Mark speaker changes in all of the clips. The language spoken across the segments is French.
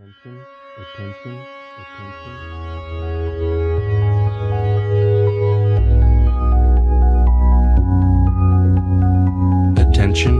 Speaker 1: Attention, attention, attention. Attention,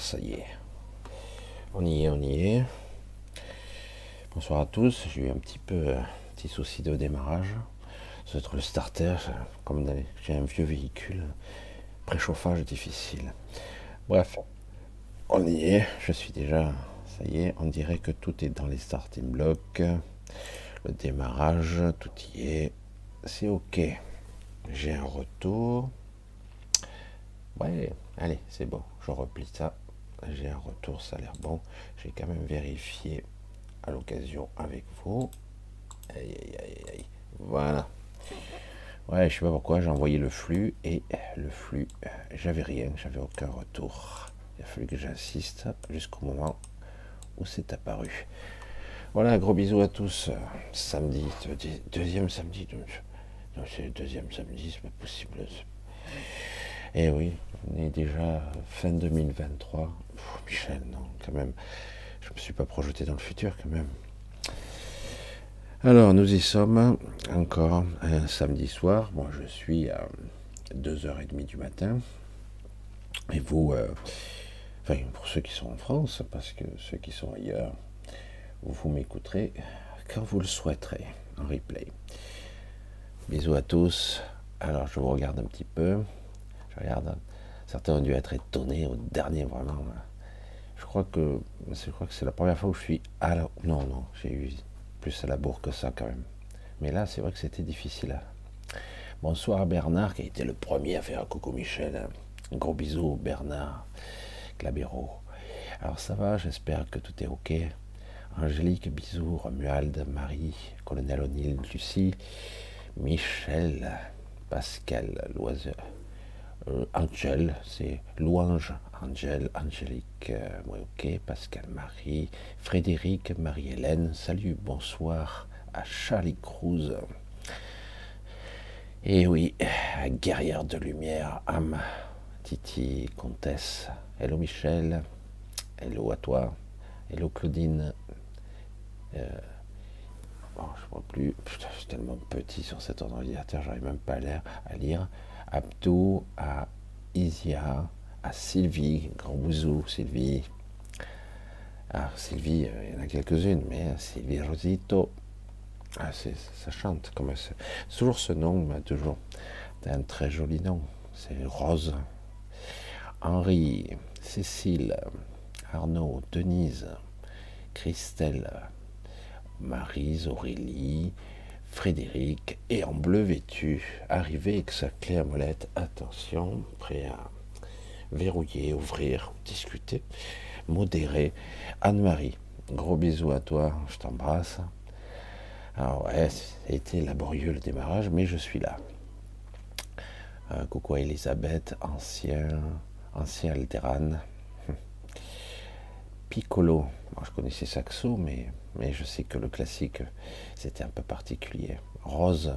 Speaker 2: ça y est. On y est, on y est. Bonsoir à tous. J'ai eu un petit peu un petit souci de démarrage. C'est le starter, comme j'ai un vieux véhicule, préchauffage difficile. Bref, on y est. Je suis déjà, ça y est, on dirait que tout est dans les starting blocks. Le démarrage, tout y est. C'est ok. J'ai un retour. Ouais, allez, c'est bon. Je replie ça. J'ai un retour, ça a l'air bon. J'ai quand même vérifié à l'occasion avec vous. Aïe, aïe, aïe, aïe. Voilà. Ouais, je sais pas pourquoi, j'ai envoyé le flux et le flux, euh, j'avais rien, j'avais aucun retour. Il a fallu que j'insiste jusqu'au moment où c'est apparu. Voilà, gros bisous à tous. Samedi, deux- deuxième samedi. Non, c'est le deuxième samedi, c'est pas possible. Eh oui, on est déjà fin 2023. Pff, Michel, non, quand même. Je ne me suis pas projeté dans le futur, quand même. Alors, nous y sommes encore un samedi soir. Moi, je suis à 2h30 du matin. Et vous, euh, enfin, pour ceux qui sont en France, parce que ceux qui sont ailleurs, vous m'écouterez quand vous le souhaiterez en replay. Bisous à tous. Alors, je vous regarde un petit peu. Regarde. Certains ont dû être étonnés au dernier, vraiment. Je crois que je crois que c'est la première fois où je suis à la. Non, non, j'ai eu plus à la bourre que ça quand même. Mais là, c'est vrai que c'était difficile. Bonsoir Bernard, qui a été le premier à faire un coucou Michel. Un gros bisou Bernard Clabero. Alors ça va, j'espère que tout est ok. Angélique, bisous. Romuald, Marie, Colonel O'Neill, Lucie, Michel, Pascal, Loiseur. Euh, Angel, c'est Louange, Angel, Angélique, euh, ok, Pascal Marie, Frédéric, Marie-Hélène, salut, bonsoir à Charlie Cruz. Et oui, guerrière de lumière, âme, Titi, comtesse, hello Michel, hello à toi, hello Claudine. Euh, bon, je vois plus, je suis tellement petit sur cet ordinateur, j'arrive même pas à. À lire. Abdou, à Isia, à Sylvie, grand bisou Sylvie. Ah, Sylvie, euh, il y en a quelques-unes, mais Sylvie Rosito, Ah, ça chante. Comme c'est toujours ce nom, mais toujours. C'est un très joli nom. C'est Rose. Henri, Cécile, Arnaud, Denise, Christelle, Marise, Aurélie, Frédéric, et en bleu vêtu, arrivé avec sa clé à molette. Attention, prêt à verrouiller, ouvrir, discuter, modérer. Anne-Marie, gros bisous à toi, je t'embrasse. Alors ouais, c'était laborieux le démarrage, mais je suis là. Euh, coucou à Elisabeth, ancien, ancien. Piccolo, je connaissais Saxo, mais, je sais que le classique, c'était un peu particulier. Rose,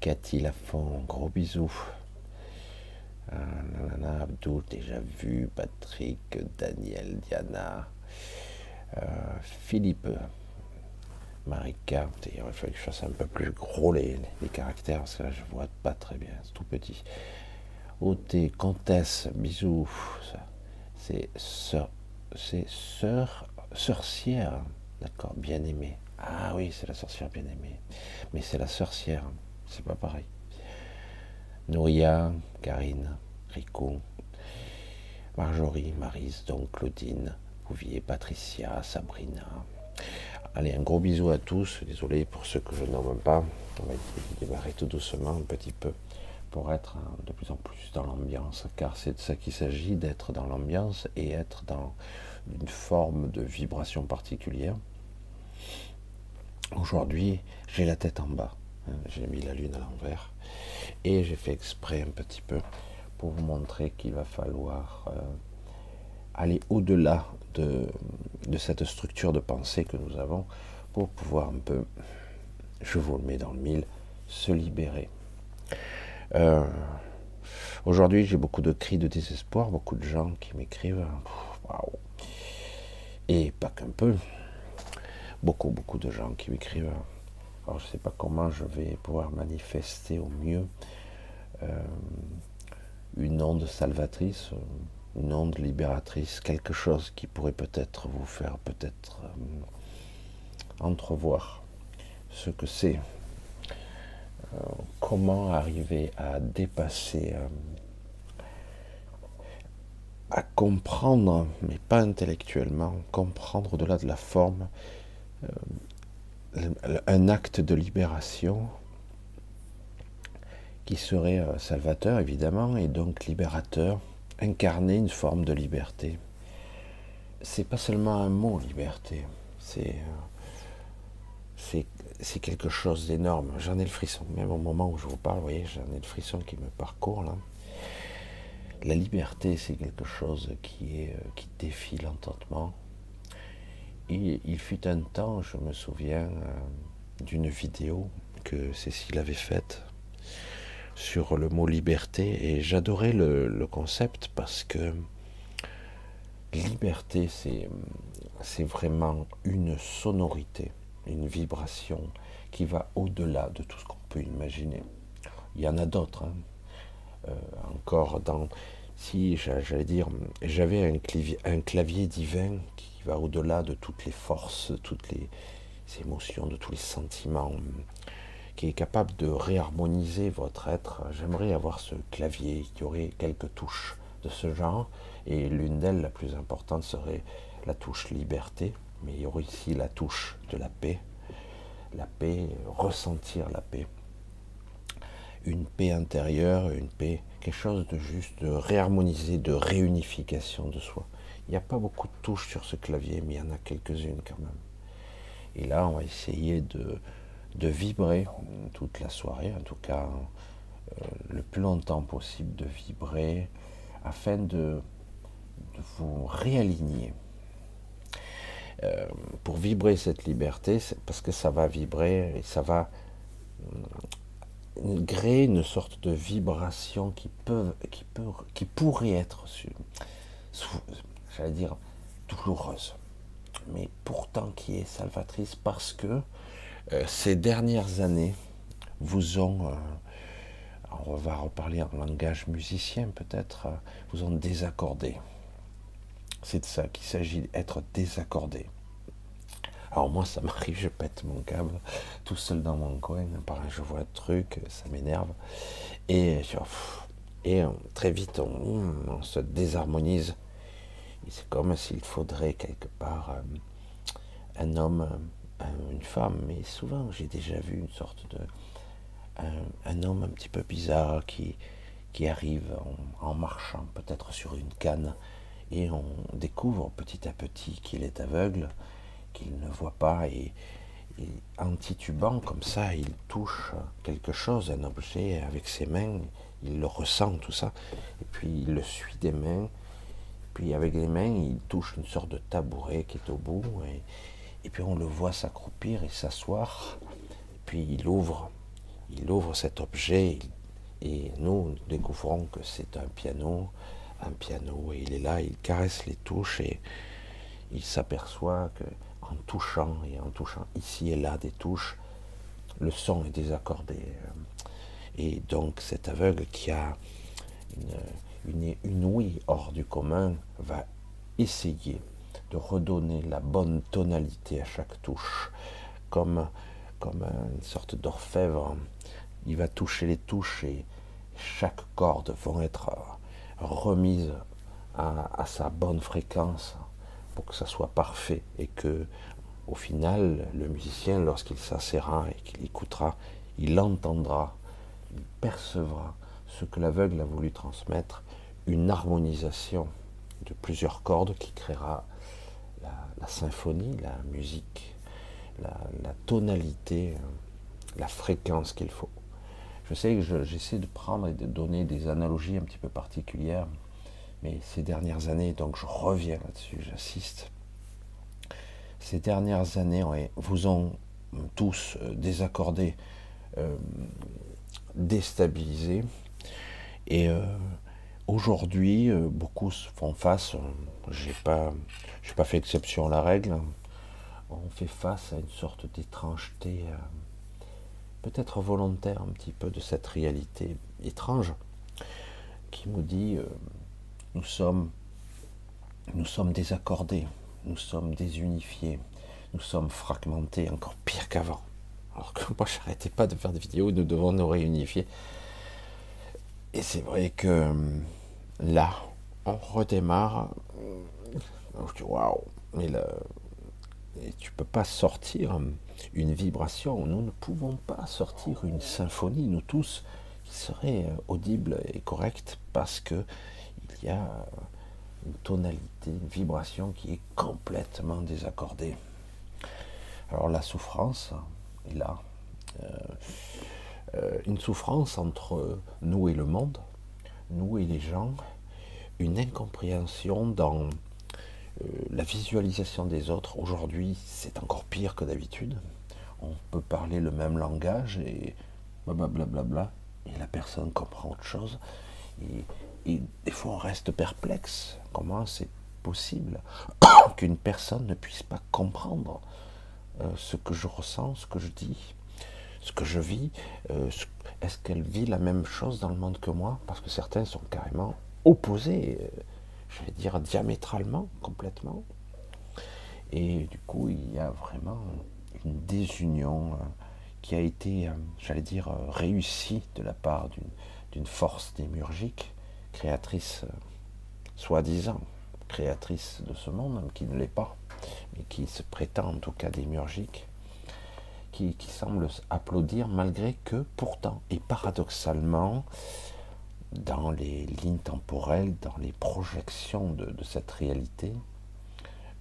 Speaker 2: Cathy Lafont, gros bisous. Euh, Abdul, déjà vu. Patrick, Daniel, Diana, euh, Philippe, Marika. Il fallu que je fasse un peu plus gros les, les caractères, parce que là, je vois pas très bien, c'est tout petit. Ot, Comtesse, bisous. C'est sœur, c'est sœur, sorcière, d'accord, bien aimée. Ah oui, c'est la sorcière bien aimée. Mais c'est la sorcière, c'est pas pareil. Nouria, Karine, Rico, Marjorie, Marise, donc Claudine, Bouvier, Patricia, Sabrina. Allez, un gros bisou à tous. Désolé pour ceux que je nomme pas. On va démarrer tout doucement, un petit peu, pour être hein, de plus en plus dans l'ambiance, car c'est de ça qu'il s'agit, d'être dans l'ambiance et être dans une forme de vibration particulière. Aujourd'hui, j'ai la tête en bas. Hein, j'ai mis la lune à l'envers. Et j'ai fait exprès un petit peu pour vous montrer qu'il va falloir euh, aller au-delà de, cette structure de pensée que nous avons pour pouvoir un peu, je vous le mets dans le mille, se libérer. Euh, aujourd'hui, j'ai beaucoup de cris de désespoir, beaucoup de gens qui m'écrivent. Et pas qu'un peu. Beaucoup, beaucoup de gens qui m'écrivent. Alors, je ne sais pas comment je vais pouvoir manifester au mieux euh, une onde salvatrice, une onde libératrice, quelque chose qui pourrait peut-être vous faire peut-être euh, entrevoir ce que c'est. Euh, comment arriver à dépasser, à comprendre, mais pas intellectuellement, comprendre au-delà de la forme, un acte de libération qui serait euh, salvateur évidemment et donc libérateur, incarner une forme de liberté. C'est pas seulement un mot liberté, c'est euh, c'est quelque chose d'énorme. J'en ai le frisson, même au moment où je vous parle, vous voyez, j'en ai le frisson qui me parcourt là. La liberté, c'est quelque chose qui euh, défie l'entendement, il, fut un temps, je me souviens euh, d'une vidéo que Cécile avait faite sur le mot liberté et j'adorais le, concept parce que liberté c'est vraiment une sonorité, une vibration qui va au-delà de tout ce qu'on peut imaginer. Il y en a d'autres, hein. Euh, encore dans si j'allais dire, j'avais un clavier, un clavier divin qui va au-delà de toutes les forces, de toutes les émotions, de tous les sentiments, qui est capable de réharmoniser votre être. J'aimerais avoir ce clavier qui aurait quelques touches de ce genre, et l'une d'elles, la plus importante, serait la touche liberté, mais il y aurait ici la touche de la paix, la paix, ressentir la paix une paix intérieure, une paix, quelque chose de juste, de réharmoniser, de réunification de soi. Il n'y a pas beaucoup de touches sur ce clavier, mais il y en a quelques-unes quand même. Et là, on va essayer de, de vibrer toute la soirée, en tout cas euh, le plus longtemps possible, de vibrer afin de, de vous réaligner. Euh, pour vibrer cette liberté, parce que ça va vibrer et ça va créer une sorte de vibration qui, peut, pourrait être, j'allais dire, douloureuse, mais pourtant qui est salvatrice parce que euh, ces dernières années vous ont, euh, on va reparler en langage musicien peut-être, euh, vous ont désaccordé. C'est de ça qu'il s'agit, d'être désaccordé. Alors moi, ça m'arrive, je pète mon câble tout seul dans mon coin. Pareil, je vois un truc, ça m'énerve. Et, euh, très vite, on, se désharmonise. C'est comme s'il faudrait quelque part euh, un homme, une femme. Mais souvent, j'ai déjà vu une sorte de... Un, homme un petit peu bizarre qui arrive en marchant, peut-être sur une canne, et on découvre petit à petit qu'il est aveugle, qu'il ne voit pas et, en titubant comme ça, il touche quelque chose, un objet avec ses mains, il le ressent tout ça, et puis il le suit des mains, puis avec les mains, il touche une sorte de tabouret qui est au bout, et, et puis on le voit s'accroupir et s'asseoir, puis il ouvre, il ouvre cet objet, et nous découvrons que c'est un piano, un piano. Et il est là, il caresse les touches et il s'aperçoit que en touchant et en touchant ici et là des touches, le son est désaccordé. Et donc cet aveugle qui a une, une, ouïe hors du commun va essayer de redonner la bonne tonalité à chaque touche, comme, comme une sorte d'orfèvre. Il va toucher les touches et chaque corde vont être remise à, sa bonne fréquence pour que ça soit parfait et que au final le musicien lorsqu'il s'assera et qu'il écoutera il entendra il percevra ce que l'aveugle a voulu transmettre une harmonisation de plusieurs cordes qui créera la, symphonie la musique la, tonalité la fréquence qu'il faut. Je sais que j'essaie de prendre et de donner des analogies un petit peu particulières, mais ces dernières années, donc je reviens là-dessus, j'assiste. Ces dernières années vous ont tous euh, désaccordé, euh, déstabilisé, et euh, aujourd'hui, beaucoup font face, j'ai pas, pas fait exception à la règle, on fait face à une sorte d'étrangeté peut-être volontaire un petit peu de cette réalité étrange qui nous dit euh, nous sommes nous sommes désaccordés, nous sommes désunifiés, nous sommes fragmentés encore pire qu'avant. Alors que moi j'arrêtais pas de faire des vidéos, nous devons nous réunifier. Et c'est vrai que euh, là, on redémarre. Je dis waouh, mais là, tu peux pas sortir une vibration. Nous ne pouvons pas sortir une symphonie, nous tous, qui serait euh, audible et correcte parce que il y a une tonalité, une vibration qui est complètement désaccordée. Alors la souffrance est là. Euh, euh, une souffrance entre nous et le monde, nous et les gens, une incompréhension dans euh, la visualisation des autres, aujourd'hui, c'est encore pire que d'habitude. On peut parler le même langage et blablabla, et la personne comprend autre chose. Des fois, on reste perplexe. Comment c'est possible qu'une personne ne puisse pas comprendre euh, ce que je ressens, ce que je dis, ce que je vis euh, Est-ce qu'elle vit la même chose dans le monde que moi? Parce que certains sont carrément opposés je vais dire diamétralement, complètement. Et du coup, il y a vraiment une désunion euh, qui a été, euh, j'allais dire, euh, réussie de la part d'une force démurgique, créatrice, soi-disant, créatrice de ce monde, qui ne l'est pas, mais qui se prétend en tout cas démurgique, qui, qui semble applaudir malgré que pourtant, et paradoxalement, dans les lignes temporelles, dans les projections de, cette réalité.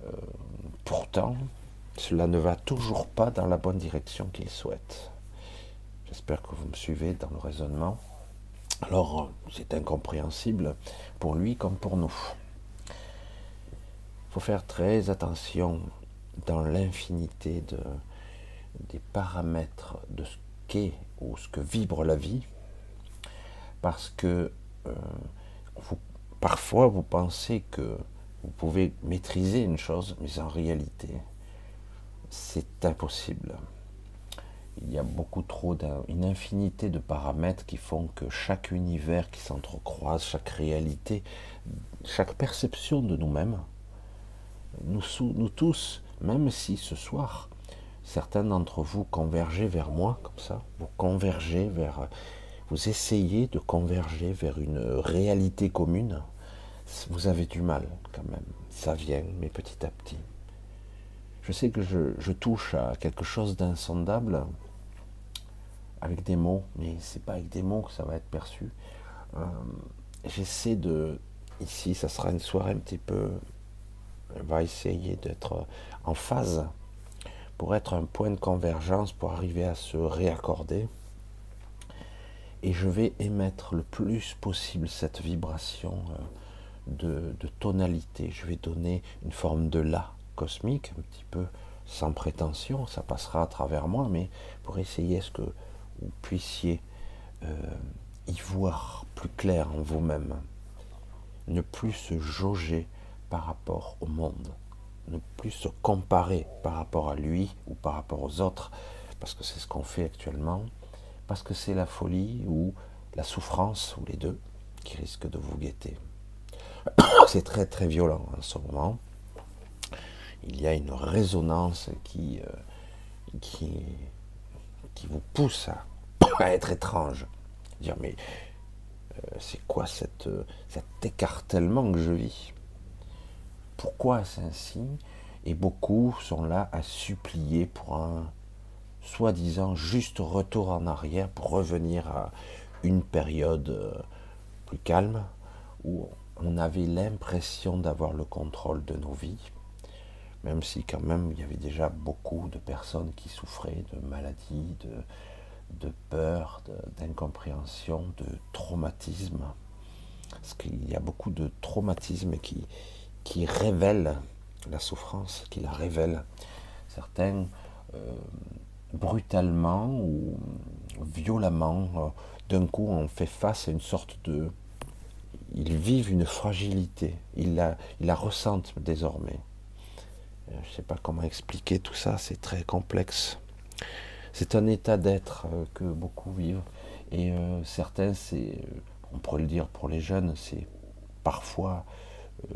Speaker 2: Euh, pourtant, cela ne va toujours pas dans la bonne direction qu'il souhaite. J'espère que vous me suivez dans le raisonnement. Alors, c'est incompréhensible pour lui comme pour nous. Il faut faire très attention dans l'infinité de, des paramètres de ce qu'est ou ce que vibre la vie, parce que euh, parfois vous pensez que vous pouvez maîtriser une chose, mais en réalité, c'est impossible. Il y a beaucoup trop, une infinité de paramètres qui font que chaque univers qui s'entrecroise, chaque réalité, chaque perception de nous-mêmes, nous, tous, même si ce soir, certains d'entre vous convergez vers moi, comme ça, vous convergez vers, vous essayez de converger vers une réalité commune, vous avez du mal quand même. Ça vient, mais petit à petit. Je sais que je, touche à quelque chose d'insondable avec des mots, mais c'est pas avec des mots que ça va être perçu. Euh, j'essaie de, ici, ça sera une soirée un petit peu, on va essayer d'être en phase pour être un point de convergence, pour arriver à se réaccorder. Et je vais émettre le plus possible cette vibration euh, de, tonalité. Je vais donner une forme de la cosmique, un petit peu sans prétention, ça passera à travers moi, mais pour essayer ce que vous puissiez euh, y voir plus clair en vous-même, ne plus se jauger par rapport au monde, ne plus se comparer par rapport à lui ou par rapport aux autres, parce que c'est ce qu'on fait actuellement, parce que c'est la folie ou la souffrance, ou les deux, qui risquent de vous guetter. C'est très très violent en ce moment. Il y a une résonance qui, euh, qui, qui vous pousse à, être étrange. Dire mais euh, c'est quoi euh, cet écartèlement que je vis? Pourquoi c'est ainsi Et beaucoup sont là à supplier pour un soi-disant juste retour en arrière pour revenir à une période euh, plus calme où on avait l'impression d'avoir le contrôle de nos vies, même si quand même il y avait déjà beaucoup de personnes qui souffraient de maladies, de, de peur, d'incompréhension, de, traumatisme. Parce qu'il y a beaucoup de traumatismes qui, qui révèlent la souffrance, qui la révèlent. Certains, euh, brutalement ou violemment, euh, d'un coup, on fait face à une sorte de... Ils vivent une fragilité, ils la, ils la ressentent désormais. Euh, je ne sais pas comment expliquer tout ça, c'est très complexe. C'est un état d'être euh, que beaucoup vivent. Et euh, certains, c'est, on pourrait le dire pour les jeunes, c'est parfois,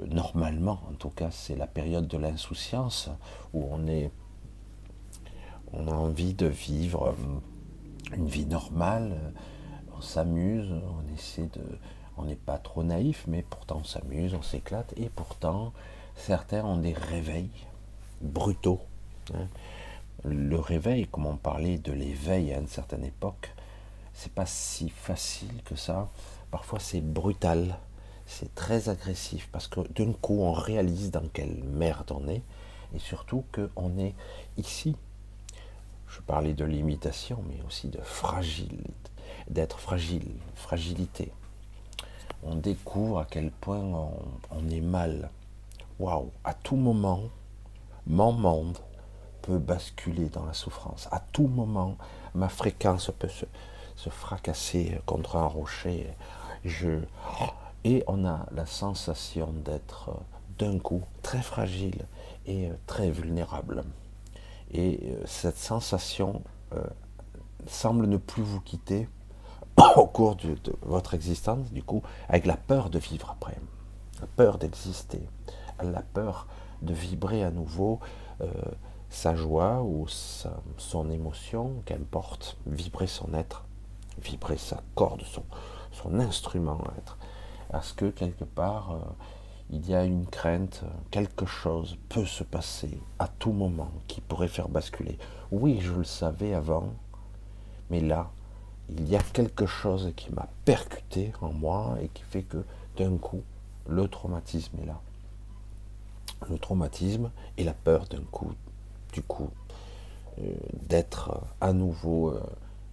Speaker 2: normalement, en tout cas, c'est la période de l'insouciance où on est, on a envie de vivre une vie normale, on s'amuse, on essaie de, on n'est pas trop naïf, mais pourtant on s'amuse, on s'éclate, et pourtant certains ont des réveils brutaux. Hein le réveil, comme on parlait de l'éveil à une certaine époque, c'est pas si facile que ça. Parfois c'est brutal, c'est très agressif parce que d'un coup on réalise dans quelle merde on est et surtout qu'on est ici. Je parlais de limitation, mais aussi de fragile, d'être fragile, fragilité. On découvre à quel point on, on est mal. Waouh, à tout moment, mon monde peut basculer dans la souffrance. À tout moment, ma fréquence peut se, fracasser contre un rocher. Je, et on a la sensation d'être euh, d'un coup très fragile et euh, très vulnérable. Et euh, cette sensation semble ne plus vous quitter au cours de votre existence, du coup, avec la peur de vivre après, la peur d'exister, la peur de vibrer à nouveau, sa joie ou son émotion, qu'importe, vibrer son être, vibrer sa corde, son, instrument être. Est-ce que quelque part, euh, il y a une crainte, quelque chose peut se passer à tout moment qui pourrait faire basculer Oui, je le savais avant, mais là, il y a quelque chose qui m'a percuté en moi et qui fait que d'un coup, le traumatisme est là. Le traumatisme et la peur d'un coup du coup, euh, d'être à nouveau, euh,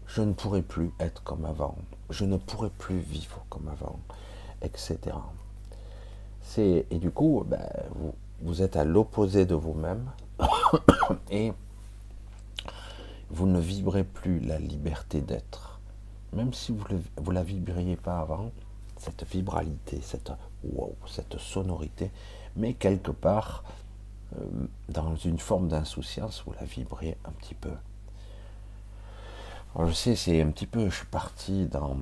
Speaker 2: je ne pourrai plus être comme avant, je ne pourrai plus vivre comme avant, etc. C'est, et du coup, ben, vous, vous êtes à l'opposé de vous-même et vous ne vibrez plus la liberté d'être. Même si vous ne la vibriez pas avant, cette vibralité, cette wow, cette sonorité, mais quelque part, euh, dans une forme d'insouciance, vous la vibrez un petit peu. Je sais, c'est un petit peu, je suis parti dans,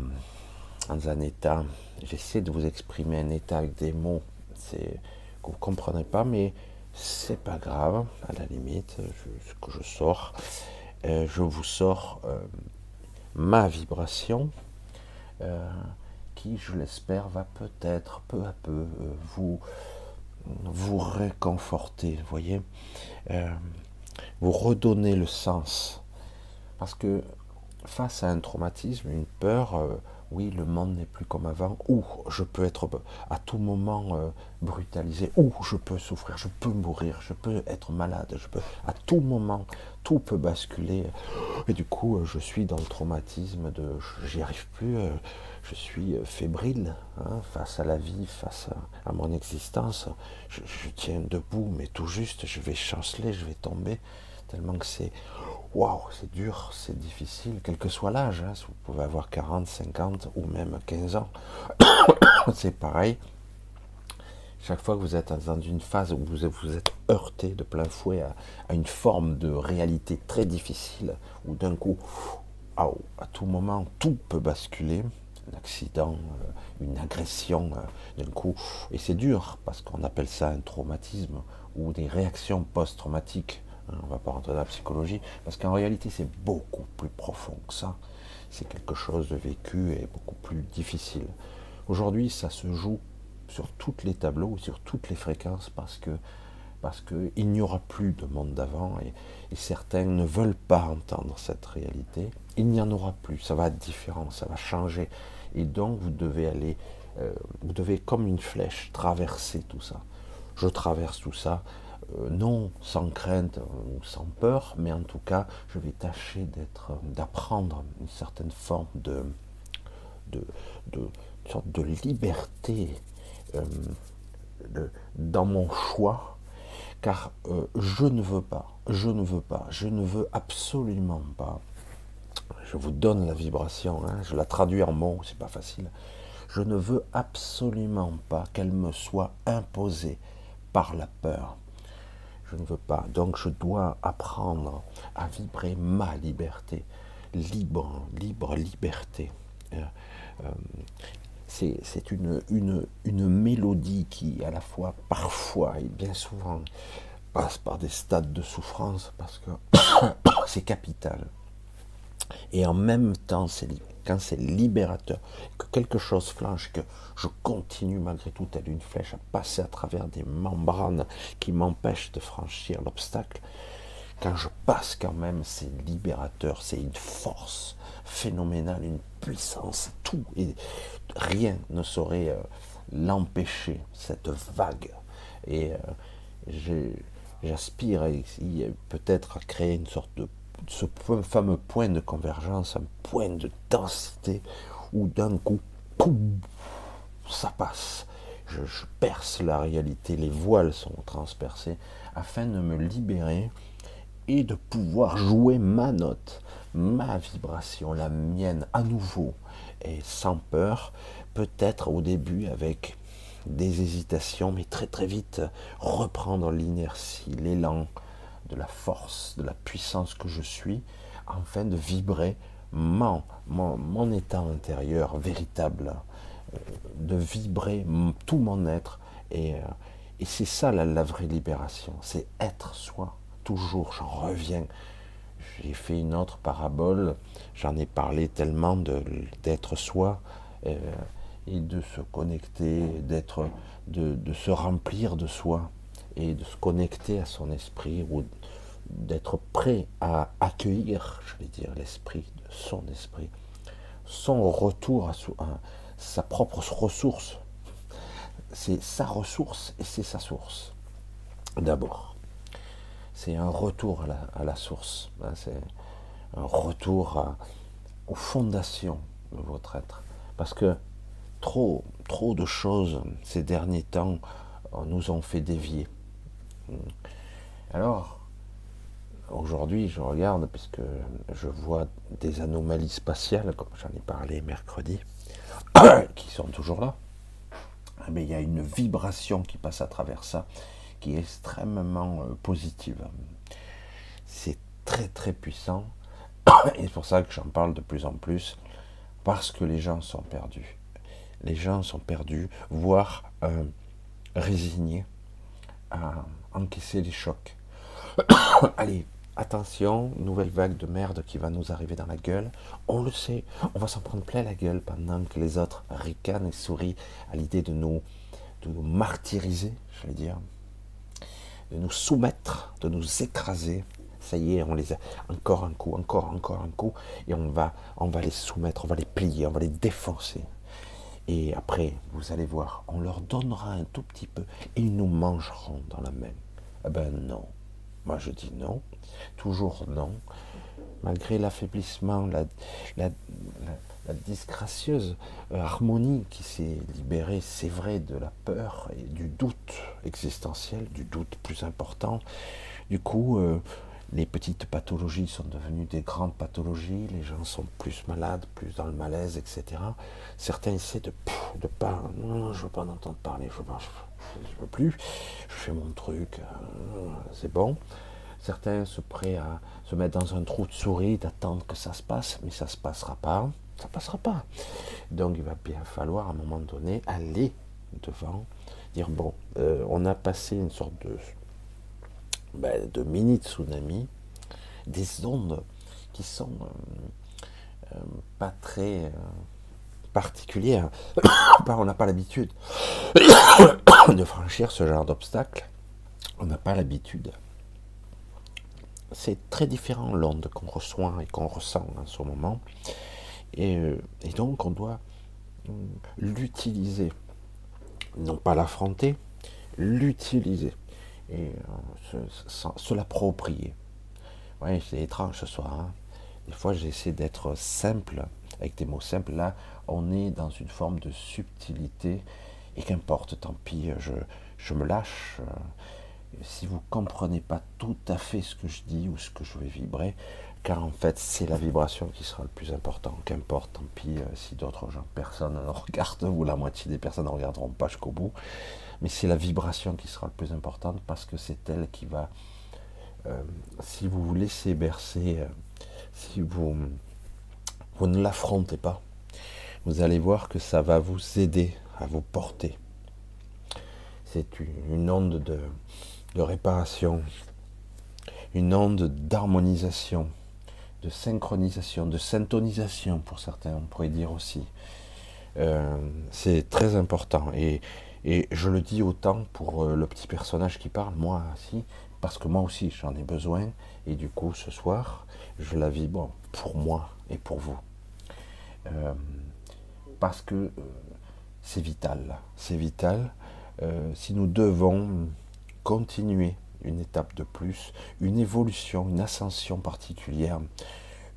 Speaker 2: un état, j'essaie de vous exprimer un état avec des mots c'est, que vous ne comprenez pas, mais c'est pas grave, à la limite, ce que je sors, euh, je vous sors euh, ma vibration qui, je l'espère, va peut-être peu à peu vous, vous réconforter, vous voyez, euh, vous redonner le sens. Parce que face à un traumatisme, une peur, euh, oui, le monde n'est plus comme avant, ou je peux être à tout moment euh, brutalisé, ou je peux souffrir, je peux mourir, je peux être malade, je peux à tout moment, tout peut basculer. Et du coup, je suis dans le traumatisme de, j'y arrive plus, je suis euh, fébrile hein, face à la vie, face à, mon existence. Je, tiens debout, mais tout juste, je vais chanceler, je vais tomber, tellement que c'est waouh, c'est dur, c'est difficile, quel que soit l'âge. hein, vous pouvez avoir 40, 50 ou même 15 ans, c'est pareil. Chaque fois que vous êtes dans une phase où vous êtes heurté de plein fouet à, à une forme de réalité très difficile, où d'un coup, à tout moment, tout peut basculer, un accident, euh, une agression, euh, d'un coup, et c'est dur, parce qu'on appelle ça un traumatisme, ou des réactions post-traumatiques. hein, On ne va pas rentrer dans la psychologie, parce qu'en réalité, c'est beaucoup plus profond que ça. C'est quelque chose de vécu et beaucoup plus difficile. Aujourd'hui, ça se joue sur tous les tableaux, sur toutes les fréquences, parce que parce qu'il n'y aura plus de monde d'avant et, et certains ne veulent pas entendre cette réalité. Il n'y en aura plus, ça va être différent, ça va changer. Et donc vous devez aller, euh, vous devez comme une flèche traverser tout ça. Je traverse tout ça, euh, non sans crainte ou sans peur, mais en tout cas, je vais tâcher d'être, d'apprendre une certaine forme de, sorte de liberté euh, dans mon choix, car euh, je ne veux pas, je ne veux pas, je ne veux absolument pas. Je vous donne la vibration, hein, je la traduis en mots, c'est pas facile. Je ne veux absolument pas qu'elle me soit imposée par la peur. Je ne veux pas. Donc je dois apprendre à vibrer ma liberté. Libre, libre, liberté. Euh, euh, c'est une mélodie qui, à la fois, parfois et bien souvent, passe par des stades de souffrance parce que c'est capital. Et en même temps, quand c'est libérateur, que quelque chose flanche, que je continue malgré tout, telle une flèche, à passer à travers des membranes qui m'empêchent de franchir l'obstacle, quand je passe quand même, c'est libérateur, c'est une force phénoménale, une puissance, tout, et rien ne saurait euh, l'empêcher, cette vague. Et euh, j'aspire ici, peut-être à créer une sorte de ce point- fameux point de convergence, un point de densité où d'un coup, ça passe. Je perce la réalité, les voiles sont transpercés afin de me libérer et de pouvoir jouer ma note, ma vibration, la mienne à nouveau et sans peur, peut-être au début avec des hésitations, mais très très vite reprendre l'inertie, l'élan de la force, de la puissance que je suis, afin de vibrer mon, mon, état intérieur véritable, euh, de vibrer tout mon être. Et, euh, et c'est ça la, vraie libération, c'est être soi, toujours, j'en reviens. J'ai fait une autre parabole, j'en ai parlé tellement d'être soi euh, et de se connecter, d'être, de, de se remplir de soi et de se connecter à son esprit ou d'être prêt à accueillir, je vais dire, l'esprit, son esprit, son retour à, sa propre ressource. C'est sa ressource et c'est sa source. D'abord, c'est un retour à la, source. hein, C'est un retour aux fondations de votre être. Parce que trop, trop de choses ces derniers temps euh, nous ont fait dévier. Alors, aujourd'hui, je regarde, puisque je vois des anomalies spatiales, comme j'en ai parlé mercredi, qui sont toujours là. Bien, il y a une vibration qui passe à travers ça, qui est extrêmement euh, positive. C'est très très puissant, et c'est pour ça que j'en parle de plus en plus, parce que les gens sont perdus. Les gens sont perdus, voire euh, résignés à encaisser les chocs. Allez, attention, nouvelle vague de merde qui va nous arriver dans la gueule. On le sait, on va s'en prendre plein la gueule pendant que les autres ricanent et sourient à l'idée de nous, de martyriser, je vais dire, de nous soumettre, de nous écraser. Ça y est, on les a encore un coup, encore, encore un coup, et on va, on va les soumettre, on va les plier, on va les défoncer. Et après, vous allez voir, on leur donnera un tout petit peu et ils nous mangeront dans la main. Eh ben non. Moi je dis non. Toujours non. Malgré l'affaiblissement, la, disgracieuse euh, harmonie qui s'est libérée, c'est vrai, de la peur et du doute existentiel, du doute plus important. Du coup, euh, les petites pathologies sont devenues des grandes pathologies, les gens sont plus malades, plus dans le malaise, etc. Certains essaient de ne pas, non, je veux pas en entendre parler, je veux, veux plus, je fais mon truc, euh, c'est bon. Certains se prêtent à se mettre dans un trou de souris, d'attendre que ça se passe, mais ça se passera pas, ça passera pas. Donc il va bien falloir à un moment donné aller devant, dire bon, euh, on a passé une sorte de ben, de mini tsunamis, des ondes qui sont euh, pas très euh, particulières. on n'a pas l'habitude de franchir ce genre d'obstacle. On n'a pas l'habitude. C'est très différent l'onde qu'on reçoit et qu'on ressent en ce moment. Et, et donc on doit l'utiliser. Non pas l'affronter, l'utiliser et euh, se, l'approprier. C'est étrange ce soir. Hein. Des fois, j'essaie d'être simple, avec des mots simples. Là, on est dans une forme de subtilité, et qu'importe, tant pis, je, je me lâche. Si vous comprenez pas tout à fait ce que je dis ou ce que je vais vibrer, car en fait, c'est la vibration qui sera le plus important. Qu'importe, tant pis, euh, si d'autres gens, personne ne regarde, ou la moitié des personnes ne regarderont pas jusqu'au bout mais c'est la vibration qui sera le plus importante parce que c'est elle qui va, euh, si vous vous laissez bercer, euh, si vous, vous ne l'affrontez pas, vous allez voir que ça va vous aider à vous porter. C'est une onde de, réparation, une onde d'harmonisation, de synchronisation, de syntonisation pour certains, on pourrait dire aussi. Euh, c'est très important. Et et je le dis autant pour euh, le petit personnage qui parle, moi aussi, parce que moi aussi j'en ai besoin. Et du coup, ce soir, je la vis bon, pour moi et pour vous. Euh, parce que euh, c'est vital, c'est vital. si nous devons continuer une étape de plus, une évolution, une ascension particulière,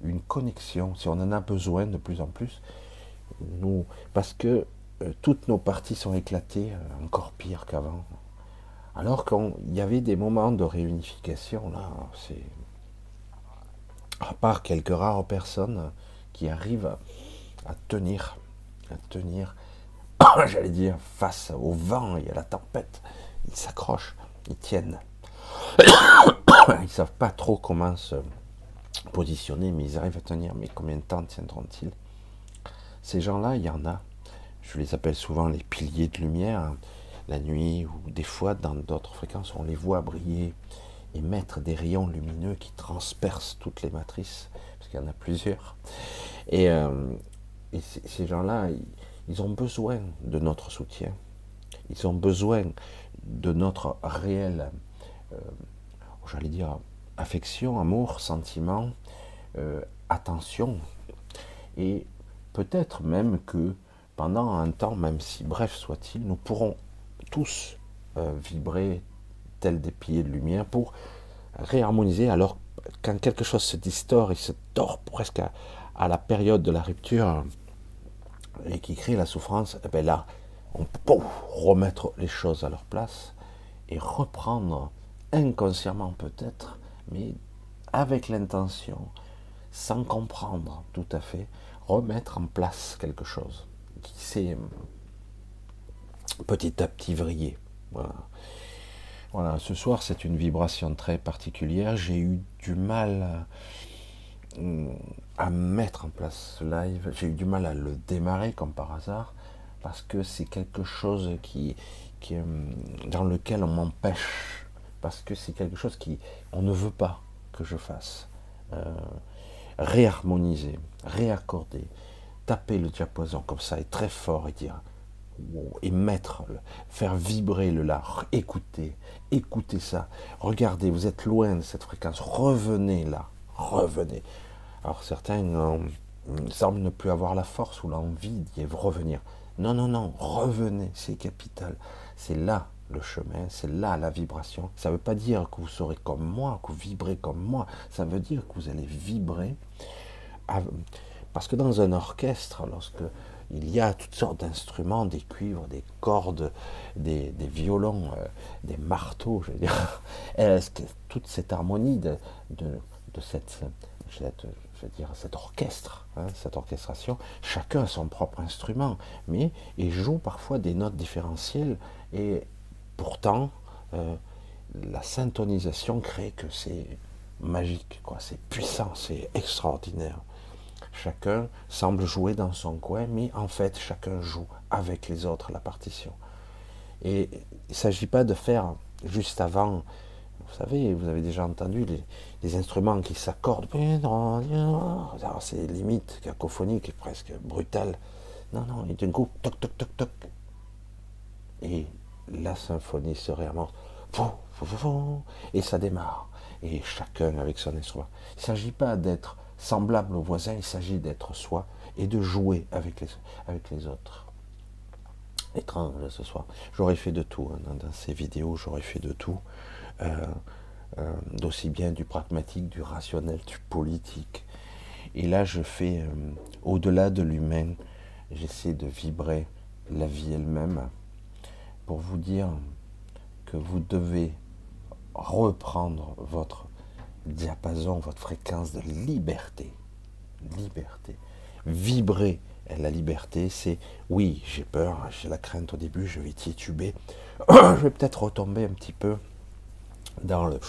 Speaker 2: une connexion, si on en a besoin de plus en plus, nous, parce que euh, toutes nos parties sont éclatées, euh, encore pire qu'avant. Alors qu'il y avait des moments de réunification, là, c'est. À part quelques rares personnes qui arrivent à tenir, à tenir, j'allais dire, face au vent et à la tempête, ils s'accrochent, ils tiennent. Ils ne savent pas trop comment se positionner, mais ils arrivent à tenir. Mais combien de temps tiendront-ils? Ces gens-là, il y en a je les appelle souvent les piliers de lumière, la nuit ou des fois dans d'autres fréquences, on les voit briller et mettre des rayons lumineux qui transpercent toutes les matrices, parce qu'il y en a plusieurs. Et, euh, ces gens-là, ils, ont besoin de notre soutien. Ils ont besoin de notre réel, euh, j'allais dire, affection, amour, sentiment, euh, attention. Et peut-être même que pendant un temps, même si bref soit-il, nous pourrons tous euh, vibrer tel des piliers de lumière pour réharmoniser. Alors, quand quelque chose se distord et se tord presque à, la période de la rupture et qui crée la souffrance, et eh bien là, on peut remettre les choses à leur place et reprendre inconsciemment peut-être, mais avec l'intention, sans comprendre tout à fait, remettre en place quelque chose qui s'est petit à petit vrillé. Voilà. voilà ce soir c'est une vibration très particulière. J'ai eu du mal à, mettre en place ce live. J'ai eu du mal à le démarrer comme par hasard parce que c'est quelque chose qui, qui, dans lequel on m'empêche parce que c'est quelque chose qui on ne veut pas que je fasse. Euh, réharmoniser, réaccorder, taper le diapason comme ça et très fort et dire et mettre, faire vibrer le là, écoutez, écoutez ça, regardez, vous êtes loin de cette fréquence, revenez là, revenez. Alors certains semblent ne plus avoir la force ou l'envie d'y revenir. Non, non, non, revenez, c'est capital. C'est là le chemin, c'est là la vibration. Ça ne veut pas dire que vous serez comme moi, que vous vibrez comme moi. Ça veut dire que vous allez vibrer. Parce que dans un orchestre, lorsque il y a toutes sortes d'instruments, des cuivres, des cordes, des, violons, euh, des marteaux, je veux dire, toute cette harmonie de, cette, je veux dire, cet orchestre, hein, cette orchestration, chacun a son propre instrument, mais il joue parfois des notes différentielles et pourtant euh, la syntonisation crée que c'est magique, quoi, c'est puissant, c'est extraordinaire. Chacun semble jouer dans son coin, mais en fait, chacun joue avec les autres la partition. Et il ne s'agit pas de faire juste avant, vous savez, vous avez déjà entendu les, instruments qui s'accordent, c'est limite cacophonique presque brutal. Non, non, et d'un coup, toc, toc, toc, toc. Et la symphonie se réamorce. Et ça démarre. Et chacun avec son instrument. Il ne s'agit pas d'être semblable aux voisins, il s'agit d'être soi et de jouer avec les, avec les autres. Étrange ce soir. J'aurais fait de tout hein, dans, ces vidéos, j'aurais fait de tout. D'aussi bien du pragmatique, du rationnel, du politique. Et là, je fais euh, au-delà de l'humain, j'essaie de vibrer la vie elle-même pour vous dire que vous devez reprendre votre diapason, votre fréquence de liberté. Liberté. Vibrer la liberté, c'est oui, j'ai peur, j'ai la crainte au début, je vais tituber, je vais peut-être retomber un petit peu dans le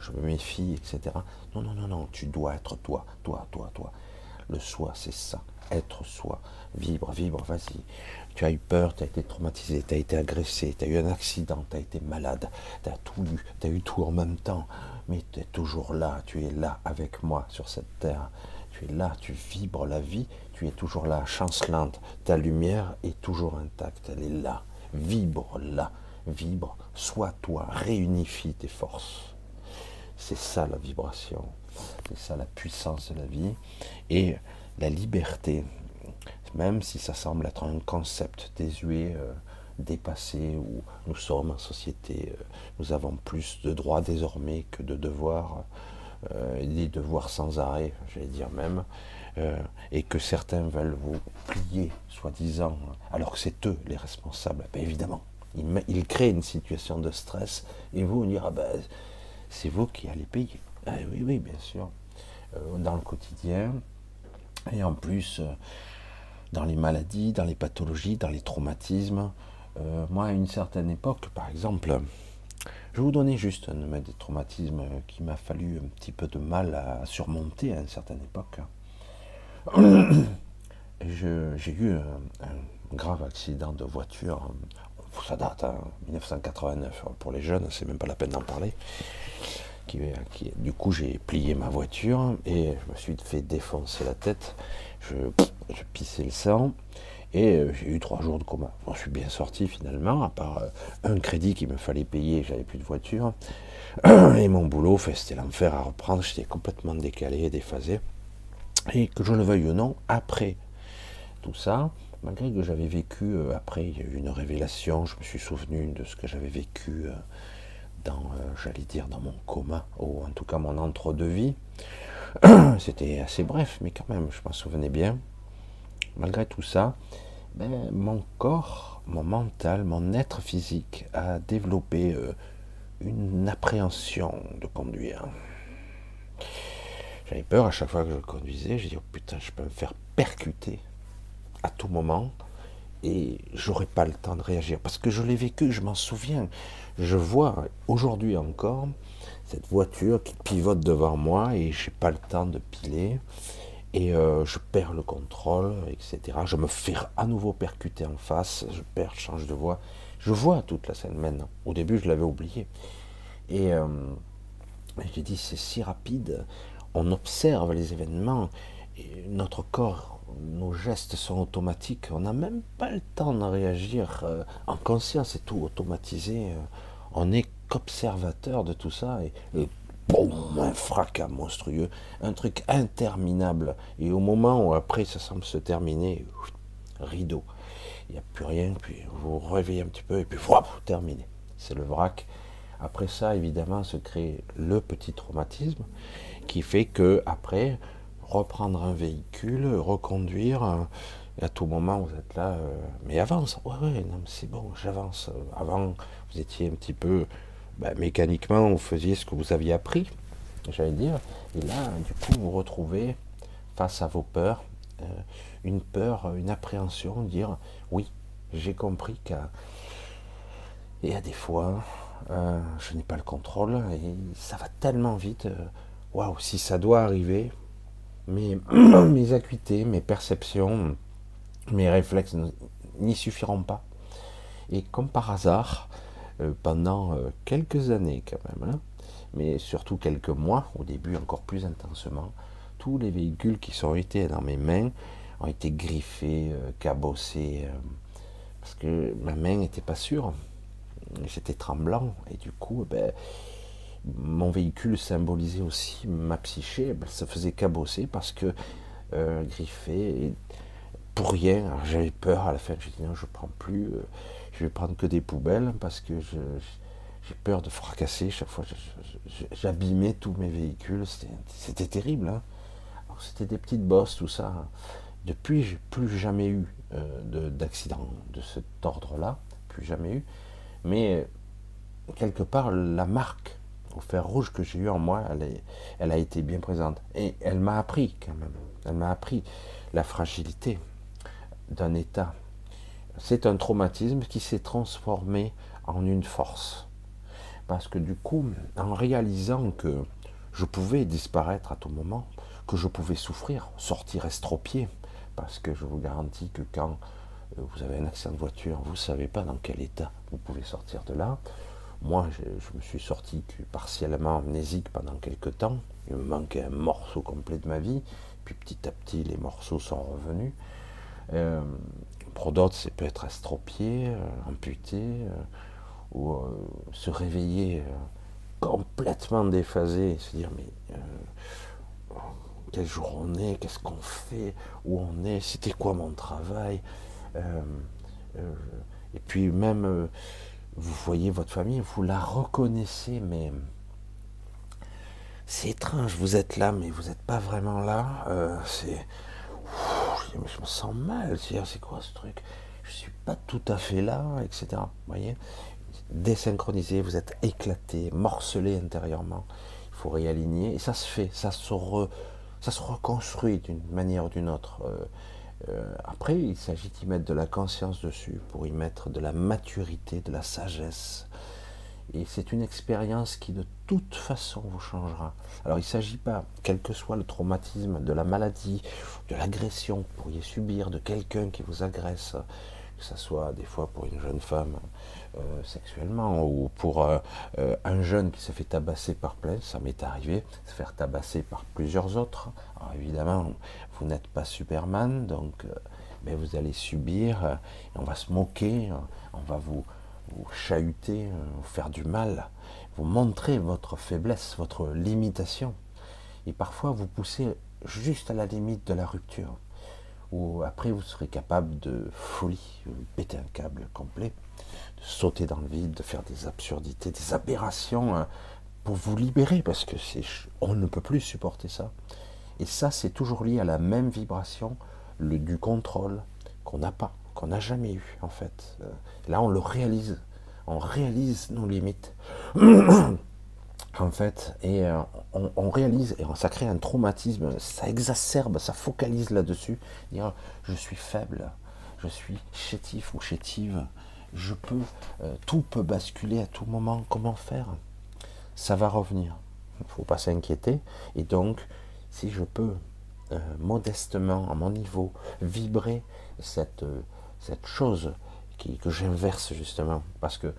Speaker 2: je me méfie, etc. Non, non, non, non, tu dois être toi, toi, toi, toi. Le soi, c'est ça. Être soi. Vibre, vibre, vas-y. Tu as eu peur, tu as été traumatisé, tu as été agressé, tu as eu un accident, tu as été malade, tu as tout eu, tu as eu tout en même temps mais tu es toujours là, tu es là avec moi sur cette terre. Tu es là, tu vibres la vie, tu es toujours là, chancelante. Ta lumière est toujours intacte, elle est là. Vibre là, vibre, sois toi, réunifie tes forces. C'est ça la vibration, c'est ça la puissance de la vie. Et la liberté, même si ça semble être un concept désuet, euh, dépassé, où nous sommes en société, euh, nous avons plus de droits désormais que de devoirs, euh, des devoirs sans arrêt, j'allais dire même, et que certains veulent vous plier, soi-disant, alors que c'est eux les responsables. Ben, évidemment, ils, créent une situation de stress, et vous, on dira, ben, c'est vous qui allez payer. Ah oui, oui, bien sûr, dans le quotidien, et en plus, dans les maladies, dans les pathologies, dans les traumatismes, euh, moi, à une certaine époque, par exemple, je vous donner juste un des traumatismes qui m'a fallu un petit peu de mal à surmonter à une certaine époque. J'ai eu un, grave accident de voiture, ça date, 1989, hein, pour les jeunes, c'est même pas la peine d'en parler. Du coup, j'ai plié ma voiture et je me suis fait défoncer la tête. Je, pissais le sang. Et euh, j'ai eu trois jours de coma. Je suis bien sorti finalement, à part euh, un crédit qu'il me fallait payer, j'avais plus de voiture. Et mon boulot, c'était l'enfer à reprendre, j'étais complètement décalé, déphasé. Et que je le veuille ou non, après tout ça, malgré que j'avais vécu, euh, après il y a eu une révélation, je me suis souvenu de ce que j'avais vécu dans, j'allais dire, dans mon coma, ou en tout cas mon entre-deux-vie. C'était assez bref, mais quand même, je m'en souvenais bien malgré tout ça, ben, mon corps, mon mental, mon être physique a développé euh, une appréhension de conduire. J'avais peur à chaque fois que je conduisais, j'ai dit oh putain, je peux me faire percuter à tout moment et j'aurais pas le temps de réagir parce que je l'ai vécu, je m'en souviens. Je vois aujourd'hui encore cette voiture qui pivote devant moi et j'ai pas le temps de piler et euh, je perds le contrôle, etc. Je me fais à nouveau percuter en face, je perds, change de voix. Je vois toute la scène maintenant. Au début, je l'avais oublié. Et euh, j'ai dit, c'est si rapide, on observe les événements, et notre corps, nos gestes sont automatiques, on n'a même pas le temps de réagir euh, en conscience, c'est tout automatisé, euh, on n'est qu'observateur de tout ça, et, et boum, un fracas monstrueux, un truc interminable, et au moment où après ça semble se terminer, rideau, il n'y a plus rien, puis vous vous réveillez un petit peu, et puis voilà, terminé, c'est le vrac. Après ça, évidemment, se crée le petit traumatisme qui fait que après reprendre un véhicule, reconduire, euh, et à tout moment vous êtes là, euh, mais avance, ouais ouais, non c'est bon, j'avance. Avant vous étiez un petit peu ben, mécaniquement, vous faisiez ce que vous aviez appris, j'allais dire, et là du coup vous retrouvez face à vos peurs, euh, une peur, une appréhension, dire oui, j'ai compris qu'à et à des fois, euh, je n'ai pas le contrôle et ça va tellement vite. euh, Waouh, si ça doit arriver, mes, mes acuités, mes perceptions, mes réflexes n'y suffiront pas. Et comme par hasard, euh, pendant euh, quelques années quand même, hein, mais surtout quelques mois, au début encore plus intensement, tous les véhicules qui sont été dans mes mains ont été griffés, euh, cabossés, parce que ma main n'était pas sûre. J'étais tremblant et du coup, ben, mon véhicule symbolisait aussi ma psyché. Ben, ça faisait cabosser parce que euh, griffé pour rien. J'avais peur à la fin. J'ai dit non, je prends plus. euh, je vais prendre que des poubelles parce que j'ai peur de fracasser. Chaque fois, j'abîmais tous mes véhicules. C'était- terrible. hein. C'était des petites bosses, tout ça. Depuis, j'ai plus jamais eu euh, de- d'accident de, cet ordre-là. Plus jamais eu. Mais quelque part, la marque au fer rouge que j'ai eu en moi, elle, elle a été bien présente. Et elle m'a appris quand même. Elle m'a appris la fragilité d'un état. C'est un traumatisme qui s'est transformé en une force. Parce que du coup, en réalisant que je pouvais disparaître à tout moment, que je pouvais souffrir, sortir estropié, parce que je vous garantis que quand euh, vous avez un accident de voiture, vous ne savez pas dans quel état vous pouvez sortir de là. Moi, je, me suis sorti partiellement amnésique pendant quelques temps. Il me manquait un morceau complet de ma vie. Puis petit à petit, les morceaux sont revenus. Euh, pour d'autres, c'est peut être estropié, euh, amputé, euh, ou euh, se réveiller complètement déphasé se dire mais quel jour on est, qu'est-ce qu'on fait, où on est, c'était quoi mon travail. Et puis même, vous voyez votre famille, vous la reconnaissez, mais c'est étrange, vous êtes là, mais vous n'êtes pas vraiment là. Euh, c'est... Je me sens mal, c'est quoi ce truc? Je suis pas tout à fait là, etc. Vous voyez? Désynchronisé, vous êtes éclaté, morcelé intérieurement. Il faut réaligner, et ça se fait, ça se, re- ça se reconstruit d'une manière ou d'une autre. Euh, euh, après, il s'agit d'y mettre de la conscience dessus, pour y mettre de la maturité, de la sagesse. Et c'est une expérience qui de toute façon vous changera. Alors il ne s'agit pas, quel que soit le traumatisme, de la maladie, de l'agression que vous pourriez subir, de quelqu'un qui vous agresse, que ce soit des fois pour une jeune femme euh, sexuellement ou pour euh, un jeune qui s'est fait tabasser par plein, ça m'est arrivé, se faire tabasser par plusieurs autres. Alors évidemment, vous n'êtes pas Superman, donc euh, vous allez subir, euh, on va se moquer, euh, on va vous, chahuter, vous faire du mal, vous montrer votre faiblesse, votre limitation. Et parfois vous poussez juste à la limite de la rupture. Ou après vous serez capable de folie, de péter un câble complet, de sauter dans le vide, de faire des absurdités, des aberrations hein, pour vous libérer, parce que c'est on ne peut plus supporter ça. Et ça, c'est toujours lié à la même vibration le, du contrôle qu'on n'a pas, qu'on n'a jamais eu en fait. Euh, Là, on le réalise, on réalise nos limites. en fait, et euh, on, réalise, et ça crée un traumatisme, ça exacerbe, ça focalise là-dessus, dire je suis faible, je suis chétif ou chétive, je peux, euh, tout peut basculer à tout moment, comment faire? Ça va revenir, il ne faut pas s'inquiéter, et donc, si je peux euh, modestement, à mon niveau, vibrer cette, euh, cette chose qui, que j'inverse justement, parce que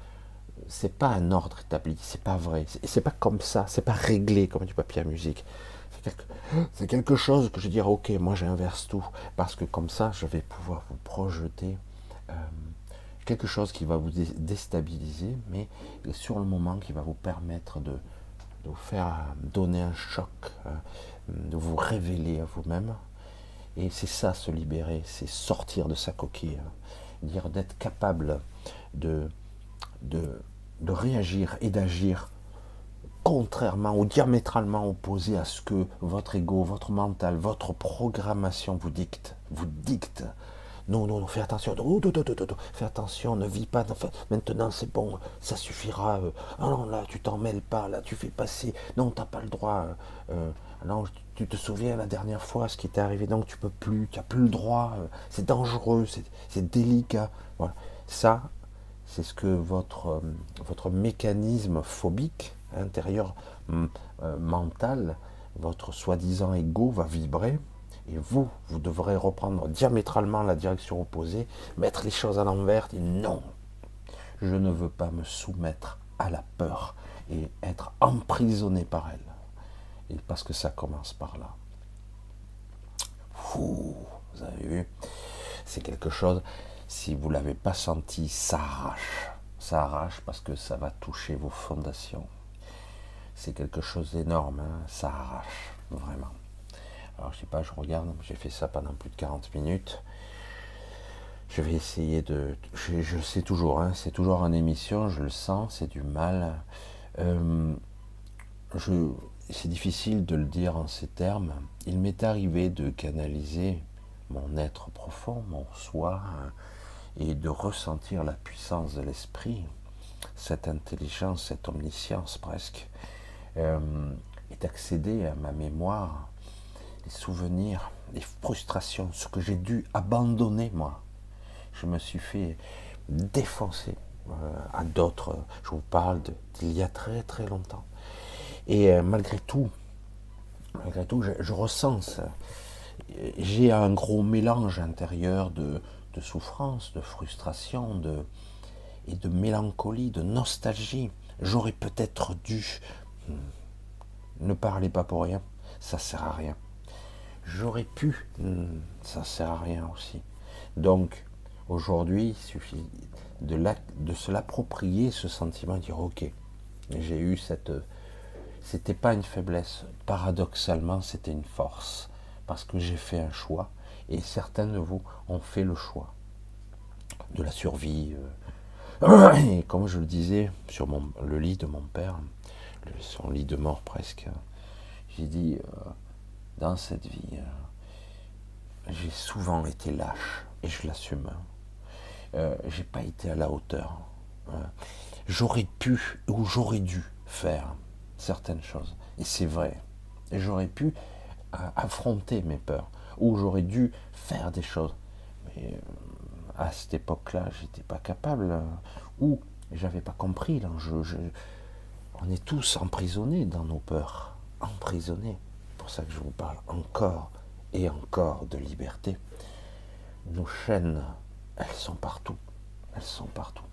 Speaker 2: c'est pas un ordre établi, c'est pas vrai, c'est pas comme ça, c'est pas réglé comme du papier à musique. C'est quelque, quelque chose que je dis, ok, moi j'inverse tout, parce que comme ça, je vais pouvoir vous projeter euh, quelque chose qui va vous dé- déstabiliser, mais sur le moment qui va vous permettre de, de vous faire donner un choc, de vous révéler à vous-même. Et c'est ça, se libérer, c'est sortir de sa coquille, dire d'être capable de, de, de réagir et d'agir contrairement ou diamétralement opposé à ce que votre ego, votre mental, votre programmation vous dicte, vous dicte. Non, non, non, fais attention, Oh, do, do. fais attention, ne vis pas, maintenant c'est bon, ça suffira. euh, Ah non, là, tu t'en mêles pas, là, tu fais passer, non, t'as pas le droit. euh, euh, non, tu te souviens la dernière fois ce qui t'est arrivé, donc tu peux plus, tu as plus le droit, euh, c'est dangereux, c'est délicat. Voilà. Ça, c'est ce que votre, euh, mécanisme phobique intérieur m- euh, mental, votre soi-disant ego va vibrer, et vous, vous devrez reprendre diamétralement la direction opposée, mettre les choses à l'envers, et non, je ne veux pas me soumettre à la peur et être emprisonné par elle. Parce que ça commence par là. Vous avez vu? C'est quelque chose, si vous ne l'avez pas senti, ça arrache. Ça arrache parce que ça va toucher vos fondations. C'est quelque chose d'énorme, hein, ça arrache, vraiment. Alors je sais pas, je regarde, j'ai fait ça pendant plus de 40 minutes. Je vais essayer de. Je, je sais toujours, hein, c'est toujours en émission, je le sens, c'est du mal. Euh, je, c'est difficile de le dire en ces termes. Il m'est arrivé de canaliser mon être profond, mon soi, et de ressentir la puissance de l'esprit, cette intelligence, cette omniscience presque, euh, et d'accéder à ma mémoire, les souvenirs, les frustrations, ce que j'ai dû abandonner moi. Je me suis fait défoncer euh, à d'autres. Je vous parle d'il y a très très longtemps. Et euh, malgré tout, malgré tout, je, ressens ça. J'ai un gros mélange intérieur de, de souffrance, de frustration, de, et de mélancolie, de nostalgie. J'aurais peut-être dû. hmm, Ne parlez pas pour rien, ça sert à rien. J'aurais pu, hmm, ça sert à rien aussi. Donc, aujourd'hui, il suffit de, la- de se l'approprier, ce sentiment, et dire ok, j'ai eu cette. C'était pas une faiblesse, paradoxalement, c'était une force, parce que j'ai fait un choix, et certains de vous ont fait le choix de la survie. euh. Et comme je le disais sur le lit de mon père, son lit de mort presque, j'ai dit, euh, dans cette vie, euh, j'ai souvent été lâche, et je l'assume. J'ai pas été à la hauteur. J'aurais pu ou j'aurais dû faire certaines choses. Et c'est vrai. J'aurais pu euh, affronter mes peurs. Ou j'aurais dû faire des choses. Mais euh, à cette époque-là, j'étais pas capable. ou j'avais pas compris l'enjeu. Je- On est tous emprisonnés dans nos peurs. Emprisonnés. Pour ça que je vous parle encore et encore de liberté. Nos chaînes, elles sont partout. Elles sont partout.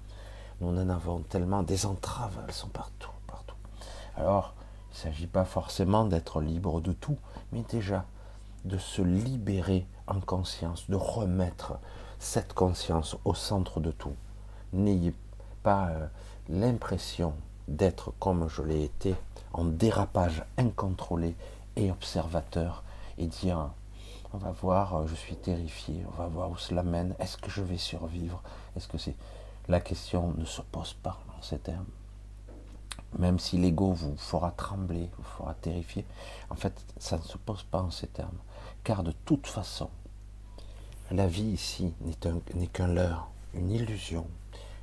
Speaker 2: Nous en avons tellement des entraves, elles sont partout. Alors, il ne s'agit pas forcément d'être libre de tout, mais déjà de se libérer en conscience, de remettre cette conscience au centre de tout. N'ayez pas euh, l'impression d'être comme je l'ai été, en dérapage incontrôlé et observateur, et dire on va voir, euh, je suis terrifié, on va voir où cela mène, est-ce que je vais survivre? Est-ce que c'est. La question ne se pose pas en ces termes. Même si l'ego vous fera trembler, vous fera terrifier, en fait, ça ne se pose pas en ces termes. Car de toute façon, la vie ici n'est un- n'est qu'un leurre, une illusion.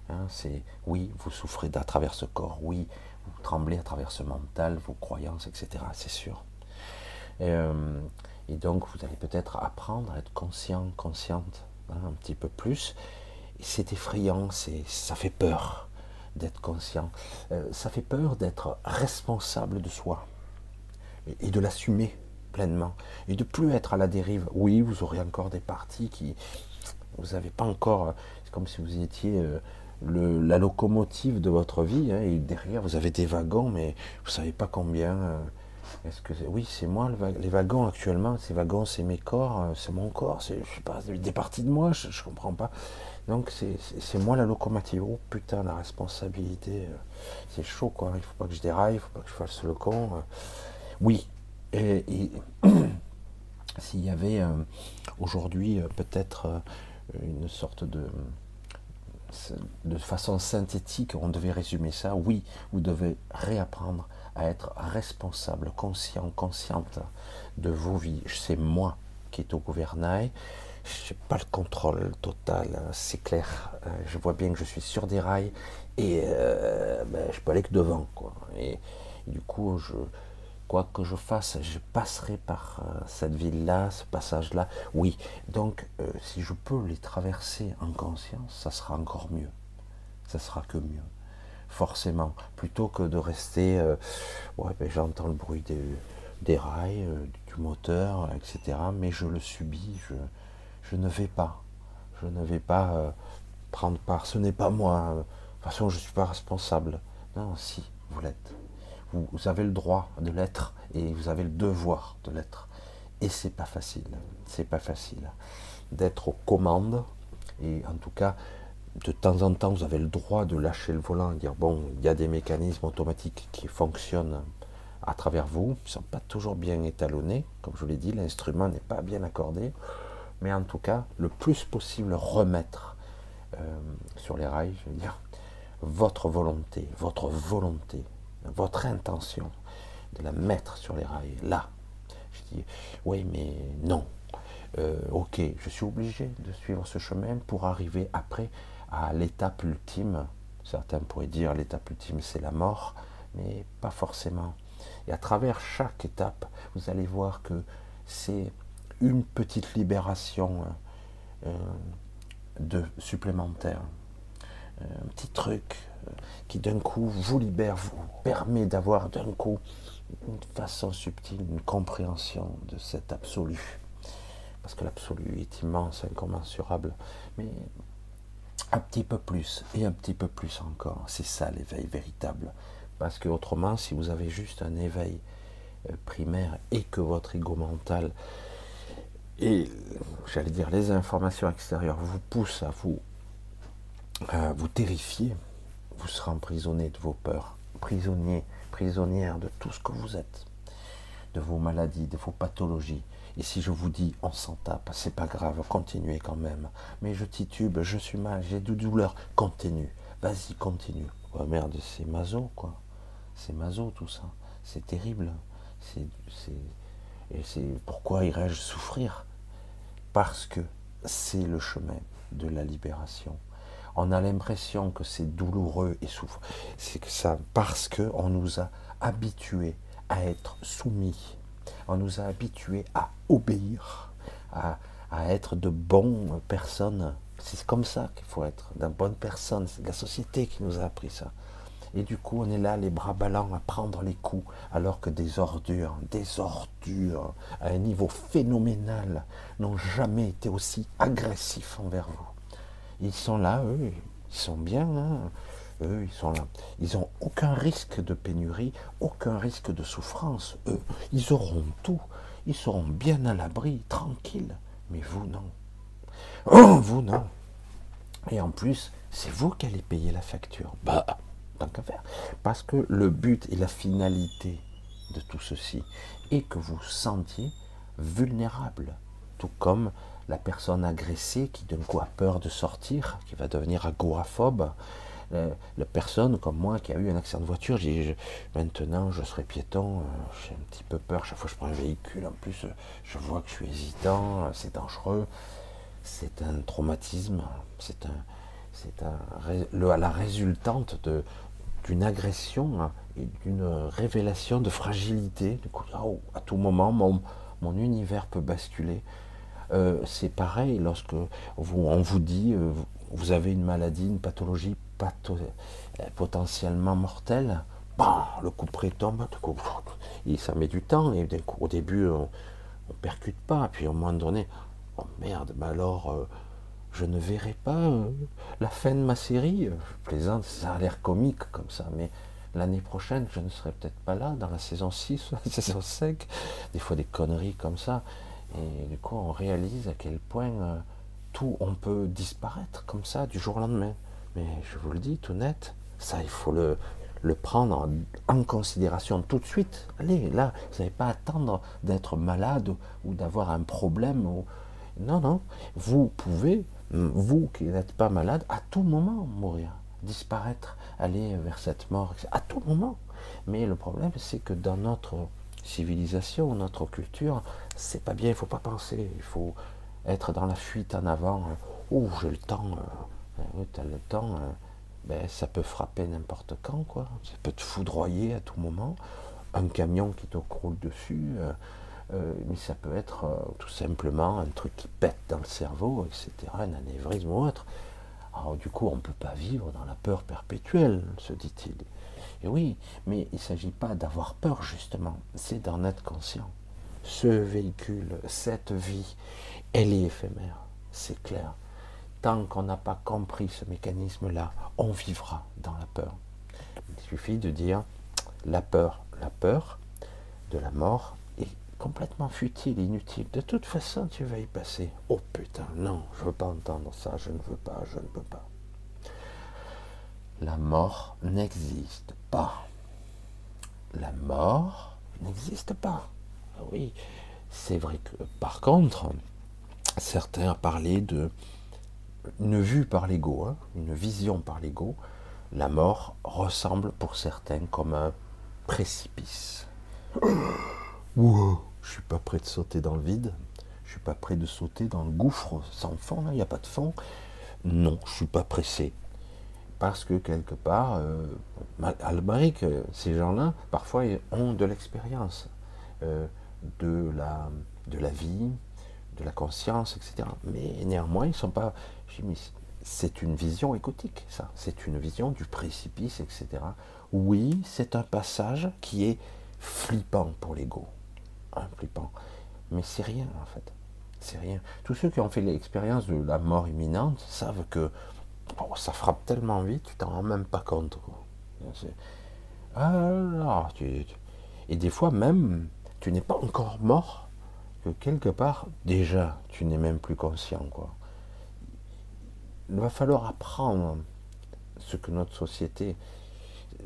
Speaker 2: Hein, c'est oui, vous souffrez à travers ce corps, oui, vous tremblez à travers ce mental, vos croyances, etc. C'est sûr. Et, euh, et donc, vous allez peut-être apprendre à être conscient, consciente, hein, un petit peu plus. C'est effrayant, ça fait peur d'être conscient. Euh, ça fait peur d'être responsable de soi et, de l'assumer pleinement et de plus être à la dérive. Oui, vous aurez encore des parties qui vous n'avez pas encore. C'est comme si vous étiez euh, la locomotive de votre vie, hein, et derrière vous avez des wagons, mais vous savez pas combien. euh, Est-ce que oui, c'est moi les wagons actuellement, ces wagons, c'est mes corps, c'est mon corps, c'est je sais pas, des parties de moi, je, je comprends pas. Donc c'est moi la locomotive. Oh putain, la responsabilité, euh, c'est chaud quoi. Il faut pas que je déraille, il faut pas que je fasse le con. euh. Oui, et, et s'il y avait euh, aujourd'hui peut-être une sorte de de façon synthétique, on devait résumer ça, oui, vous devez réapprendre à être responsable, conscient, consciente de vos vies. C'est moi qui est au gouvernail, je n'ai pas le contrôle total, hein, c'est clair. Euh, Je vois bien que je suis sur des rails et euh, ben, je peux aller que devant. Quoi. Et, du coup, je, quoi que je fasse, je passerai par euh, cette ville-là, ce passage-là. Oui, donc si je peux les traverser en conscience, ça sera encore mieux. Ça sera que mieux. Forcément. Plutôt que de rester, ouais, ben, j'entends le bruit des, rails, du moteur, etc. Mais je le subis, je, je ne vais pas. Je ne vais pas euh, prendre part. Ce n'est pas moi. De toute façon, je ne suis pas responsable. Non, si, vous l'êtes. Vous, avez le droit de l'être et vous avez le devoir de l'être. Et c'est pas facile. C'est pas facile d'être aux commandes. Et en tout cas, de temps en temps, vous avez le droit de lâcher le volant et dire bon, il y a des mécanismes automatiques qui fonctionnent à travers vous, ils ne sont pas toujours bien étalonnés, comme je vous l'ai dit, l'instrument n'est pas bien accordé, mais en tout cas, le plus possible remettre euh, sur les rails, je veux dire, votre volonté, votre volonté, votre intention de la mettre sur les rails, là. Je dis, oui, mais non. Euh, ok, je suis obligé de suivre ce chemin pour arriver après à l'étape ultime. Certains pourraient dire l'étape ultime c'est la mort, mais pas forcément. Et à travers chaque étape, vous allez voir que c'est une petite libération euh, de supplémentaire. Euh, un petit truc euh, qui d'un coup vous libère, vous permet d'avoir d'un coup une façon subtile, une compréhension de cet absolu. Parce que l'absolu est immense, incommensurable. Mais un petit peu plus et un petit peu plus encore. C'est ça l'éveil véritable. Parce que autrement, si vous avez juste un éveil euh, primaire et que votre ego mental et j'allais dire les informations extérieures vous poussent à vous à vous terrifier, vous serez emprisonné de vos peurs, prisonnier, prisonnière de tout ce que vous êtes, de vos maladies, de vos pathologies. Et si je vous dis on s'en tape, c'est pas grave, continuez quand même. Mais je titube, je suis mal, j'ai de douleur, continue. Vas-y, continue. Oh merde, c'est maso quoi. C'est maso tout ça. C'est terrible. C'est, et c'est pourquoi irais-je souffrir? Parce que c'est le chemin de la libération. On a l'impression que c'est douloureux et souffre. C'est que ça parce que on nous a habitués à être soumis. On nous a habitués à obéir, à, à être de bonnes personnes. C'est comme ça qu'il faut être, d'une bonne personne. C'est la société qui nous a appris ça. Et du coup, on est là, les bras ballants, à prendre les coups, alors que des ordures, des ordures, à un niveau phénoménal, n'ont jamais été aussi agressifs envers vous. Ils sont là, eux, ils sont bien, hein. eux, ils sont là. Ils n'ont aucun risque de pénurie, aucun risque de souffrance, eux. Ils auront tout, ils seront bien à l'abri, tranquilles. Mais vous, non. Oh, vous, non. Et en plus, c'est vous qui allez payer la facture. Bah, qu'à faire. Parce que le but et la finalité de tout ceci est que vous sentiez vulnérable. Tout comme la personne agressée qui d'un coup a peur de sortir, qui va devenir agoraphobe. La, la personne comme moi qui a eu un accident de voiture, j'ai maintenant je serai piéton, euh, j'ai un petit peu peur chaque fois que je prends un véhicule. En plus, euh, je vois que je suis hésitant, euh, c'est dangereux. C'est un traumatisme, c'est un, c'est un, le- la résultante de, agression et d'une révélation de fragilité. Du coup, oh, à tout moment, mon, univers peut basculer. Euh, c'est pareil lorsque vous, on vous dit euh, vous, avez une maladie, une pathologie patho- euh, potentiellement mortelle. Le coup près tombe, coup, et ça met du temps. Et coup, au début, on ne percute pas. Puis un moment donné, oh merde, mais alors, je ne verrai pas euh, la fin de ma série. Je plaisante, ça a l'air comique comme ça, mais l'année prochaine, je ne serai peut-être pas là, dans la saison 6, la saison 5, des fois des conneries comme ça. Et du coup, on réalise à quel point euh, tout, on peut disparaître comme ça du jour au lendemain. Mais je vous le dis tout net, ça, il faut le, le prendre en, considération tout de suite. Allez, là, vous n'avez pas à attendre d'être malade ou, ou d'avoir un problème. Ou... Non, non, vous pouvez, vous qui n'êtes pas malade, à tout moment mourir, disparaître, aller vers cette mort, à tout moment. Mais le problème, c'est que dans notre civilisation, notre culture, c'est pas bien, il faut pas penser, il faut être dans la fuite en avant. Oh, j'ai le temps, euh, oui, tu as le temps, euh, ben, ça peut frapper n'importe quand, quoi. Ça peut te foudroyer à tout moment. Un camion qui te croule dessus, euh, euh, mais ça peut être euh, tout simplement un truc qui pète dans le cerveau, etc., un anévrisme ou autre. Alors du coup, on ne peut pas vivre dans la peur perpétuelle, se dit-il. Et oui, mais il ne s'agit pas d'avoir peur, justement, c'est d'en être conscient. Ce véhicule, cette vie, elle est éphémère, c'est clair. Tant qu'on n'a pas compris ce mécanisme-là, on vivra dans la peur. Il suffit de dire la peur, la peur de la mort complètement futile, inutile. De toute façon, tu vas y passer. Oh putain, non, je veux pas entendre ça, je ne veux pas, je ne peux pas. La mort n'existe pas. La mort n'existe pas. Ah Oui, c'est vrai que par contre, certains ont parlé de une vue par l'ego, hein, une vision par l'ego. La mort ressemble pour certains comme un précipice. Je suis pas prêt de sauter dans le vide. Je suis pas prêt de sauter dans le gouffre sans fond. Il n'y a pas de fond. Non, je suis pas pressé parce que quelque part, euh, que ces gens-là, parfois, ont de l'expérience euh, de, la, de la vie, de la conscience, etc. Mais néanmoins, ils sont pas. C'est une vision écotique, ça. C'est une vision du précipice, etc. Oui, c'est un passage qui est flippant pour l'ego. Hein, flippant. Mais c'est rien, en fait. C'est rien. Tous ceux qui ont fait l'expérience de la mort imminente savent que Oh, ça frappe tellement vite, tu t'en rends même pas compte. Ah, tu, tu... Et des fois même, tu n'es pas encore mort, que quelque part, déjà, tu n'es même plus conscient. Quoi. Il va falloir apprendre ce que notre société...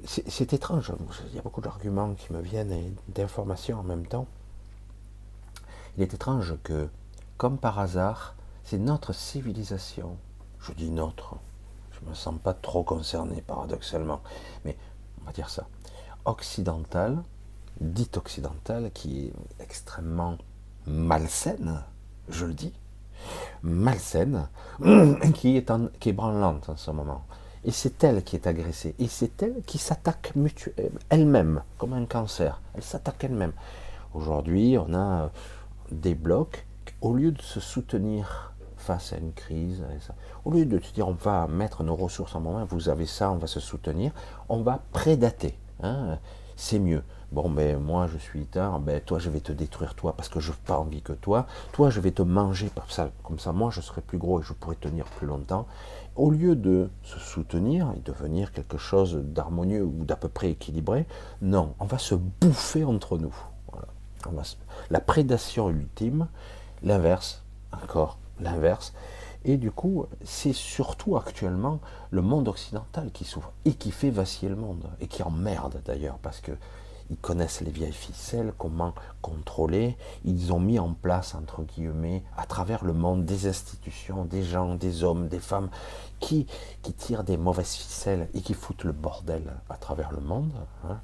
Speaker 2: C'est étrange, il y a beaucoup d'arguments qui me viennent et d'informations en même temps. Il est étrange que, comme par hasard, c'est notre civilisation, je dis notre, je ne me sens pas trop concerné paradoxalement, mais on va dire ça, occidentale, dite occidentale, qui est extrêmement malsaine, je le dis, malsaine, qui est, qui est branlante en ce moment. Et c'est elle qui est agressée. Et c'est elle qui s'attaque elle-même, comme un cancer. Elle s'attaque elle-même. Aujourd'hui, on a des blocs, au lieu de se soutenir face à une crise, au lieu de te dire on va mettre nos ressources en moment, vous avez ça, on va se soutenir, on va prédater. Hein, c'est mieux. Bon, ben moi je suis tard, ben toi je vais te détruire toi parce que je n'ai pas envie que toi. Toi je vais te manger comme ça, comme ça moi je serai plus gros et je pourrai tenir plus longtemps. Au lieu de se soutenir et devenir quelque chose d'harmonieux ou d'à peu près équilibré, non, on va se bouffer entre nous. Voilà. On va se... La prédation ultime, l'inverse, encore l'inverse. Et du coup, c'est surtout actuellement le monde occidental qui souffre et qui fait vaciller le monde et qui emmerde d'ailleurs parce que ils connaissent les vieilles ficelles, comment contrôler. Ils ont mis en place, entre guillemets, à travers le monde, des institutions, des gens, des hommes, des femmes, qui, tirent des mauvaises ficelles et qui foutent le bordel à travers le monde. Hein.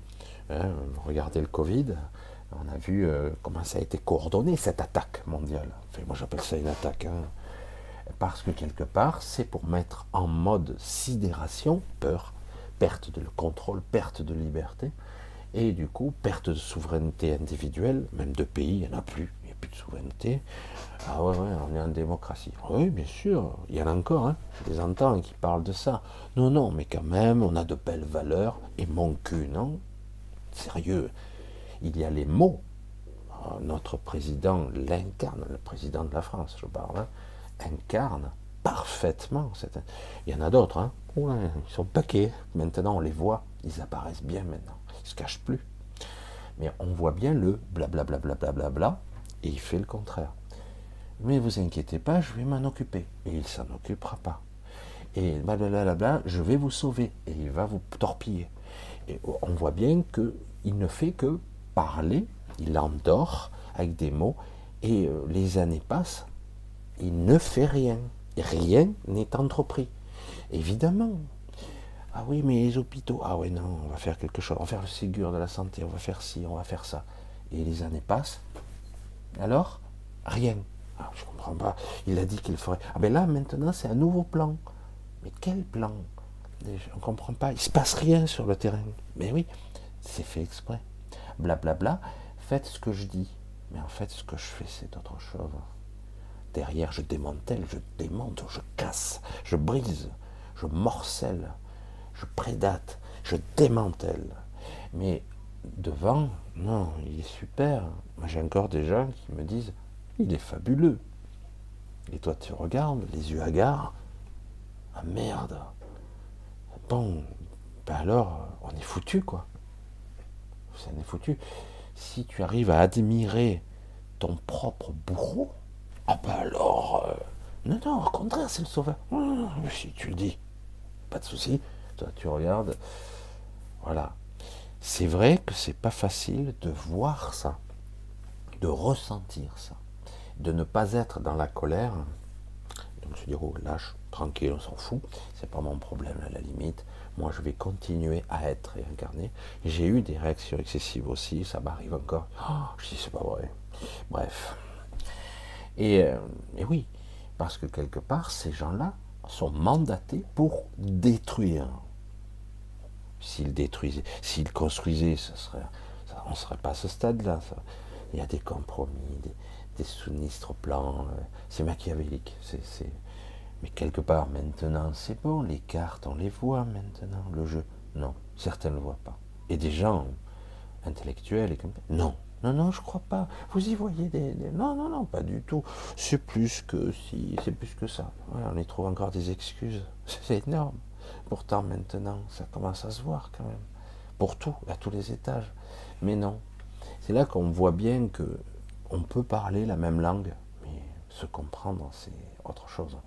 Speaker 2: Hein, regardez le Covid, on a vu euh, comment ça a été coordonné, cette attaque mondiale. Enfin, moi j'appelle ça une attaque. Hein. Parce que quelque part, c'est pour mettre en mode sidération, peur, perte de contrôle, perte de liberté, et du coup, perte de souveraineté individuelle, même de pays, il n'y en a plus, il n'y a plus de souveraineté. Ah ouais, ouais, on est en démocratie. Oui, bien sûr, il y en a encore, hein. je les entends qui parlent de ça. Non, non, mais quand même, on a de belles valeurs, et mon cul, non Sérieux, il y a les mots. Notre président l'incarne, le président de la France, je parle, hein, incarne parfaitement. Il y en a d'autres, hein. Ils sont paquets. Maintenant, on les voit, ils apparaissent bien maintenant. Ils se cachent plus. Mais on voit bien le blablabla, et il fait le contraire. Mais vous inquiétez pas, je vais m'en occuper. Et il s'en occupera pas. Et blablabla, je vais vous sauver. Et il va vous torpiller. Et on voit bien que il ne fait que parler, il endort avec des mots, et euh, les années passent, il ne fait rien. Rien n'est entrepris. Évidemment. Ah oui, mais les hôpitaux, ah ouais, non, on va faire quelque chose, on va faire le Ségur de la santé, on va faire ci, on va faire ça. Et les années passent. Alors, rien. Ah, je comprends pas. Il a dit qu'il ferait. Ah ben là, maintenant, c'est un nouveau plan. Mais quel plan? On ne comprend pas. Il se passe rien sur le terrain. Mais oui, c'est fait exprès. Blablabla. Faites ce que je dis. Mais en fait, ce que je fais, c'est autre chose. Derrière, je démantèle, je démonte, je casse, je brise, je morcelle, je prédate, je démantèle. Mais devant, non, il est super. Moi, j'ai encore des gens qui me disent, il est fabuleux. Et toi, tu regardes, les yeux hagards. Ah merde. Bon, ben alors, on est foutu, quoi. Ça en est foutu. Si tu arrives à admirer ton propre bourreau, ah ben alors, euh, non, non, au contraire, c'est le sauveur. Si tu le dis, pas de souci. Toi, tu regardes, voilà. C'est vrai que c'est pas facile de voir ça, de ressentir ça, de ne pas être dans la colère. Donc je dis, oh, lâche, tranquille, on s'en fout, c'est pas mon problème à la limite. Moi, je vais continuer à être et incarner. J'ai eu des réactions excessives aussi, ça m'arrive encore. Oh, je dis, c'est pas vrai. Bref. Et, euh, et oui, parce que quelque part, ces gens-là sont mandatés pour détruire. S'ils détruisaient, s'ils construisaient, ça serait, ça- on ne serait pas à ce stade-là. Il y a des compromis, des, des sinistres plans. euh, C'est machiavélique. c'est- Mais quelque part, maintenant, c'est bon. Les cartes, on les voit maintenant. Le jeu, non. Certains ne le voient pas. Et des gens intellectuels et comme non. Non, non, je crois pas. Vous y voyez des, Non, non, non, pas du tout. C'est plus que si, c'est plus que ça. On y trouve encore des excuses. C'est énorme. Pourtant, maintenant, ça commence à se voir quand même. Pour tout, à tous les étages. Mais non. C'est là qu'on voit bien que on peut parler la même langue, mais se comprendre, c'est autre chose.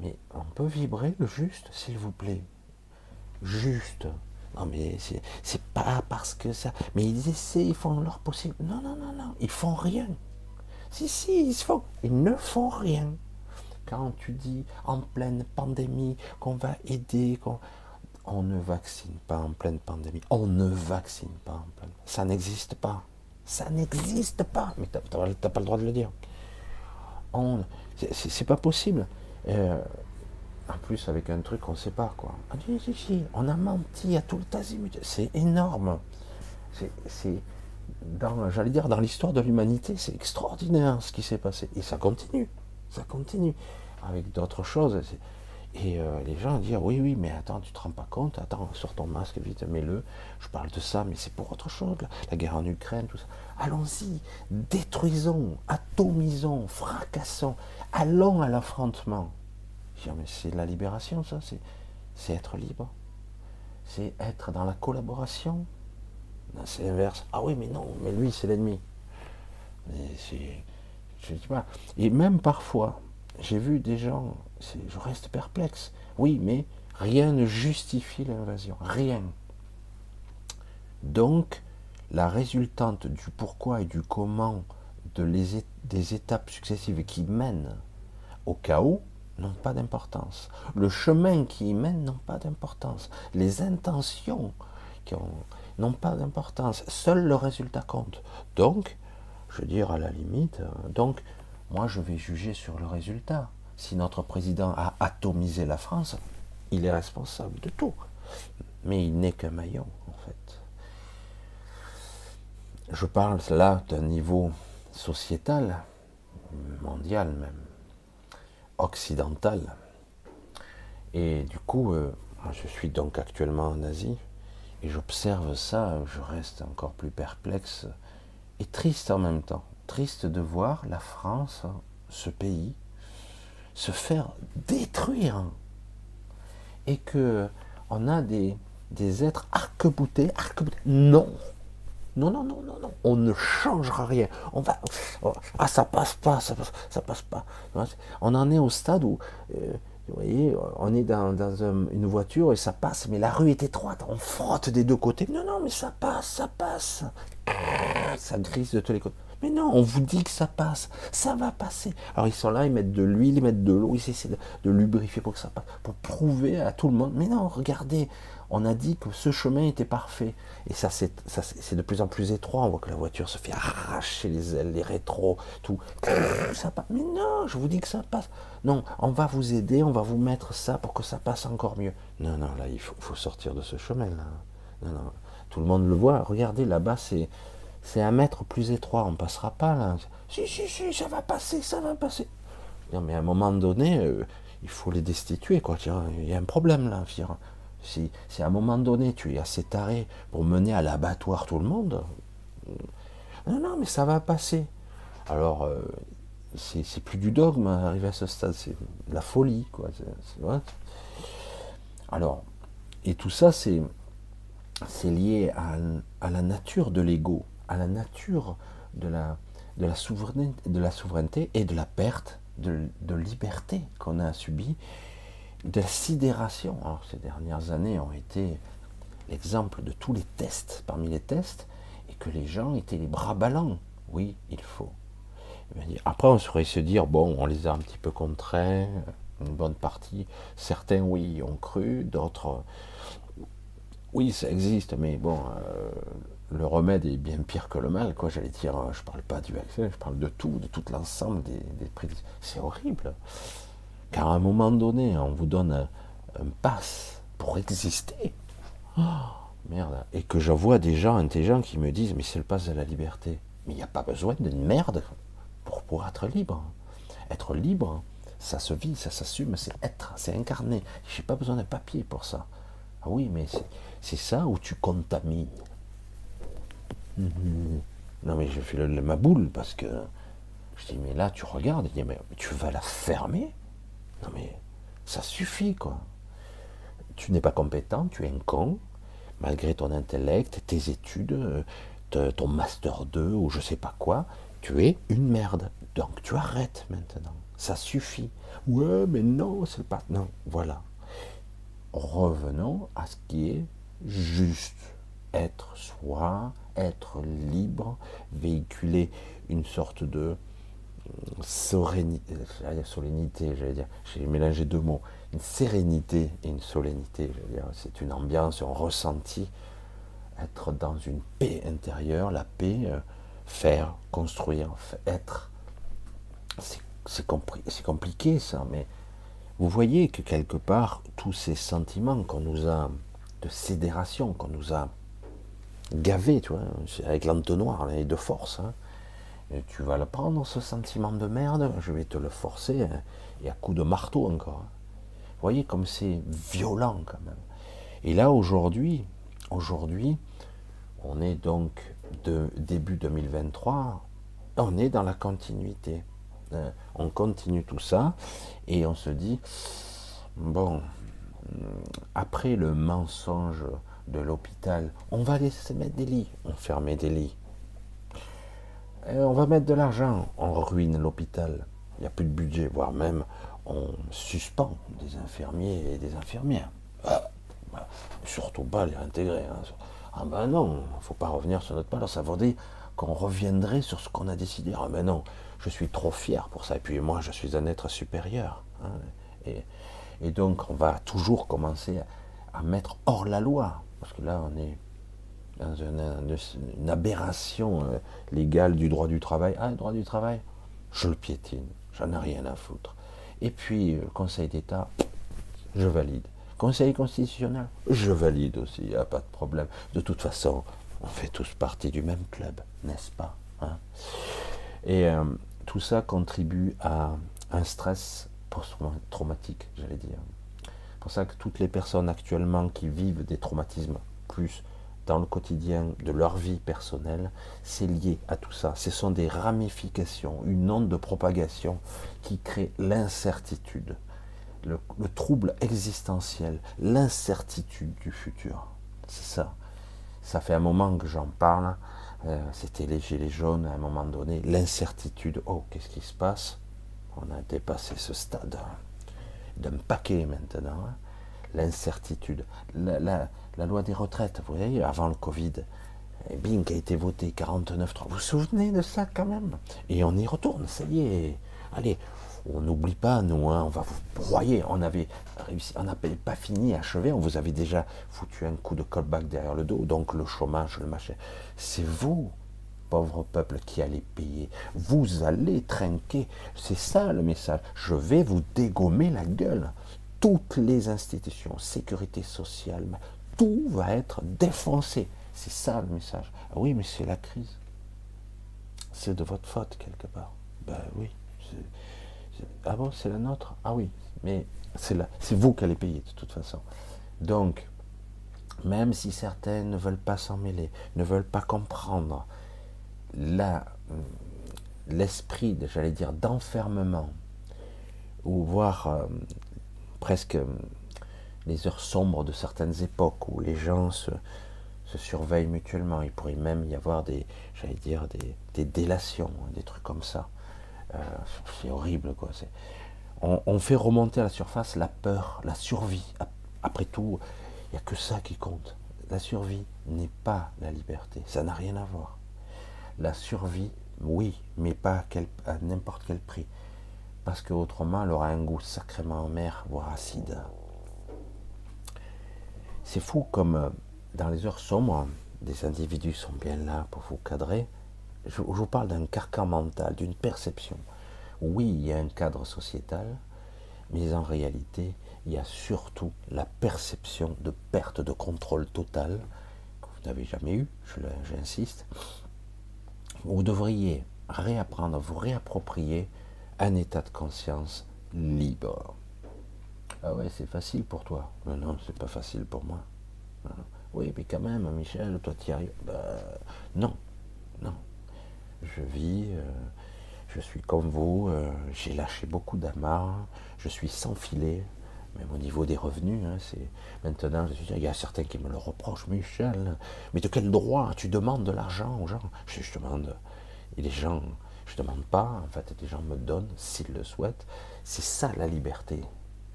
Speaker 2: Mais on peut vibrer le juste, s'il vous plaît. Juste. Non, mais c'est pas parce que ça. Mais ils essaient, ils font leur possible. Non, non, non, non. Ils font rien. Si, si, ils font. Ils ne font rien. Quand tu dis en pleine pandémie qu'on va aider, qu'on. On ne vaccine pas en pleine pandémie. On ne vaccine pas en pleine. Ça n'existe pas. Ça n'existe pas. Mais t'as- t'as pas le droit de le dire. On. c'est- pas possible. Euh, en plus, avec un truc qu'on ne sait pas, quoi. Ah, on a menti à tout le azimut. C'est énorme. C'est, j'allais dire, dans l'histoire de l'humanité, c'est extraordinaire ce qui s'est passé. Et ça continue. Ça continue. Avec d'autres choses. Et euh, les gens disent, oui, oui, mais attends, tu te rends pas compte, attends, sors ton masque vite, mets-le. Je parle de ça, mais c'est pour autre chose, la, guerre en Ukraine, tout ça. Allons-y, détruisons, atomisons, fracassons, allons à l'affrontement. Mais c'est la libération, ça, c'est, être libre. C'est être dans la collaboration. C'est l'inverse. Ah oui, mais non, mais lui, c'est l'ennemi. Mais c'est. Je pas. Et même parfois, j'ai vu des gens, je reste perplexe. Oui, mais rien ne justifie l'invasion. Rien. Donc, la résultante du pourquoi et du comment de des étapes successives qui mènent au chaos n'ont pas d'importance. Le chemin qui y mène n'ont pas d'importance. Les intentions n'ont pas d'importance. Seul le résultat compte. Donc, je veux dire, à la limite, euh, donc, moi, je vais juger sur le résultat. Si notre président a atomisé la France, il est responsable de tout. Mais il n'est qu'un maillon, en fait. Je parle là d'un niveau sociétal, mondial même, occidental. Et du coup, euh, je suis donc actuellement en Asie et j'observe ça, je reste encore plus perplexe et triste en même temps. Triste de voir la France, ce pays, se faire détruire. Et que on a des, des êtres arc-boutés, arc-boutés. Non, non, non, non, non, non, on ne changera rien. On va, oh, ah, ça passe pas, ça passe, passe pas. On en est au stade où, euh, vous voyez, on est dans, dans un- une voiture et ça passe, mais la rue est étroite, on frotte des deux côtés. Non, non, mais ça passe, ça passe. Ça grise de tous les côtés. Mais non, on vous dit que ça passe, ça va passer. Alors ils sont là, ils mettent de l'huile, ils mettent de l'eau, ils essaient de, lubrifier pour que ça passe, pour prouver à tout le monde. Mais non, regardez, on a dit que ce chemin était parfait. Et ça, c'est de plus en plus étroit. On voit que la voiture se fait arracher les ailes, les rétros, tout. Ça passe. Mais non, je vous dis que ça passe. Non, on va vous aider, on va vous mettre ça pour que ça passe encore mieux. Non, non, là, il faut, faut sortir de ce chemin-là. Non, non, tout le monde le voit. Regardez, là-bas, c'est c'est un mètre plus étroit. On passera pas là. Si, si, si, ça va passer, ça va passer. Non, mais à un moment donné, euh, il faut les destituer, quoi. Il y a un problème là. Si, à un moment donné, tu es assez taré pour mener à l'abattoir tout le monde, euh, non, non, mais ça va passer. Alors, euh, c'est plus du dogme arrivé à ce stade, c'est de la folie, quoi. Alors, et tout ça, c'est lié à la nature de l'ego, à la nature de la, de, la souveraineté, et de la perte de, liberté qu'on a subie, de la sidération. Alors ces dernières années ont été l'exemple de tous les tests parmi les tests, et que les gens étaient les bras ballants. Oui, il faut. Après, on saurait se dire, bon, on les a un petit peu contraints, une bonne partie. Certains, oui, ont cru, d'autres, oui, ça existe, mais bon, euh, le remède est bien pire que le mal, quoi. J'allais dire, euh, je parle pas du vaccin, je parle de tout, de tout l'ensemble des, des. C'est horrible. Car à un moment donné, on vous donne un, un pass pour exister. Oh, merde. Et que je vois des gens intelligents qui me disent, mais c'est le pass de la liberté. Mais il n'y a pas besoin d'une merde pour pouvoir être libre. Être libre, ça se vit, ça s'assume, c'est être, c'est incarner. J'ai pas besoin d'un papier pour ça. Ah oui, mais c'est ça où tu contamines. Mhm. Non, mais je fais le, ma boule parce que je dis, mais là, tu regardes, mais tu vas la fermer? Non, mais ça suffit, quoi. Tu n'es pas compétent, tu es un con, malgré ton intellect, tes études, ton master 2 ou je sais pas quoi, tu es une merde. Donc tu arrêtes maintenant. Ça suffit. Ouais, mais non, c'est pas. Non, voilà revenons à ce qui est juste. Être soi, être libre, véhiculer une sorte de sérénité, j'allais dire solennité, j'allais dire, j'ai mélangé deux mots, une sérénité et une solennité, c'est une ambiance, un ressenti, être dans une paix intérieure, la paix, euh, faire, construire, être, c'est compliqué ça, mais vous voyez que quelque part, tous ces sentiments qu'on nous a, de sidération, qu'on nous a gavés, tu vois, avec l'entonnoir là, et de force, hein, tu vas le prendre, ce sentiment de merde, je vais te le forcer, hein, et à coups de marteau encore. Vous voyez comme c'est violent quand même. Et là, aujourd'hui, aujourd'hui, on est donc de début 2023, on est dans la continuité. On continue tout ça et on se dit, bon, après le mensonge de l'hôpital, on va laisser mettre des lits, on fermait des lits. On va mettre de l'argent, on ruine l'hôpital. Il n'y a plus de budget, voire même on suspend des infirmiers et des infirmières. Ah, bah, surtout pas les intégrer. hein. Ah ben non, il faut pas revenir sur notre pas. Ça dire qu'on reviendrait sur ce qu'on a décidé. Ah ben non, je suis trop fier pour ça. Et puis moi, je suis un être supérieur. hein. Et, donc, on va toujours commencer à mettre hors la loi. Parce que là, on est dans une, aberration euh, légale du droit du travail. Ah, le droit du travail, je le piétine. J'en ai rien à foutre. Et puis, euh, Conseil d'État, je valide. Conseil constitutionnel, je valide aussi, il n'y a pas de problème. De toute façon, on fait tous partie du même club, n'est-ce pas hein? Et euh, tout ça contribue à un stress post-traumatique, j'allais dire. C'est pour ça que toutes les personnes actuellement qui vivent des traumatismes plus dans le quotidien de leur vie personnelle, c'est lié à tout ça. Ce sont des ramifications, une onde de propagation qui crée l'incertitude, le, le trouble existentiel, l'incertitude du futur. C'est ça. Ça fait un moment que j'en parle. Euh, C'était les gilets jaunes à un moment donné. L'incertitude. Oh, qu'est-ce qui se passe? On a dépassé ce stade d'un paquet maintenant. hein. L'incertitude. La, la- loi des retraites, vous voyez, avant le Covid, et bing, a été voté 49-3. Vous vous souvenez de ça quand même? Et on y retourne, ça y est. Allez, on n'oublie pas, nous, hein, on va vous broyer. On avait réussi, on n'avait pas fini, achevé, on vous avait déjà foutu un coup de callback derrière le dos, donc le chômage, le machin. C'est vous, pauvre peuple, qui allez payer. Vous allez trinquer. C'est ça le message. Je vais vous dégommer la gueule. Toutes les institutions, sécurité sociale, tout va être défoncé. C'est ça le message. Ah oui, mais c'est la crise. C'est de votre faute quelque part. Ben oui. Ah bon, c'est la nôtre? Ah oui, mais c'est vous qui allez payer de toute façon. Donc, même si certains ne veulent pas s'en mêler, ne veulent pas comprendre l'esprit, de- j'allais dire, d'enfermement, ou voire euh, presque euh, les heures sombres de certaines époques où les gens se, surveillent mutuellement. Il pourrait même y avoir des, j'allais dire, délations, hein, des trucs comme ça. Euh, c'est horrible, quoi. On, on fait remonter à la surface la peur, la survie. Ap- Après tout, il n'y a que ça qui compte. La survie n'est pas la liberté. Ça n'a rien à voir. La survie, oui, mais pas à, n'importe quel prix. Parce qu'autrement, elle aura un goût sacrément amer, voire acide. C'est fou comme euh, dans les heures sombres, des individus sont bien là pour vous cadrer. Je, vous parle d'un carcan mental, d'une perception. Oui, il y a un cadre sociétal, mais en réalité, il y a surtout la perception de perte de contrôle total que vous n'avez jamais eu, j'insiste. Vous devriez réapprendre, vous réapproprier un état de conscience libre. Ah ouais, c'est facile pour toi. Non, non, c'est pas facile pour moi. Ah, Oui, mais quand même, Michel, toi tu y arrives. Ben, non, non. Je vis, euh, je suis comme vous, euh, j'ai lâché beaucoup d'amarres, je suis sans filet, même au niveau des revenus. hein, c'est Maintenant, il y a certains qui me le reprochent, Michel, mais de quel droit tu demandes de l'argent aux gens? Je, je demande, et les gens, je ne demande pas, en fait, les gens me donnent s'ils le souhaitent. C'est ça la liberté,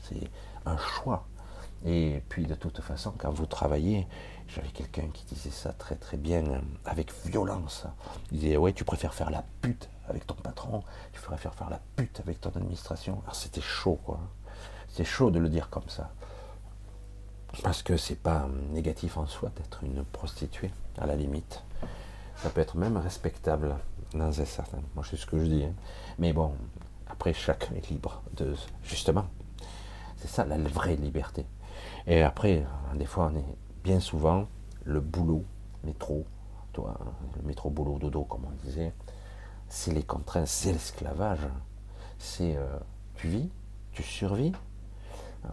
Speaker 2: c'est un choix. Et puis de toute façon, quand vous travaillez, j'avais quelqu'un qui disait ça très très bien, euh, avec violence. Il disait, ouais, tu préfères faire la pute avec ton patron, tu préfères faire la pute avec ton administration. Alors c'était chaud, quoi. C'est chaud de le dire comme ça. Parce que c'est pas négatif en soi d'être une prostituée, à la limite. Ça peut être même respectable dans un certain. Moi, c'est ce que je dis. hein. Mais bon, après, chacun est libre de. Justement, c'est ça la vraie liberté. Et après, des fois, on est bien souvent le boulot, métro, toi, le métro boulot dodo, comme on disait, c'est les contraintes, c'est l'esclavage. C'est euh, tu vis, tu survis.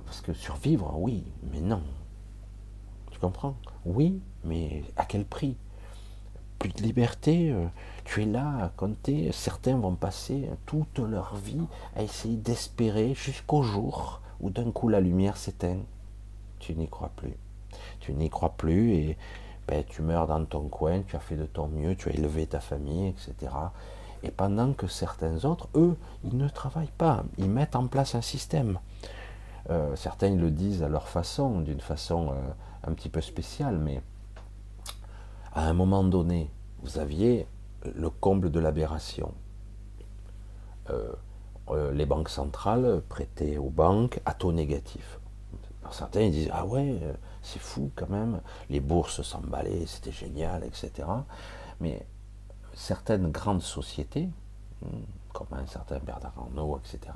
Speaker 2: Parce que survivre, oui, mais non. Tu comprends? Oui, mais à quel prix? Plus de liberté, euh, tu es là à compter. Certains vont passer toute leur vie à essayer d'espérer jusqu'au jour où d'un coup la lumière s'éteint. Tu n'y crois plus. Tu n'y crois plus et ben, tu meurs dans ton coin, tu as fait de ton mieux, tu as élevé ta famille, etc. Et pendant que certains autres, eux, ils ne travaillent pas, ils mettent en place un système. Euh, certains le disent à leur façon, d'une façon euh, un petit peu spéciale, mais à un moment donné, vous aviez le comble de l'aberration. Euh, les banques centrales prêtaient aux banques à taux négatif. Certains disent ah ouais c'est fou quand même, les bourses s'emballaient, c'était génial, etc. Mais certaines grandes sociétés, comme un certain Bernard Arnault, etc.,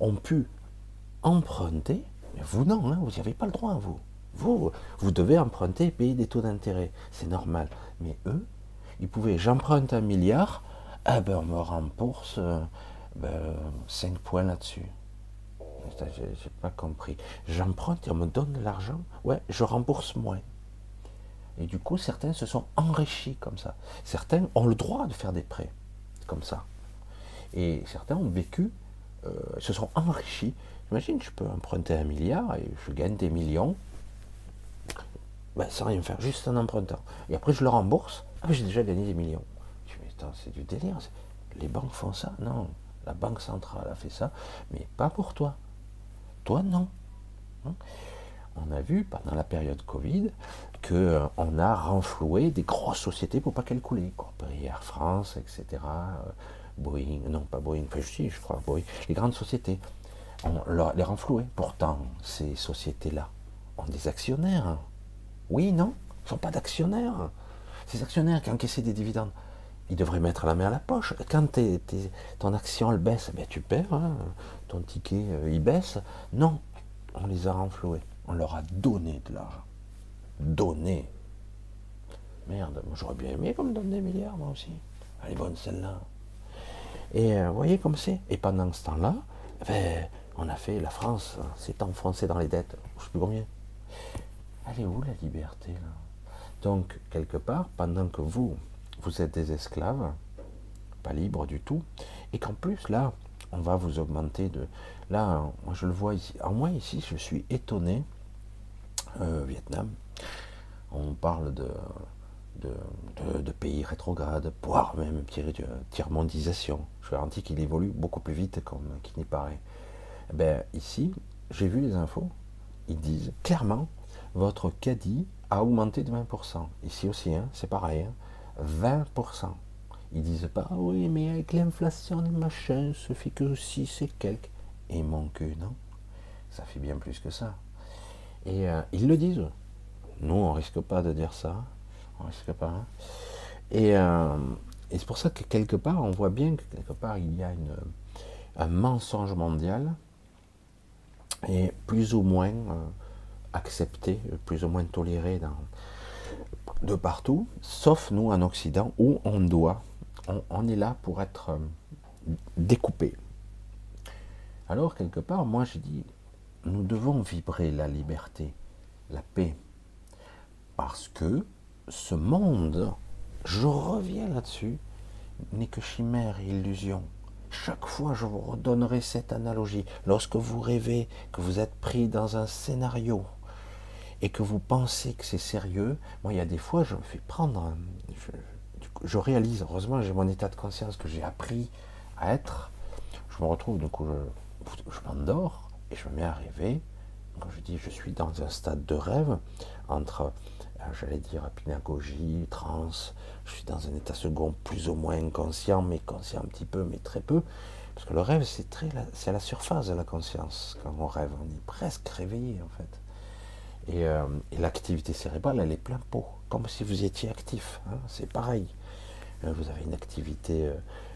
Speaker 2: ont pu emprunter, mais vous non, hein, vous n'y avez pas le droit, vous. Vous, vous devez emprunter et payer des taux d'intérêt, c'est normal. Mais eux, ils pouvaient, j'emprunte un milliard, ah ben on me rembourse euh, ben, 5 points là-dessus. J'ai pas compris. J'emprunte et on me donne de l'argent, ouais, je rembourse moins. Et du coup, certains se sont enrichis comme ça. Certains ont le droit de faire des prêts comme ça. Et certains ont vécu, euh, se sont enrichis. Imagine, je peux emprunter un milliard et je gagne des millions ben, sans rien faire, juste en empruntant. Et après, je le rembourse. Ah, j'ai déjà gagné des millions. Je me dis, c'est du délire. Les banques font ça? Non. La banque centrale a fait ça, mais pas pour toi. Toi, non. Hein? on a vu pendant la période Covid qu'on euh, a renfloué des grosses sociétés pour pas qu'elles coulent. Air France, etc. Euh, Boeing, non pas Boeing, enfin je, je crois Boeing, les grandes sociétés. On les renfloué. Pourtant, ces sociétés-là ont des actionnaires. Oui, non Ils sont pas d'actionnaires. Ces actionnaires qui encaissent des dividendes, ils devraient mettre la main à la poche. Quand ton action baisse, ben, tu perds, hein. ton ticket euh, il baisse. Non, on les a renfloués. On leur a donné de l'argent. Donné. Merde, j'aurais bien aimé qu'on me donne des milliards, moi aussi. Elle est bonne celle-là. Et euh, voyez comme c'est. Et pendant ce temps-là, ben, on a fait la France, s'est enfoncée dans les dettes. Je ne sais plus combien. Elle est où la liberté Donc, quelque part, pendant que vous, vous êtes des esclaves, pas libres du tout, et qu'en plus, là, on va vous augmenter de. Là, moi je le vois ici. En moi, ici, je suis étonné euh, Vietnam. On parle de, de, pays rétrogrades, voire même tiers-mondisation. Je garantis qu'il évolue beaucoup plus vite qu'il n'y paraît. Ben, ici, j'ai vu les infos, ils disent clairement, votre caddie a augmenté de 20%. Ici aussi, hein, c'est pareil, 20%. Hein. Ils disent pas, ah oui, mais avec l'inflation, les machins, ça fait que si c'est quelques. Et mon cul, non Ça fait bien plus que ça. Et euh, ils le disent. Nous, on risque pas de dire ça. On risque pas. Hein. Euh, et, c'est pour ça que quelque part, on voit bien que quelque part, il y a une, un mensonge mondial et plus ou moins euh, accepté, plus ou moins toléré de partout, sauf nous en Occident, où on doit, on est là pour être découpé. Alors, quelque part, moi, je dis, nous devons vibrer la liberté, la paix. Parce que ce monde, je reviens là-dessus, n'est que chimère et illusion. Chaque fois, je vous redonnerai cette analogie. Lorsque vous rêvez que vous êtes pris dans un scénario et que vous pensez que c'est sérieux, moi, il y a des fois, je me fais prendre, je, réalise, heureusement, j'ai mon état de conscience que j'ai appris à être. Je me retrouve, du coup, je, je m'endors, et je me mets à rêver. Quand je dis je suis dans un stade de rêve, entre, j'allais dire, pynagogie, transe, je suis dans un état second plus ou moins inconscient, mais conscient un petit peu, mais très peu. Parce que le rêve, c'est très, c'est à la surface de la conscience. Quand on rêve, on est presque réveillé en fait. Et, euh, l'activité cérébrale, elle est plein pot, comme si vous étiez actif. Hein. c'est pareil. Euh, vous avez une activité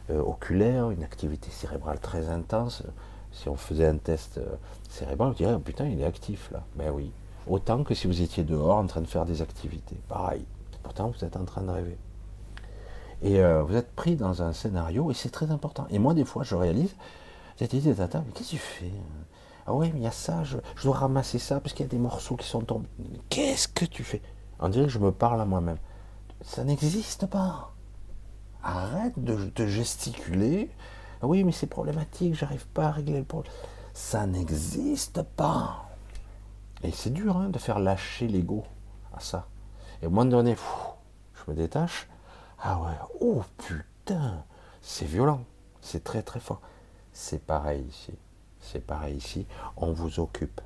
Speaker 2: oculaire, une activité cérébrale très intense si on faisait un test euh, cérébral, on dirait, oh, putain, il est actif là. Ben oui. Autant que si vous étiez dehors en train de faire des activités. Pareil. Pourtant, vous êtes en train de rêver. Et euh, vous êtes pris dans un scénario, et c'est très important. Et moi, des fois, je réalise, j'ai dit, mais qu'est-ce que tu fais Ah oui, mais il y a ça, je, dois ramasser ça, parce qu'il y a des morceaux qui sont tombés. Qu'est-ce que tu fais? On dirait que je me parle à moi-même. Ça n'existe pas. Arrête de gesticuler ah oui, mais c'est problématique, j'arrive pas à régler le problème. Ça n'existe pas. Et c'est dur hein, de faire lâcher l'ego à ça. Et au moment donné, je me détache. Ah ouais, oh putain, c'est violent, c'est très très fort. C'est pareil ici. C'est pareil ici. On vous occupe.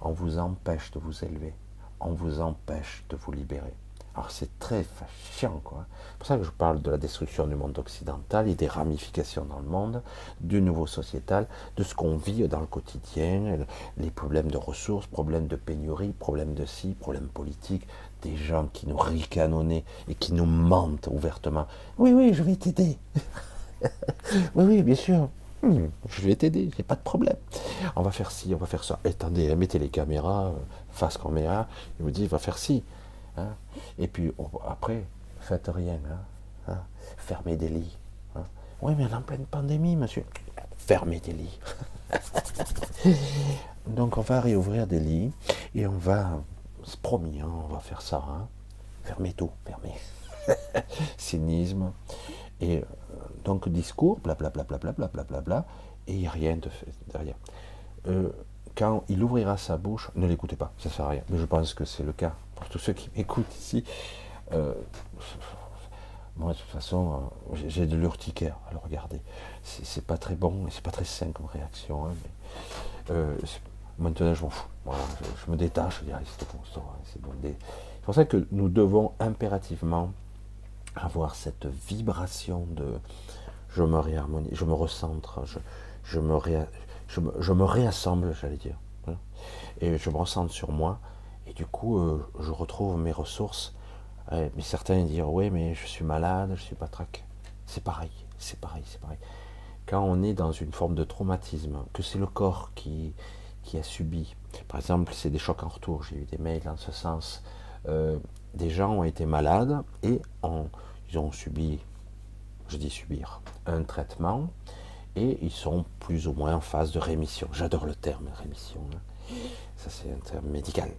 Speaker 2: On vous empêche de vous élever. On vous empêche de vous libérer. Alors c'est très chiant, quoi. C'est pour ça que je parle de la destruction du monde occidental et des ramifications dans le monde, du nouveau sociétal, de ce qu'on vit dans le quotidien, les problèmes de ressources, problèmes de pénurie, problèmes de ci, problèmes politiques, des gens qui nous ricanonnent et qui nous mentent ouvertement. Oui, oui, je vais t'aider. oui, oui, bien sûr. Hmm, je vais t'aider, j'ai pas de problème. On va faire ci, on va faire ça. Attendez, mettez les caméras, euh, face caméra, il vous dit, va faire ci. Hein. Et puis après, faites rien. Hein. Hein. Fermez des lits. Oui, mais en pleine pandémie, monsieur. Fermez des lits. Donc on va réouvrir des lits et on va, c'est promis, on va faire ça. fermez tout, fermez. Cynisme. Et euh, donc discours, blablabla, blablabla, blablabla, et il n'y a rien de fait derrière. Euh, quand il ouvrira sa bouche, ne l'écoutez pas, ça ne sert à rien. Mais je pense que c'est le cas pour tous ceux qui m'écoutent ici. Euh, moi, de toute façon, euh, j'ai- de l'urticaire à le regarder. C'est pas très bon et c'est pas très sain comme réaction. hein, euh, maintenant, je m'en fous. Je, me détache, je allez, c'est bon, c'est bon, pour ça que nous devons impérativement avoir cette vibration de je me réharmonie, je me recentre, je me réassemble, j'allais dire. hein, Et je me recentre sur moi, et du coup, euh, je retrouve mes ressources. Ouais, mais certains diront, oui, mais je suis malade, je suis pas traqué. C'est pareil, c'est pareil, c'est pareil. Quand on est dans une forme de traumatisme, que c'est le corps qui, qui a subi, par exemple, c'est des chocs en retour, j'ai eu des mails dans ce sens, euh, des gens ont été malades et ils ont subi, je dis subir, un traitement et ils sont plus ou moins en phase de rémission. J'adore le terme rémission. hein. Ça, c'est un terme médical.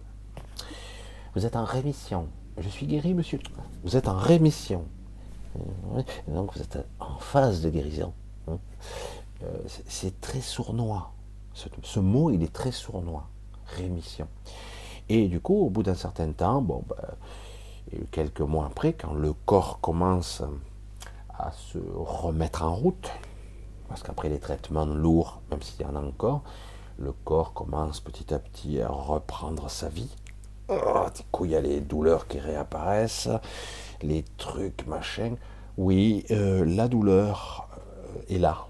Speaker 2: Vous êtes en rémission. Je suis guéri, monsieur. Vous êtes en rémission. Euh. Donc, vous êtes en phase de guérison. hein. Euh, c'est- très sournois. Ce, mot, il est très sournois. Rémission. Et du coup, au bout d'un certain temps, bon, et quelques mois après, quand le corps commence à se remettre en route, parce qu'après les traitements lourds, même s'il y en a encore, le corps commence petit à petit à reprendre sa vie. Oh, du coup, il y a les douleurs qui réapparaissent, les trucs, machin. Oui, euh, la douleur euh, est là.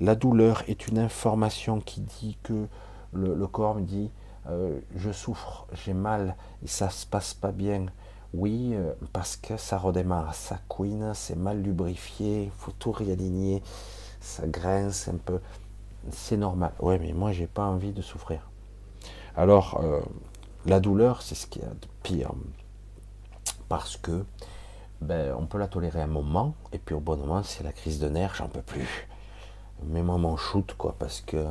Speaker 2: La douleur est une information qui dit que le, corps me dit euh, je souffre, j'ai mal, et ça se passe pas bien. Oui, parce que ça redémarre, ça couine, c'est mal lubrifié, il faut tout réaligner, ça grince un peu. C'est normal. Ouais, mais moi, j'ai pas envie de souffrir. Alors, la douleur, c'est ce qu'il y a de pire. Parce que ben, on peut la tolérer un moment, et puis au bon moment, c'est la crise de nerfs, j'en peux plus. Mets-moi mon shoot, quoi, parce que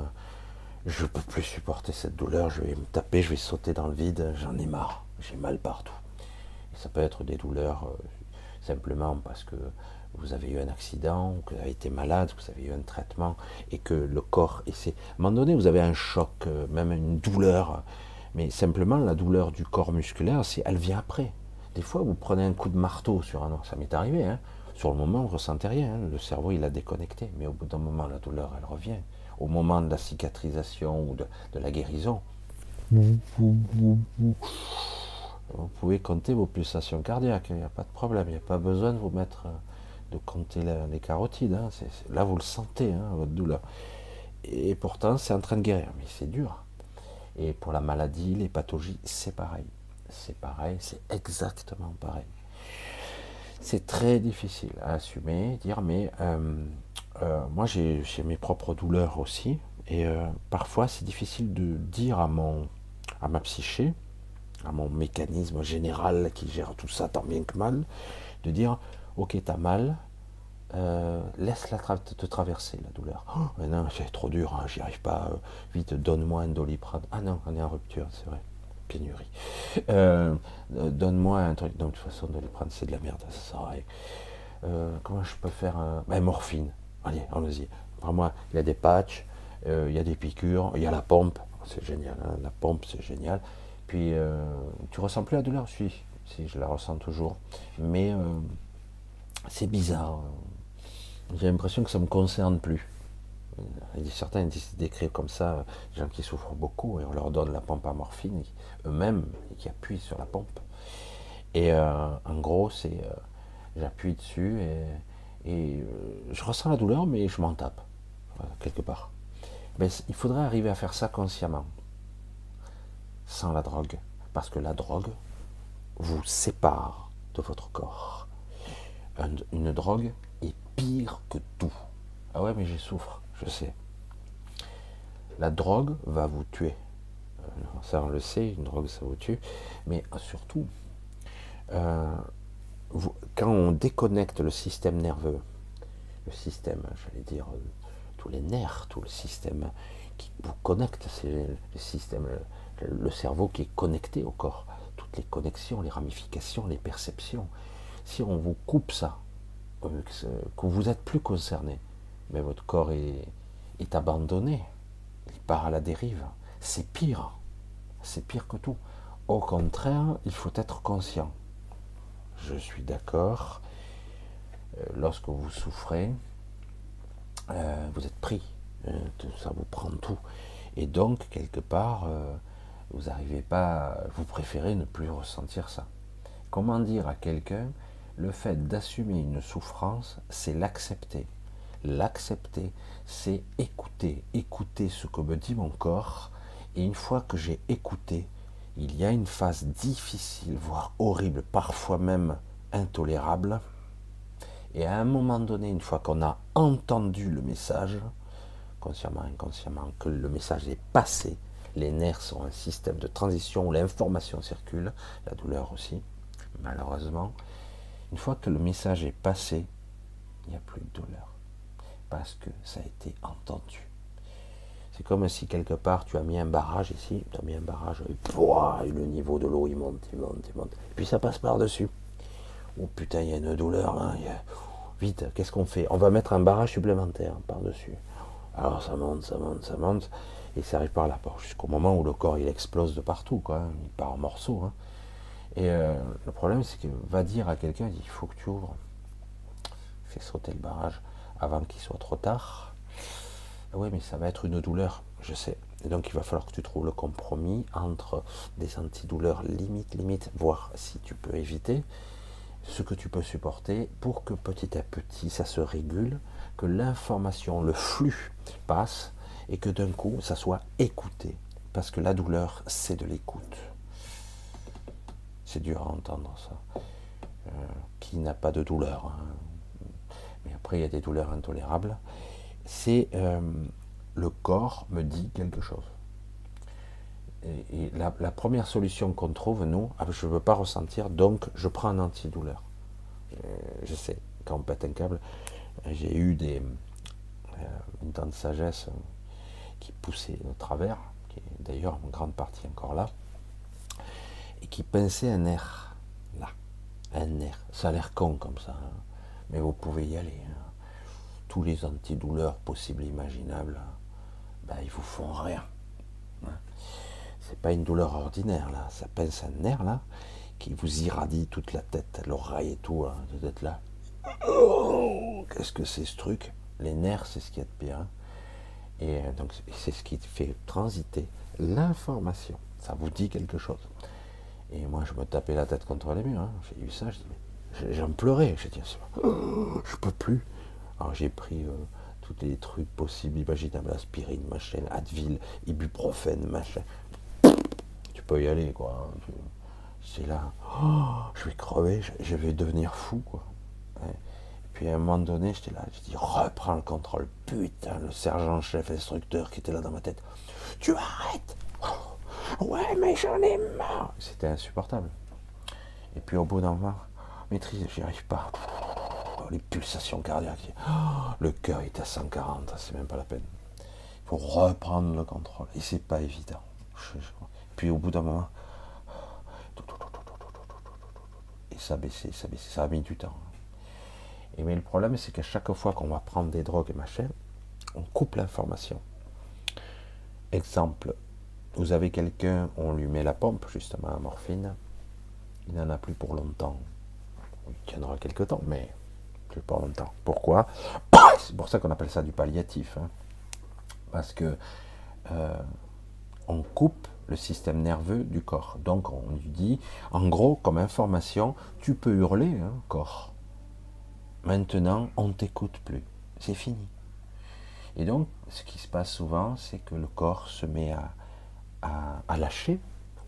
Speaker 2: je peux plus supporter cette douleur, je vais me taper, je vais sauter dans le vide, j'en ai marre, j'ai mal partout. Ça peut être des douleurs euh, simplement parce que vous avez eu un accident, que vous avez été malade, que vous avez eu un traitement, et que le corps essaie. À un moment donné, vous avez un choc, euh, même une douleur, mais simplement la douleur du corps musculaire, c'est, elle vient après. Des fois, vous prenez un coup de marteau sur un os, ça m'est arrivé. Hein. Sur le moment, vous ne ressentez rien, hein. le cerveau il a déconnecté, mais au bout d'un moment, la douleur, elle revient. Au moment de la cicatrisation ou de, de la guérison, vous pouvez compter vos pulsations cardiaques, il n'y a pas de problème, il n'y a pas besoin de vous mettre, euh, de compter la- les carotides. hein. Là, vous le sentez, hein, votre douleur. Et pourtant, c'est en train de guérir, mais c'est dur. Et pour la maladie, les pathologies, c'est pareil. C'est pareil, c'est exactement pareil. C'est très difficile à assumer, dire, mais euh, euh, moi j'ai mes propres douleurs aussi, et euh, parfois c'est difficile de dire à, à ma psyché, à mon mécanisme général qui gère tout ça tant bien que mal, de dire, ok, t'as mal, euh, laisse-la tra- te traverser la douleur. Oh, mais non, c'est trop dur, hein, j'y arrive pas. euh, vite, donne-moi un doliprane. Ah non, on est en rupture, c'est vrai. Pénurie. Euh, donne-moi un truc. Non, de toute façon, doliprane, c'est de la merde, ça sert à rien. Comment je peux faire un... ben, morphine. Allez, allons-y. Vraiment, il y a des patchs, il y a des piqûres, il y a la pompe. C'est génial, hein, la pompe, c'est génial. Puis, tu ressens plus la douleur? Si, si, je la ressens toujours. Mais c'est bizarre. J'ai l'impression que ça ne me concerne plus. Certains décrivent comme ça des gens qui souffrent beaucoup et on leur donne la pompe à morphine eux-mêmes et qui appuient sur la pompe. Et euh, en gros, c'est euh, j'appuie dessus et, euh, je ressens la douleur, mais je m'en tape quelque part. Mais il faudrait arriver à faire ça consciemment, sans la drogue, parce que la drogue vous sépare de votre corps. Un- une drogue pire que tout. Ah ouais, mais j'y souffre, je sais. La drogue va vous tuer. Euh, Ça, on le sait, une drogue, ça vous tue. Mais surtout, euh, quand on déconnecte le système nerveux, le système, j'allais dire, euh, tous les nerfs, tout le système qui vous connecte, c'est le système, le, cerveau qui est connecté au corps, toute toutes les connexions, les ramifications, les perceptions. Si on vous coupe ça, euh, que vous n'êtes plus concerné, mais votre corps est, abandonné, il part à la dérive. C'est pire, c'est pire que tout. Au contraire, il faut être conscient. Je suis d'accord. Euh, lorsque vous souffrez, euh, vous êtes pris. ça vous prend tout. Et donc, quelque part, vous n'arrivez pas, vous préférez ne plus ressentir ça. Comment dire à quelqu'un, le fait d'assumer une souffrance, c'est l'accepter. L'accepter, c'est écouter, écouter ce que me dit mon corps. Et une fois que j'ai écouté, il y a une phase difficile, voire horrible, parfois même intolérable. Et à un moment donné, une fois qu'on a entendu le message, consciemment, inconsciemment, que le message est passé, les nerfs sont un système de transition où l'information circule, la douleur aussi, malheureusement. Une fois que le message est passé, il n'y a plus de douleur. Parce que ça a été entendu. C'est comme si quelque part tu as mis un barrage ici, tu as mis un barrage, et, le niveau de l'eau il monte, il monte, il monte. Et puis ça passe par-dessus. Oh putain, il y a une douleur là. Vite, qu'est-ce qu'on fait? On va mettre un barrage supplémentaire par-dessus. Alors ça monte, ça monte, ça monte et ça arrive par la porte, jusqu'au moment où le corps il explose de partout, quoi, il part en morceaux. Hein. Et euh, le problème, c'est qu'il va dire à quelqu'un, il faut que tu ouvres, fais sauter le barrage avant qu'il soit trop tard. Ah oui, mais ça va être une douleur, je sais. Et donc il va falloir que tu trouves le compromis entre des antidouleurs limite, limite, voir si tu peux éviter ce que tu peux supporter pour que petit à petit ça se régule, que l'information, le flux passe et que d'un coup, ça soit écouté. Parce que la douleur, c'est de l'écoute. C'est dur à entendre ça. Euh, qui n'a pas de douleur hein. Mais après, il y a des douleurs intolérables. C'est euh, le corps me dit quelque chose. Et, la, première solution qu'on trouve, nous, ah, je ne veux pas ressentir, donc je prends un antidouleur. Euh, je sais, quand on pète un câble, j'ai eu des, une dent de sagesse qui poussait au travers, qui est d'ailleurs en grande partie encore là, et qui pinçait un nerf, là, un nerf. Ça a l'air con comme ça, hein. mais vous pouvez y aller. Hein. Tous les antidouleurs possibles et imaginables, ben, ils vous font rien. Hein. C'est pas une douleur ordinaire là, ça pince un nerf là, qui vous irradie toute la tête, l'oreille et tout, vous êtes là. Oh, qu'est-ce que c'est ce truc? Les nerfs, c'est ce qu'il y a de pire. Et euh, donc, c'est ce qui fait transiter l'information. Ça vous dit quelque chose. Et moi, je me tapais la tête contre les murs. Hein. J'ai eu ça, j'en pleurais. J'ai dit, oh, je peux plus. Alors, j'ai pris euh, tous les trucs possibles, imaginables, aspirine, machin, Advil, ibuprofène, machin. Tu peux y aller, quoi. C'est là, oh, je vais crever, je vais devenir fou, quoi. Puis à un moment donné, j'étais là, je dis reprends le contrôle. Putain, le sergent-chef instructeur qui était là dans ma tête. Tu arrêtes Ouais, mais j'en ai marre C'était insupportable. Et puis au bout d'un moment, maîtrise, j'y arrive pas. Oh, les pulsations cardiaques. Oh, le cœur est à 140, c'est même pas la peine. Il faut reprendre le contrôle. Et c'est pas évident. Puis au bout d'un moment, et ça baissait, ça baissait, ça a mis du temps. Et mais le problème, c'est qu'à chaque fois qu'on va prendre des drogues et machin, on coupe l'information. Exemple, vous avez quelqu'un, on lui met la pompe, justement, à morphine, il n'en a plus pour longtemps. Il tiendra quelques temps, mais plus pour longtemps. Pourquoi? C'est pour ça qu'on appelle ça du palliatif. Hein. Parce que euh, on coupe le système nerveux du corps. Donc on lui dit, en gros, comme information, tu peux hurler, hein, corps. Maintenant, on ne t'écoute plus. C'est fini. Et donc, ce qui se passe souvent, c'est que le corps se met à, à, lâcher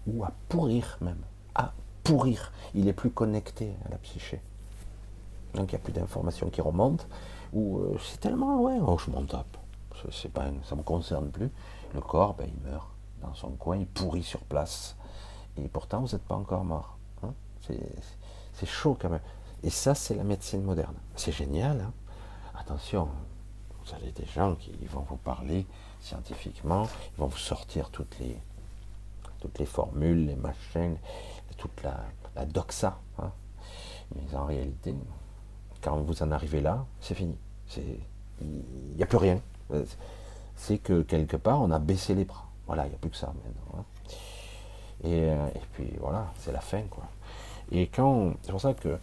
Speaker 2: ou à pourrir même. À pourrir. Il est plus connecté à la psyché. Donc, il n'y a plus d'informations qui remontent. Ou euh, c'est tellement, ouais, oh, je m'en tape. C'est pas, ça me concerne plus. Le corps, ben, il meurt dans son coin, il pourrit sur place. Et pourtant, vous n'êtes pas encore mort. Hein. c'est chaud quand même. Et ça, c'est la médecine moderne. C'est génial. Hein. Attention, vous avez des gens qui vont vous parler scientifiquement, ils vont vous sortir toutes les, toutes les formules, les machins, toute la, la doxa. hein. Mais en réalité, quand vous en arrivez là, c'est fini. Il n'y a plus rien. C'est que quelque part, on a baissé les bras. Voilà, il n'y a plus que ça maintenant. hein. Et, euh, et puis voilà, c'est la fin, quoi. Et quand, c'est pour ça que,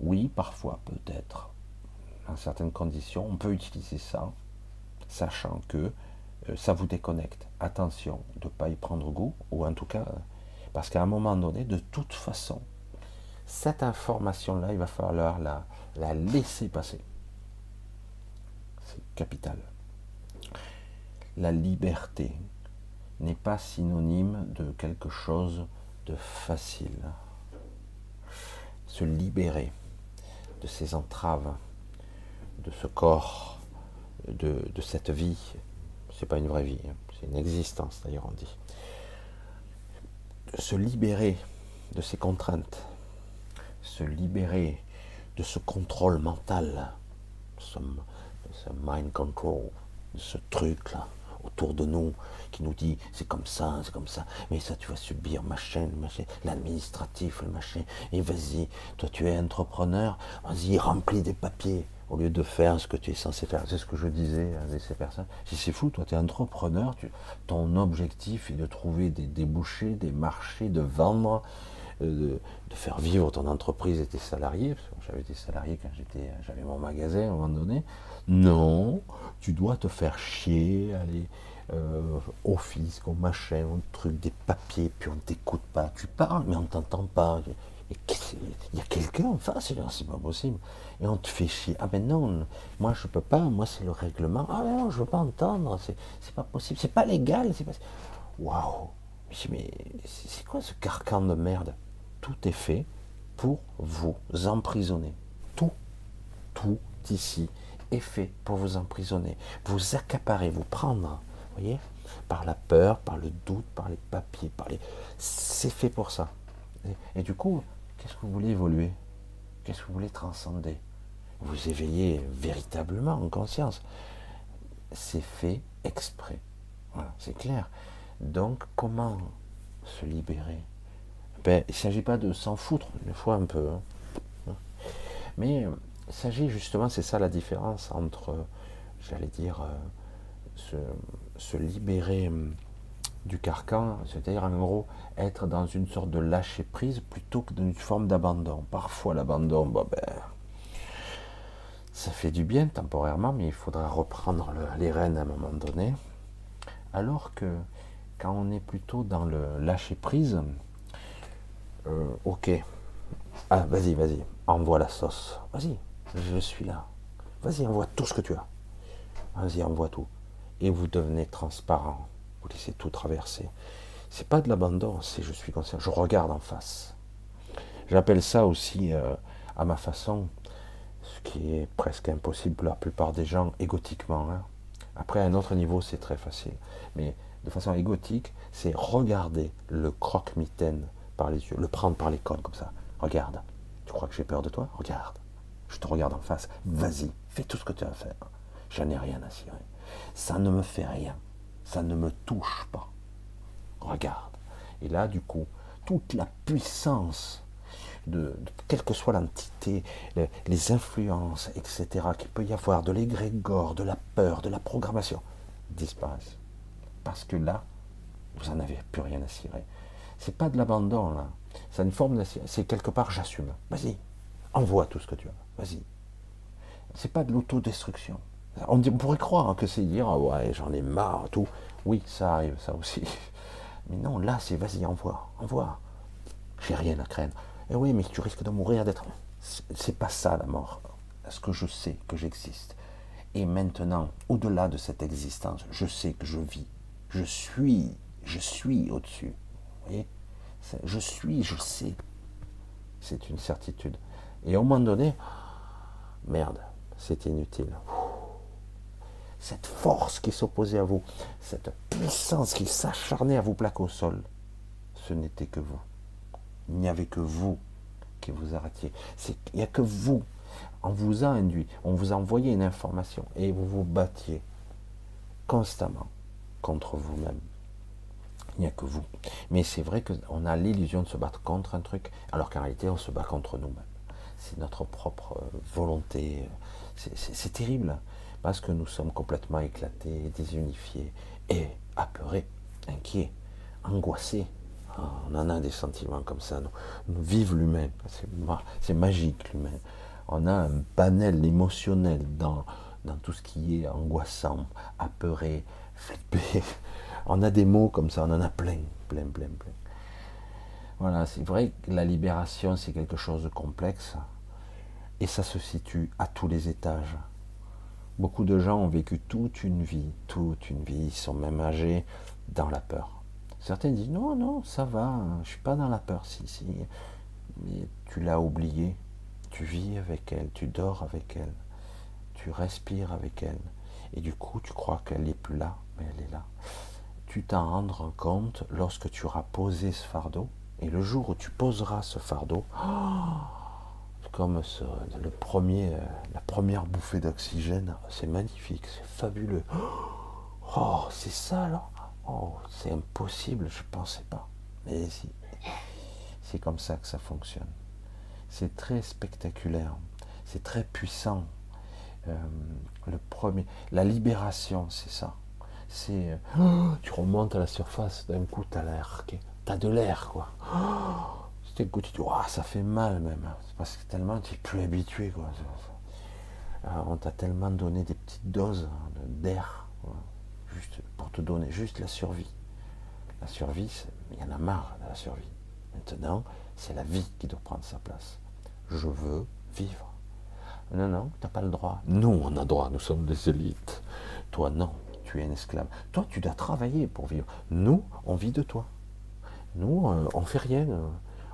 Speaker 2: oui, parfois, peut-être, dans certaines conditions, on peut utiliser ça, sachant que ça vous déconnecte. Attention de ne pas y prendre goût, ou en tout cas, euh, parce qu'à un moment donné, de toute façon, cette information-là, il va falloir la, la laisser passer. C'est capital. La liberté n'est pas synonyme de quelque chose de facile. Se libérer de ces entraves, de ce corps, de, de cette vie, c'est pas une vraie vie, hein, c'est une existence d'ailleurs on dit. Se libérer de ces contraintes, se libérer de ce contrôle mental, ce, ce mind control, de ce truc là autour de nous qui nous dit c'est comme ça, c'est comme ça, mais ça tu vas subir, machin, machin, l'administratif, le machin, et vas-y, toi tu es entrepreneur, vas-y, remplis des papiers au lieu de faire ce que tu es censé faire. C'est ce que je disais à ces personnes. Si c'est fou, toi tu es entrepreneur, ton objectif est de trouver des débouchés, des marchés, de vendre, euh, de, faire vivre ton entreprise et tes salariés, j'avais des salariés quand j'étais, j'avais mon magasin à un moment donné. Non, tu dois te faire chier, aller au fisc, au machin, au truc, des papiers, puis on t'écoute pas. Tu parles, mais on t'entend pas. Il y a quelqu'un en face, c'est pas possible. Et on te fait chier. Ah ben non, moi je peux pas, moi c'est le règlement. Ah ben non, je veux pas entendre, c'est pas possible, c'est pas légal, pas. Waouh! Mais c'est quoi ce carcan de merde? Tout est fait pour vous emprisonner. Tout, tout ici est fait pour vous emprisonner, vous accaparer, vous prendre, voyez, par la peur, par le doute, par les papiers, par les. C'est fait pour ça. Et du coup, qu'est-ce que vous voulez évoluer? Qu'est-ce que vous voulez transcender? Vous éveillez véritablement en conscience. C'est fait exprès. Voilà, c'est clair. Donc, comment se libérer? Ben, Il ne s'agit pas de s'en foutre, des fois un peu. hein. Mais euh, il s'agit justement, c'est ça la différence entre, euh, j'allais dire, euh, se, se libérer hum, du carcan, c'est-à-dire en gros être dans une sorte de lâcher prise plutôt que dans une forme d'abandon. Parfois l'abandon, bon ben, ça fait du bien temporairement, mais il faudra reprendre le- les rênes à un moment donné. Alors que quand on est plutôt dans le lâcher prise, euh, ok, ah vas-y, vas-y, envoie la sauce, vas-y, je suis là, vas-y, envoie tout ce que tu as, vas-y, envoie tout, et vous devenez transparent, vous laissez tout traverser. C'est pas de l'abandon, c'est je suis conscient, je regarde en face. J'appelle ça aussi, euh, à ma façon, ce qui est presque impossible pour la plupart des gens égotiquement. hein. Après, à un autre niveau, c'est très facile. Mais de façon égotique, c'est regarder le croque-mitaine par les yeux, le prendre par les côtes comme ça. Regarde, tu crois que j'ai peur de toi? Regarde, je te regarde en face. Vas-y, fais tout ce que tu as à faire. J'en ai rien à cirer. Ça ne me fait rien. Ça ne me touche pas. Regarde. Et là, du coup, toute la puissance de, quelle que soit l'entité, le- les influences, etc., qu'il peut y avoir, de l'égrégore, de la peur, de la programmation, disparaissent. Parce que là, vous n'en avez plus rien à cirer. C'est pas de l'abandon, là. C'est une forme. C'est quelque part, j'assume. Vas-y, envoie tout ce que tu as. Vas-y. C'est pas de l'autodestruction. On, pourrait croire que c'est dire, ah ouais, j'en ai marre, tout. Oui, ça arrive, ça aussi. Mais non, là, c'est vas-y, envoie, envoie. J'ai rien à craindre. Et oui, mais tu risques de mourir, d'être. C'est pas ça la mort. Est-ce que je sais que j'existe? Et maintenant, au-delà de cette existence, je sais que je vis. Je suis, je suis au-dessus. Vous voyez? Je suis, je sais. C'est une certitude. Et au moment donné, merde, c'est inutile. Cette force qui s'opposait à vous, cette puissance qui s'acharnait à vous plaquer au sol, ce n'était que vous. Il n'y avait que vous qui vous arrêtiez. Il n'y a que vous. On vous a induit, on vous a envoyé une information et vous vous battiez constamment contre vous-même. Il n'y a que vous. Mais c'est vrai qu'on a l'illusion de se battre contre un truc, alors qu'en réalité, on se bat contre nous-mêmes. C'est notre propre euh, volonté. C'est terrible, parce que nous sommes complètement éclatés, désunifiés, et apeurés, inquiets, angoissés. Ah, on en a des sentiments comme ça. Nous, vivons l'humain. C'est magique, l'humain. On a un panel émotionnel dans tout ce qui est angoissant, apeuré, flippé. On a des mots comme ça, on en a plein, plein, plein, plein. Voilà, c'est vrai que la libération, c'est quelque chose de complexe et ça se situe à tous les étages. Beaucoup de gens ont vécu toute une vie, toute une vie, ils sont même âgés dans la peur. Certains disent non, non, ça va, je suis pas dans la peur, si, si. Mais tu l'as oublié, tu vis avec elle, tu dors avec elle, tu respires avec elle, et du coup tu crois qu'elle n'est plus là, mais elle est là. Tu t'en rendras compte lorsque tu auras posé ce fardeau, et le jour où tu poseras ce fardeau, comme le premier, euh, la première bouffée d'oxygène, c'est magnifique, c'est fabuleux. Oh, c'est ça là? Oh, c'est impossible, je pensais pas. Mais si, c'est comme ça que ça fonctionne. C'est très spectaculaire, c'est très puissant. Euh, le premier, la libération, c'est ça. C'est, euh, tu remontes à la surface, d'un coup, tu as l'air, tu as de l'air, quoi. Coup, tu dis, ça fait mal même. parce que tellement tu es plus habitué, quoi. Euh, on t'a tellement donné des petites doses d'air, juste pour te donner juste la survie. La survie, il y en a marre de la survie. Maintenant, c'est la vie qui doit prendre sa place. Je veux vivre. Non, non, tu n'as pas le droit. Nous, on a droit, nous sommes des élites. Toi, non, tu es un esclave. Toi, tu dois travailler pour vivre. Nous, on vit de toi. Nous, euh, on fait rien.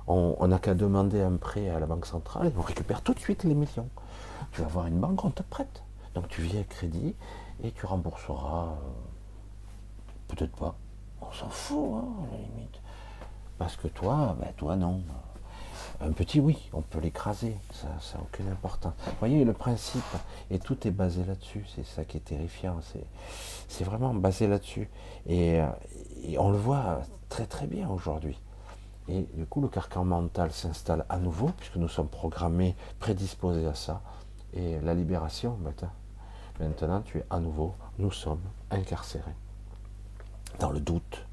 Speaker 2: On n'a qu'à demander un prêt à la Banque centrale et on récupère tout de suite les millions. Tu vas avoir une banque, on te prête. Donc tu viens à crédit et tu rembourseras. Euh, peut-être pas. On s'en fout, hein, à la limite. Parce que toi, ben toi non. Un petit oui, on peut l'écraser, ça n'a aucune importance. Vous voyez, le principe, et tout est basé là-dessus, c'est ça qui est terrifiant, c'est vraiment basé là-dessus. Et, et, on le voit très très bien aujourd'hui. Et du coup, le carcan mental s'installe à nouveau, puisque nous sommes programmés, prédisposés à ça. Et la libération, maintenant, tu es à nouveau, nous sommes incarcérés. Dans le doute.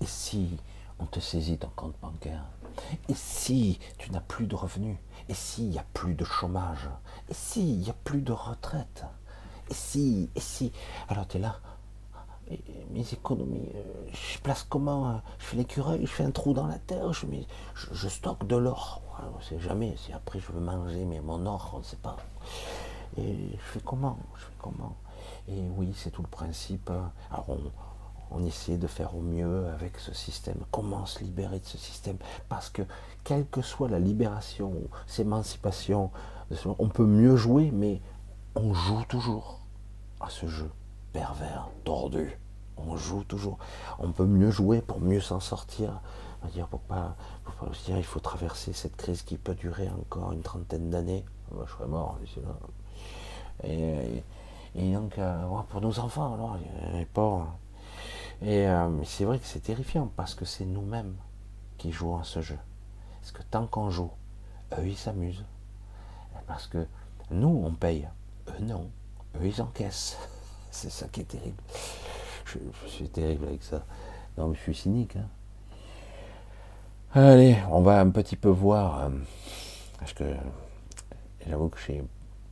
Speaker 2: Et si on te saisit ton compte bancaire? Et si tu n'as plus de revenus? Et s'il n'y a plus de chômage? Et s'il n'y a plus de retraite? Et si Et si? Alors tu es là, mes économies, euh, je place comment hein? Je fais l'écureuil, je fais un trou dans la terre, je, je, stocke de l'or. On ne sait jamais, si après je veux manger, mais mon or, on ne sait pas. Et je fais comment Je fais comment? Et oui, c'est tout le principe. Hein. Alors on, on essaie de faire au mieux avec ce système. Comment se libérer de ce système? Parce que quelle que soit la libération, l'émancipation, on peut mieux jouer, mais on joue toujours à ce jeu pervers, tordu. On joue toujours. On peut mieux jouer pour mieux s'en sortir. On va dire, pour pas, pas se dire, il faut traverser cette crise qui peut durer encore une trentaine d'années. Moi, je serais mort d'ici là. Et, et, donc, euh, pour nos enfants, alors, les pauvres. Et euh, c'est vrai que c'est terrifiant parce que c'est nous-mêmes qui jouons à ce jeu. Parce que tant qu'on joue, eux ils s'amusent. Parce que nous on paye, eux non. Eux ils encaissent. C'est ça qui est terrible. Je, suis terrible avec ça. Non, je suis cynique. Hein. Allez, on va un petit peu voir. Euh, parce que j'avoue que j'ai.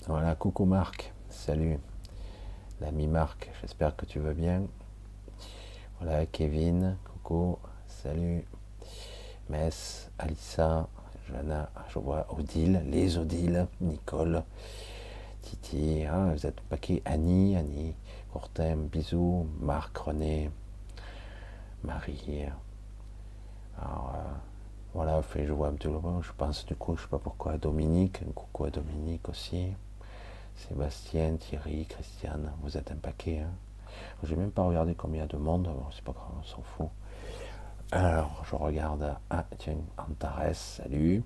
Speaker 2: Voilà, coucou Marc. Salut. L'ami Marc, j'espère que tu vas bien. Voilà, Kevin, coucou, salut. Mess, Alissa, Johanna, je vois Odile, les Odile, Nicole, Titi, hein, vous êtes paquet, Annie, Annie, Bisous, Marc, René, Marie. Alors, euh, voilà, fait, je vois un petit peu, je pense du coup, je sais pas pourquoi, Dominique, un coucou à Dominique aussi, Sébastien, Thierry, Christiane, vous êtes un paquet, hein. J'ai même pas regardé combien de monde, c'est pas grave, on s'en fout. Alors, je regarde. Ah, tiens, Antares, salut.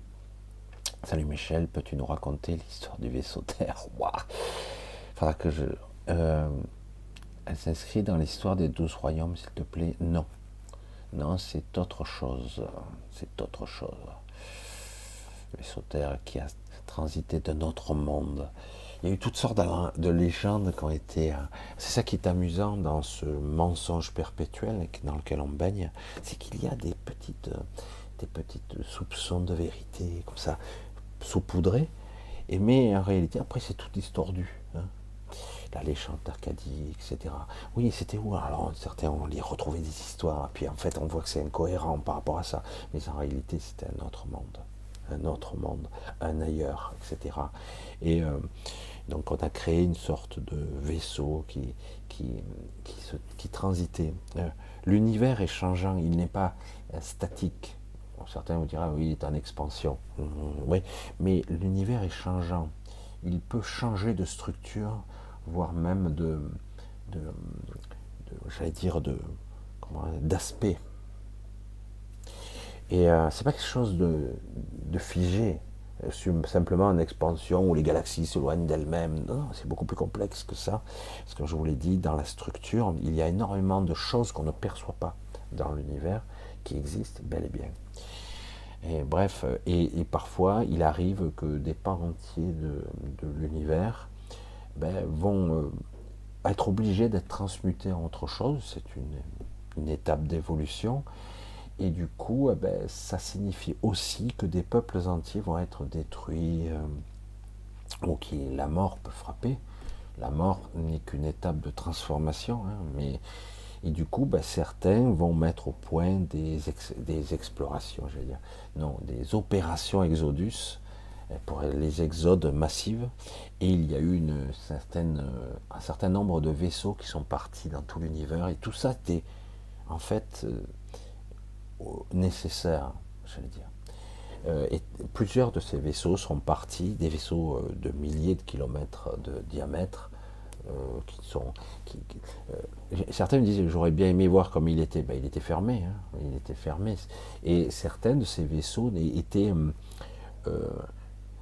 Speaker 2: Salut Michel, peux-tu nous raconter l'histoire du vaisseau Terre? Faudra que je. Euh, elle s'inscrit dans l'histoire des douze royaumes, s'il te plaît Non. Non, c'est autre chose. C'est autre chose. Le vaisseau Terre qui a transité d'un autre monde. Il y a eu toutes sortes de légendes qui ont été. C'est ça qui est amusant dans ce mensonge perpétuel dans lequel on baigne, c'est qu'il y a des petites, des petites soupçons de vérité comme ça saupoudrés, mais en réalité après c'est tout distordu. Hein. La légende d'Arcadie, etc. Oui, c'était où Alors certains ont retrouvé des histoires, puis en fait on voit que c'est incohérent par rapport à ça, mais en réalité c'était un autre monde un autre monde, un ailleurs, etc. Et euh, donc on a créé une sorte de vaisseau qui, qui, qui, transitait. Euh, l'univers est changeant, il n'est pas euh, statique. certains vous diront, oui, il est en expansion. oui, mais l'univers est changeant. Il peut changer de structure, voire même de, de, j'allais dire, de, d'aspect. Et euh, c'est pas quelque chose de, de figé, euh, simplement en expansion où les galaxies s'éloignent d'elles-mêmes. Non, c'est beaucoup plus complexe que ça. Parce que je vous l'ai dit, dans la structure, il y a énormément de choses qu'on ne perçoit pas dans l'univers qui existent bel et bien. Et bref, et, parfois il arrive que des pans entiers de, l'univers ben, vont euh, être obligés d'être transmutés en autre chose. C'est une, une étape d'évolution. Et du coup, eh ben, ça signifie aussi que des peuples entiers vont être détruits, euh, ou qui la mort peut frapper. La mort n'est qu'une étape de transformation, hein, mais et du coup, ben, certains vont mettre au point des, des explorations, je dire, non, des opérations Exodus pour les exodes massives. Et il y a eu une certaine, euh, un certain nombre de vaisseaux qui sont partis dans tout l'univers. Et tout ça était en fait nécessaires, j'allais dire. Euh, et plusieurs de ces vaisseaux sont partis, des vaisseaux euh, de milliers de kilomètres de diamètre, euh, qui sont. Certains me disent j'aurais bien aimé voir comme il était. Ben, il était fermé, hein. il était fermé. Et certains de ces vaisseaux étaient.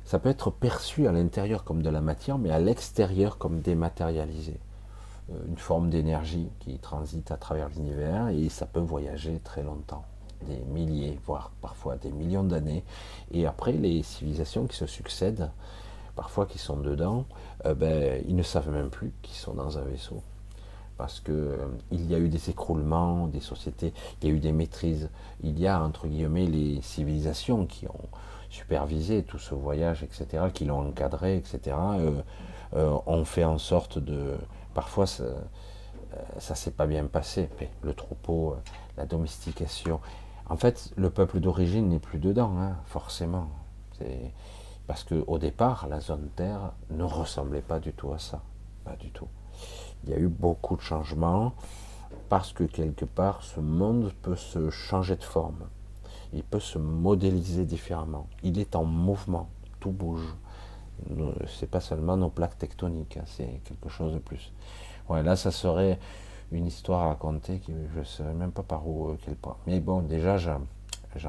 Speaker 2: Ça peut être perçu à l'intérieur comme de la matière, mais à l'extérieur comme dématérialisé. Une forme d'énergie qui transite à travers l'univers et ça peut voyager très longtemps des milliers, voire parfois des millions d'années. Et après, les civilisations qui se succèdent, parfois qui sont dedans, euh, ben, ils ne savent même plus qu'ils sont dans un vaisseau. Parce qu'il euh, y a eu des écroulements, des sociétés, il y a eu des maîtrises. Il y a, entre guillemets, les civilisations qui ont supervisé tout ce voyage, etc., qui l'ont encadré, etc., euh, ont fait en sorte de... Parfois, ça, ça s'est pas bien passé. Le troupeau, la domestication, en fait, le peuple d'origine n'est plus dedans, hein, forcément. Parce qu'au départ, la zone Terre ne ressemblait pas du tout à ça. Pas du tout. Il y a eu beaucoup de changements parce que quelque part, ce monde peut se changer de forme. Il peut se modéliser différemment. Il est en mouvement. Tout bouge. C'est pas seulement nos plaques tectoniques, hein, c'est quelque chose de plus. Ouais, là, ça serait une histoire à raconter je ne sais même pas par où, euh, quel point. Mais bon, déjà, j'en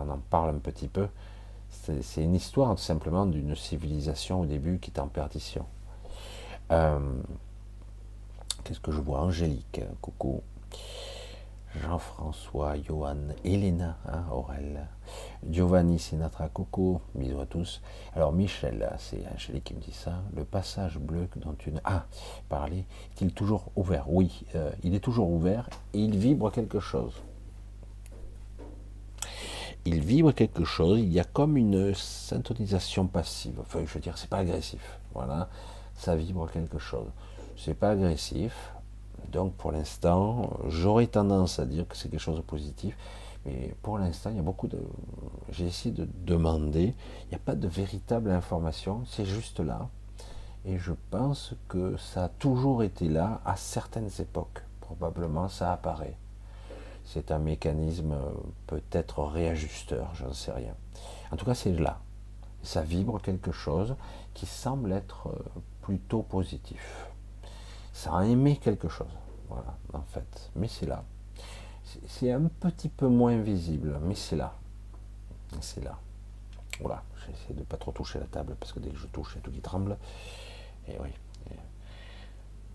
Speaker 2: en parle un petit peu. C'est une histoire tout simplement d'une civilisation au début qui est en perdition. Euh, qu'est-ce que je vois? Angélique, coucou. Jean-François, Johan, Elena, hein, Aurel, Giovanni Sinatra, Coco, bisous à tous. Alors Michel, c'est Angélique qui me dit ça, le passage bleu dont une... Ah, parler, est-il toujours ouvert? Oui, euh, il est toujours ouvert et il vibre quelque chose. Il vibre quelque chose, il y a comme une syntonisation passive. Enfin, je veux dire, c'est pas agressif. Voilà, ça vibre quelque chose. C'est pas agressif, donc pour l'instant, j'aurais tendance à dire que c'est quelque chose de positif. Mais pour l'instant, il y a beaucoup de. J'ai essayé de demander. Il n'y a pas de véritable information. C'est juste là. Et je pense que ça a toujours été là à certaines époques. Probablement, ça apparaît. C'est un mécanisme peut-être réajusteur, j'en sais rien. En tout cas, c'est là. Ça vibre quelque chose qui semble être plutôt positif ça a aimé quelque chose. Voilà, en fait. Mais c'est là. C'est un petit peu moins visible, mais c'est là. C'est là. Voilà, j'essaie de pas trop toucher la table parce que dès que je touche, il y a tout qui tremble. Et oui.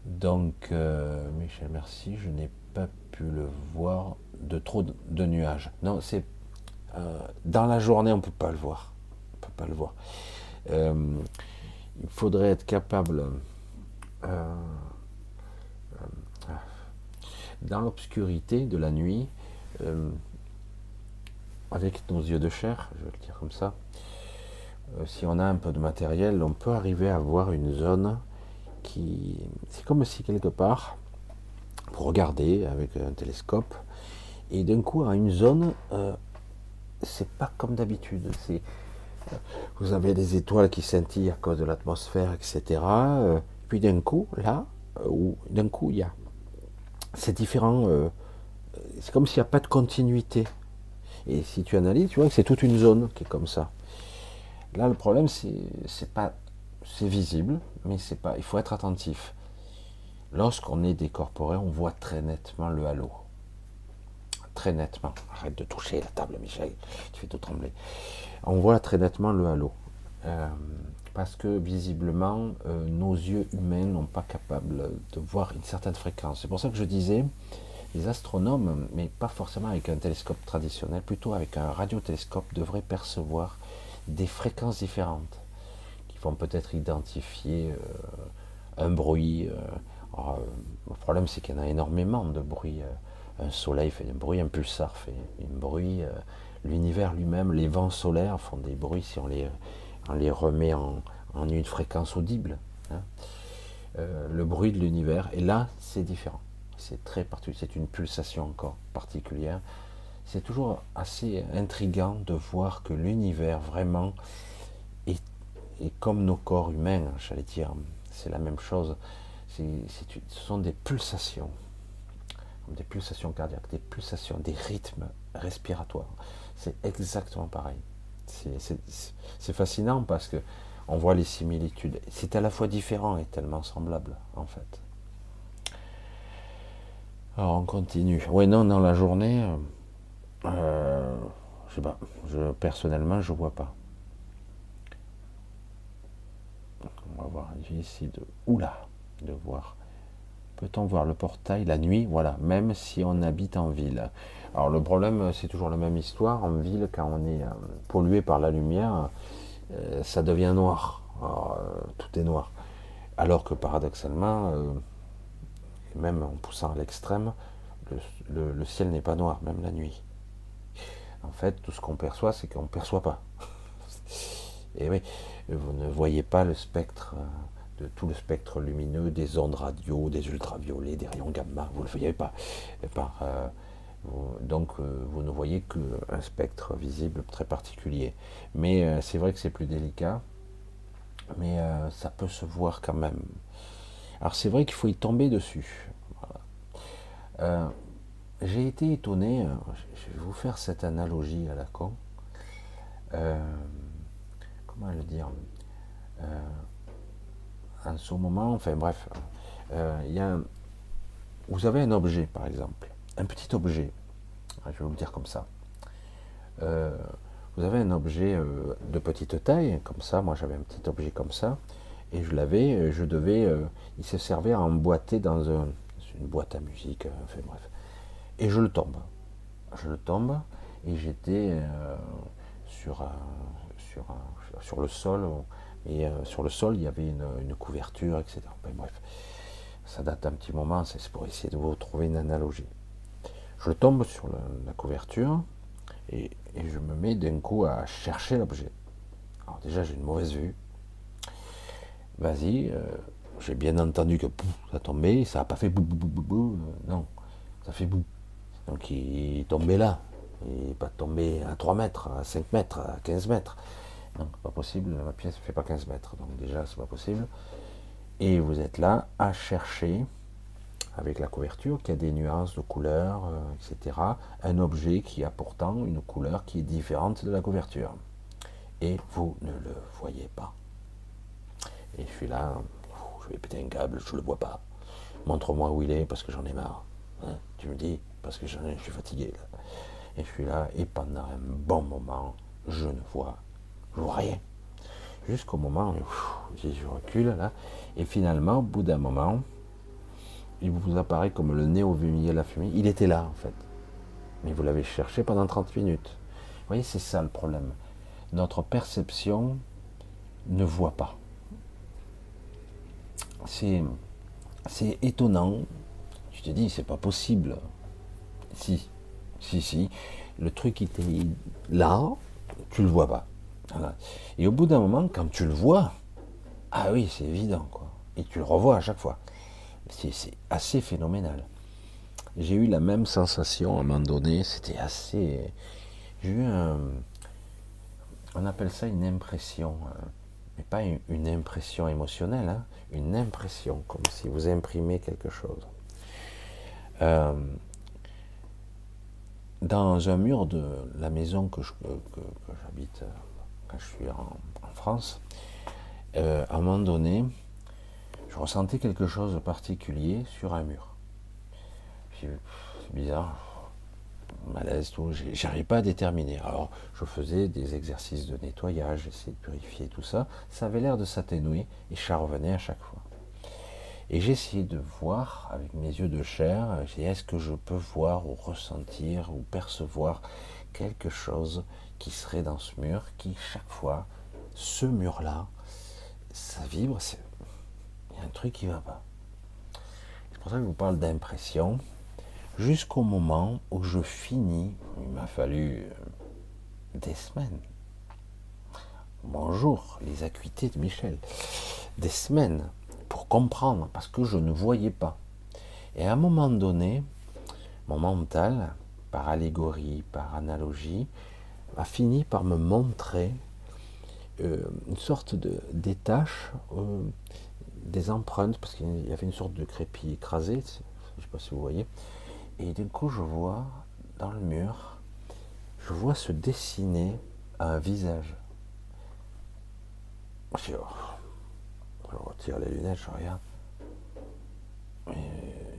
Speaker 2: Donc, euh, Michel, merci, je n'ai pas pu le voir de trop de, nuages. Non, c'est euh, dans la journée, on peut pas le voir. On peut pas le voir. Euh, il faudrait être capable, dans l'obscurité de la nuit, euh, avec nos yeux de chair, je vais le dire comme ça, euh, si on a un peu de matériel, on peut arriver à voir une zone qui, c'est comme si quelque part, pour regarder avec un télescope, et d'un coup à une zone, euh, c'est pas comme d'habitude. Vous avez des étoiles qui scintillent à cause de l'atmosphère, etc. puis d'un coup, là, ou d'un coup, il y a, c'est différent. euh, c'est comme s'il n'y a pas de continuité. Et si tu analyses, tu vois que c'est toute une zone qui est comme ça. Là, le problème, c'est, pas, c'est visible, mais c'est pas. Il faut être attentif. Lorsqu'on est décorporé, on voit très nettement le halo. Très nettement. Arrête de toucher la table, Michel. Tu fais tout trembler. On voit très nettement le halo. Euh, parce que visiblement, euh, nos yeux humains n'ont pas capable de voir une certaine fréquence. C'est pour ça que je disais, les astronomes, mais pas forcément avec un télescope traditionnel, plutôt avec un radiotélescope, devraient percevoir des fréquences différentes qui vont peut-être identifier euh, un bruit. euh, le problème, c'est qu'il y en a énormément de bruits. un soleil fait un bruit, un pulsar fait un bruit, l'univers lui-même, les vents solaires font des bruits si on les, on les remet en, une fréquence audible. hein. Euh, le bruit de l'univers, et là, c'est différent. C'est très particulier, c'est une pulsation encore particulière. C'est toujours assez intriguant de voir que l'univers vraiment est, comme nos corps humains, j'allais dire. C'est la même chose. Ce sont des pulsations, des pulsations cardiaques, des pulsations, des rythmes respiratoires. C'est exactement pareil. C'est- fascinant parce que on voit les similitudes. C'est à la fois différent et tellement semblable, en fait. Alors on continue. Oui, non, dans la journée, euh, je sais pas. Personnellement, je vois pas. On va voir. Essayé de. Oula De voir. Peut-on voir le portail la nuit? Voilà, même si on habite en ville. Alors le problème, c'est toujours la même histoire. En ville, quand on est euh, pollué par la lumière, euh, ça devient noir. Euh, tout est noir. Alors que paradoxalement, même en poussant à l'extrême, le, ciel n'est pas noir, même la nuit. En fait, tout ce qu'on perçoit, c'est qu'on ne perçoit pas. Et oui, vous ne voyez pas le spectre, de tout le spectre lumineux des ondes radio, des ultraviolets, des rayons gamma, vous ne le voyez pas. Donc, euh, vous ne voyez qu'un spectre visible très particulier. Mais euh, c'est vrai que c'est plus délicat, mais euh, ça peut se voir quand même. Alors c'est vrai qu'il faut y tomber dessus. J'ai été étonné, je vais vous faire cette analogie à la con. Comment le dire? En ce moment, enfin bref, il y a vous avez un objet par exemple, un petit objet, je vais vous le dire comme ça. Euh, vous avez un objet euh, de petite taille, comme ça, moi j'avais un petit objet comme ça, et je l'avais, euh, je devais, il se servait à emboîter dans un- une boîte à musique, enfin bref. Et je le tombe. Je le tombe, et j'étais sur, un- sur, un- sur le sol, et sur le sol il y avait une, couverture, etc. Enfin, bref, ça date d'un petit moment, c'est pour essayer de vous trouver une analogie. Je tombe sur la, couverture, et, je me mets d'un coup à chercher l'objet. Alors déjà j'ai une mauvaise vue. Vas-y, euh, j'ai bien entendu que pouf, ça tombait, ça n'a pas fait bou bou bou bou, euh, non, ça fait bou. Donc il est tombé là, il n'est pas tombé à 3 mètres, à 5 mètres, à 15 mètres. Non, pas possible, ma pièce ne fait pas 15 mètres, donc déjà c'est pas possible. Et vous êtes là à chercher, avec la couverture, qui a des nuances de couleurs, euh, etc., un objet qui a pourtant une couleur qui est différente de la couverture. Et vous ne le voyez pas. Et je suis là, je vais péter un câble, je ne le vois pas. Montre-moi où il est parce que j'en ai marre. Hein, tu me dis, parce que je suis fatigué. Là. Et je suis là, et pendant un bon moment, je ne vois, je vois rien. Jusqu'au moment où je recule là, et finalement, au bout d'un moment, il vous apparaît comme le nez au milieu de la fumée. Il était là, en fait. Mais vous l'avez cherché pendant 30 minutes. Vous voyez, c'est ça le problème. Notre perception ne voit pas. C'est, étonnant. Tu te dis, c'est pas possible. Si, si, si. Le truc était là, tu le vois pas. Et au bout d'un moment, quand tu le vois, ah oui, c'est évident, quoi. Et tu le revois à chaque fois. C'est, assez phénoménal. J'ai eu la même sensation à un moment donné, c'était assez. J'ai eu un. On appelle ça une impression, euh, mais pas une, impression émotionnelle, hein, une impression, comme si vous imprimez quelque chose. Euh, dans un mur de la maison que, j'habite euh, quand je suis en, en France, euh, à un moment donné, je ressentais quelque chose de particulier sur un mur. C'est bizarre, malaise, tout, j'arrivais pas à déterminer. Alors, je faisais des exercices de nettoyage, j'essayais de purifier tout ça. Ça avait l'air de s'atténuer et ça revenait à chaque fois. Et essayé de voir avec mes yeux de chair, est-ce que je peux voir ou ressentir ou percevoir quelque chose qui serait dans ce mur, qui chaque fois, ce mur-là, ça vibre, il y a un truc qui va pas. C'est pour ça que je vous parle d'impression, jusqu'au moment où je finis, il m'a fallu euh, des semaines. Bonjour, les acuités de Michel. Des semaines pour comprendre, parce que je ne voyais pas. Et à un moment donné, mon mental, par allégorie, par analogie, a fini par me montrer euh, une sorte de détache, des empreintes, parce qu'il y avait une sorte de crépi écrasé, je ne sais pas si vous voyez, et d'un coup je vois dans le mur, je vois se dessiner un visage. Je, oh. Retire les lunettes, je regarde. Euh,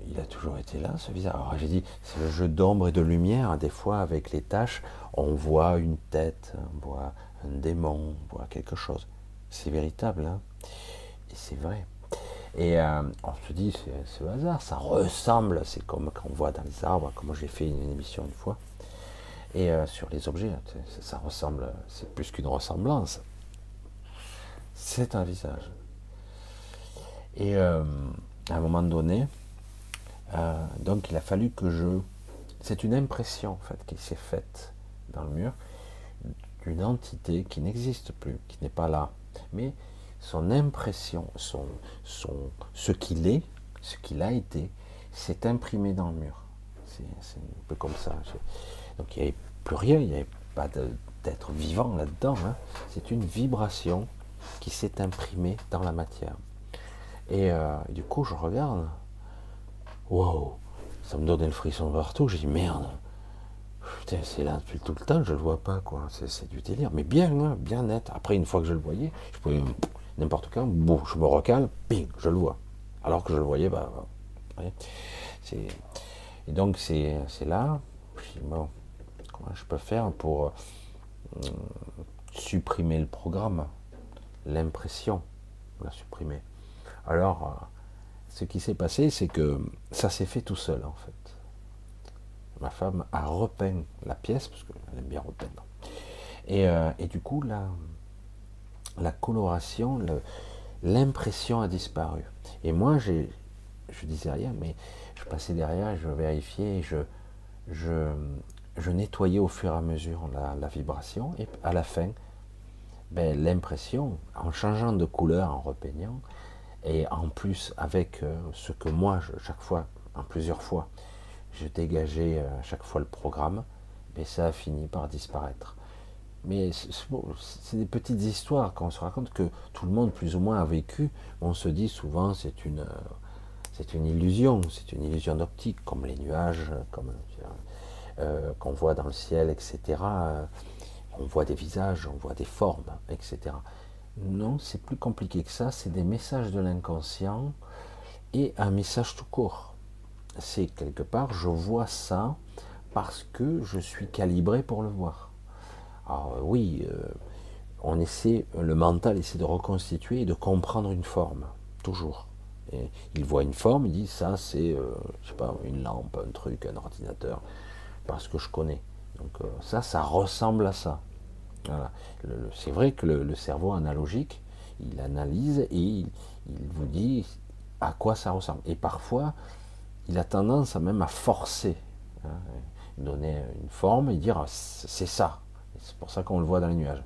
Speaker 2: il a toujours été là, ce visage. Alors j'ai dit, c'est le jeu d'ombre et de lumière. Des fois, avec les tâches, on voit une tête, on voit un démon, on voit quelque chose. C'est véritable, hein et c'est vrai. Et euh, on se dit, c'est le hasard, ça ressemble, c'est comme quand on voit dans les arbres, comme j'ai fait une, émission une fois, et euh, sur les objets, ça, ça ressemble, c'est plus qu'une ressemblance, c'est un visage. Et euh, à un moment donné, donc il a fallu que je... C'est une impression en fait qui s'est faite dans le mur d'une entité qui n'existe plus, qui n'est pas là. Mais son impression, son, son, ce qu'il est, ce qu'il a été, s'est imprimé dans le mur. C'est un peu comme ça. Donc il n'y avait plus rien, il n'y avait pas d'être vivant là-dedans. hein. C'est une vibration qui s'est imprimée dans la matière. Et euh, du coup, je regarde. Wow, ça me donnait le frisson partout. J'ai dit merde. Putain, c'est là depuis tout le temps, je le vois pas, quoi. C'est c'est du délire, mais bien, hein, bien net. Après, une fois que je le voyais, je pouvais n'importe quand, bon, je me recale, ping, je le vois. Alors que je le voyais, bah, et donc c'est là. Dis, bon, comment je peux faire pour euh, supprimer le programme, l'impression, la supprimer? Alors, euh, ce qui s'est passé, c'est que ça s'est fait tout seul, en fait. Ma femme a repeint la pièce, parce qu'elle aime bien repeindre. Et, euh, et du coup, la, la coloration, l'impression a disparu. Et moi, je disais rien, mais je passais derrière je vérifiais, je, nettoyais au fur et à mesure la, vibration, et à la fin, ben, l'impression, en changeant de couleur, en repeignant, et en plus avec euh, ce que moi, chaque fois, en plusieurs fois, je dégageais euh, à chaque fois le programme, mais ça a fini par disparaître. Mais c'est des petites histoires qu'on se raconte que tout le monde plus ou moins a vécu. On se dit souvent c'est une euh, c'est une illusion, c'est une illusion d'optique, comme les nuages, comme euh, qu'on voit dans le ciel, etc. Euh, On voit des visages, on voit des formes, etc. Non, c'est plus compliqué que ça. C'est des messages de l'inconscient et un message tout court. C'est quelque part, je vois ça parce que je suis calibré pour le voir. Alors oui, euh, on essaie, le mental essaie de reconstituer et de comprendre une forme, toujours. Il voit une forme, il dit ça c'est, euh, pas, une lampe, un truc, un ordinateur, parce que je connais. Donc euh, ça, ça ressemble à ça. C'est vrai que le, cerveau analogique, il analyse et il, il vous dit à quoi ça ressemble. Et parfois, il a tendance à même à forcer, hein, donner une forme et dire c'est ça. C'est pour ça qu'on le voit dans les nuages.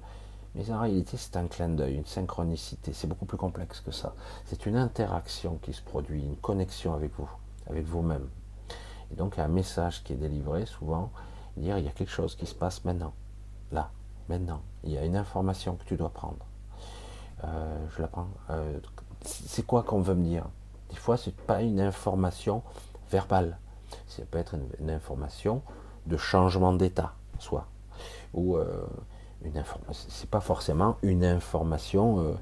Speaker 2: Mais en réalité, c'est un clin d'œil, une synchronicité. C'est beaucoup plus complexe que ça. C'est une interaction qui se produit, une connexion avec vous, avec vous-même. Et donc, un message qui est délivré souvent, dire il y a quelque chose qui se passe maintenant, là, maintenant. Il y a une information que tu dois prendre. Euh, je la prends. Euh, c'est quoi qu'on veut me dire? Des fois, c'est pas une information verbale. Ça peut être une, une information de changement d'état, soit. Ou euh, une information. C'est pas forcément une information. euh,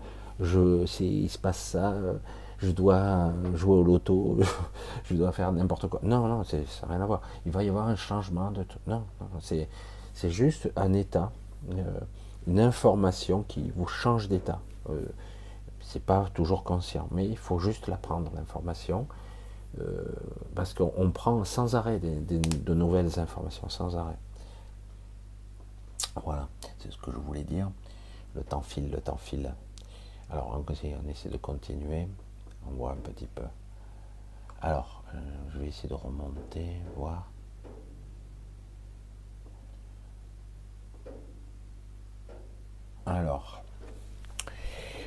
Speaker 2: je, il se passe ça. euh, je dois jouer au loto. je dois faire n'importe quoi. Non, non, ça n'a rien à voir. Il va y avoir un changement de. tout. Non, c'est, juste un état, euh, une information qui vous change d'état. C'est pas toujours conscient, mais il faut juste la prendre l'information parce qu'on on prend sans arrêt des- des- de nouvelles informations, sans arrêt. Voilà, c'est ce que je voulais dire. Le temps file, le temps file. Alors on essaie, on essaie de continuer. On voit un petit peu. Alors, euh, je vais essayer de remonter, voir. Alors,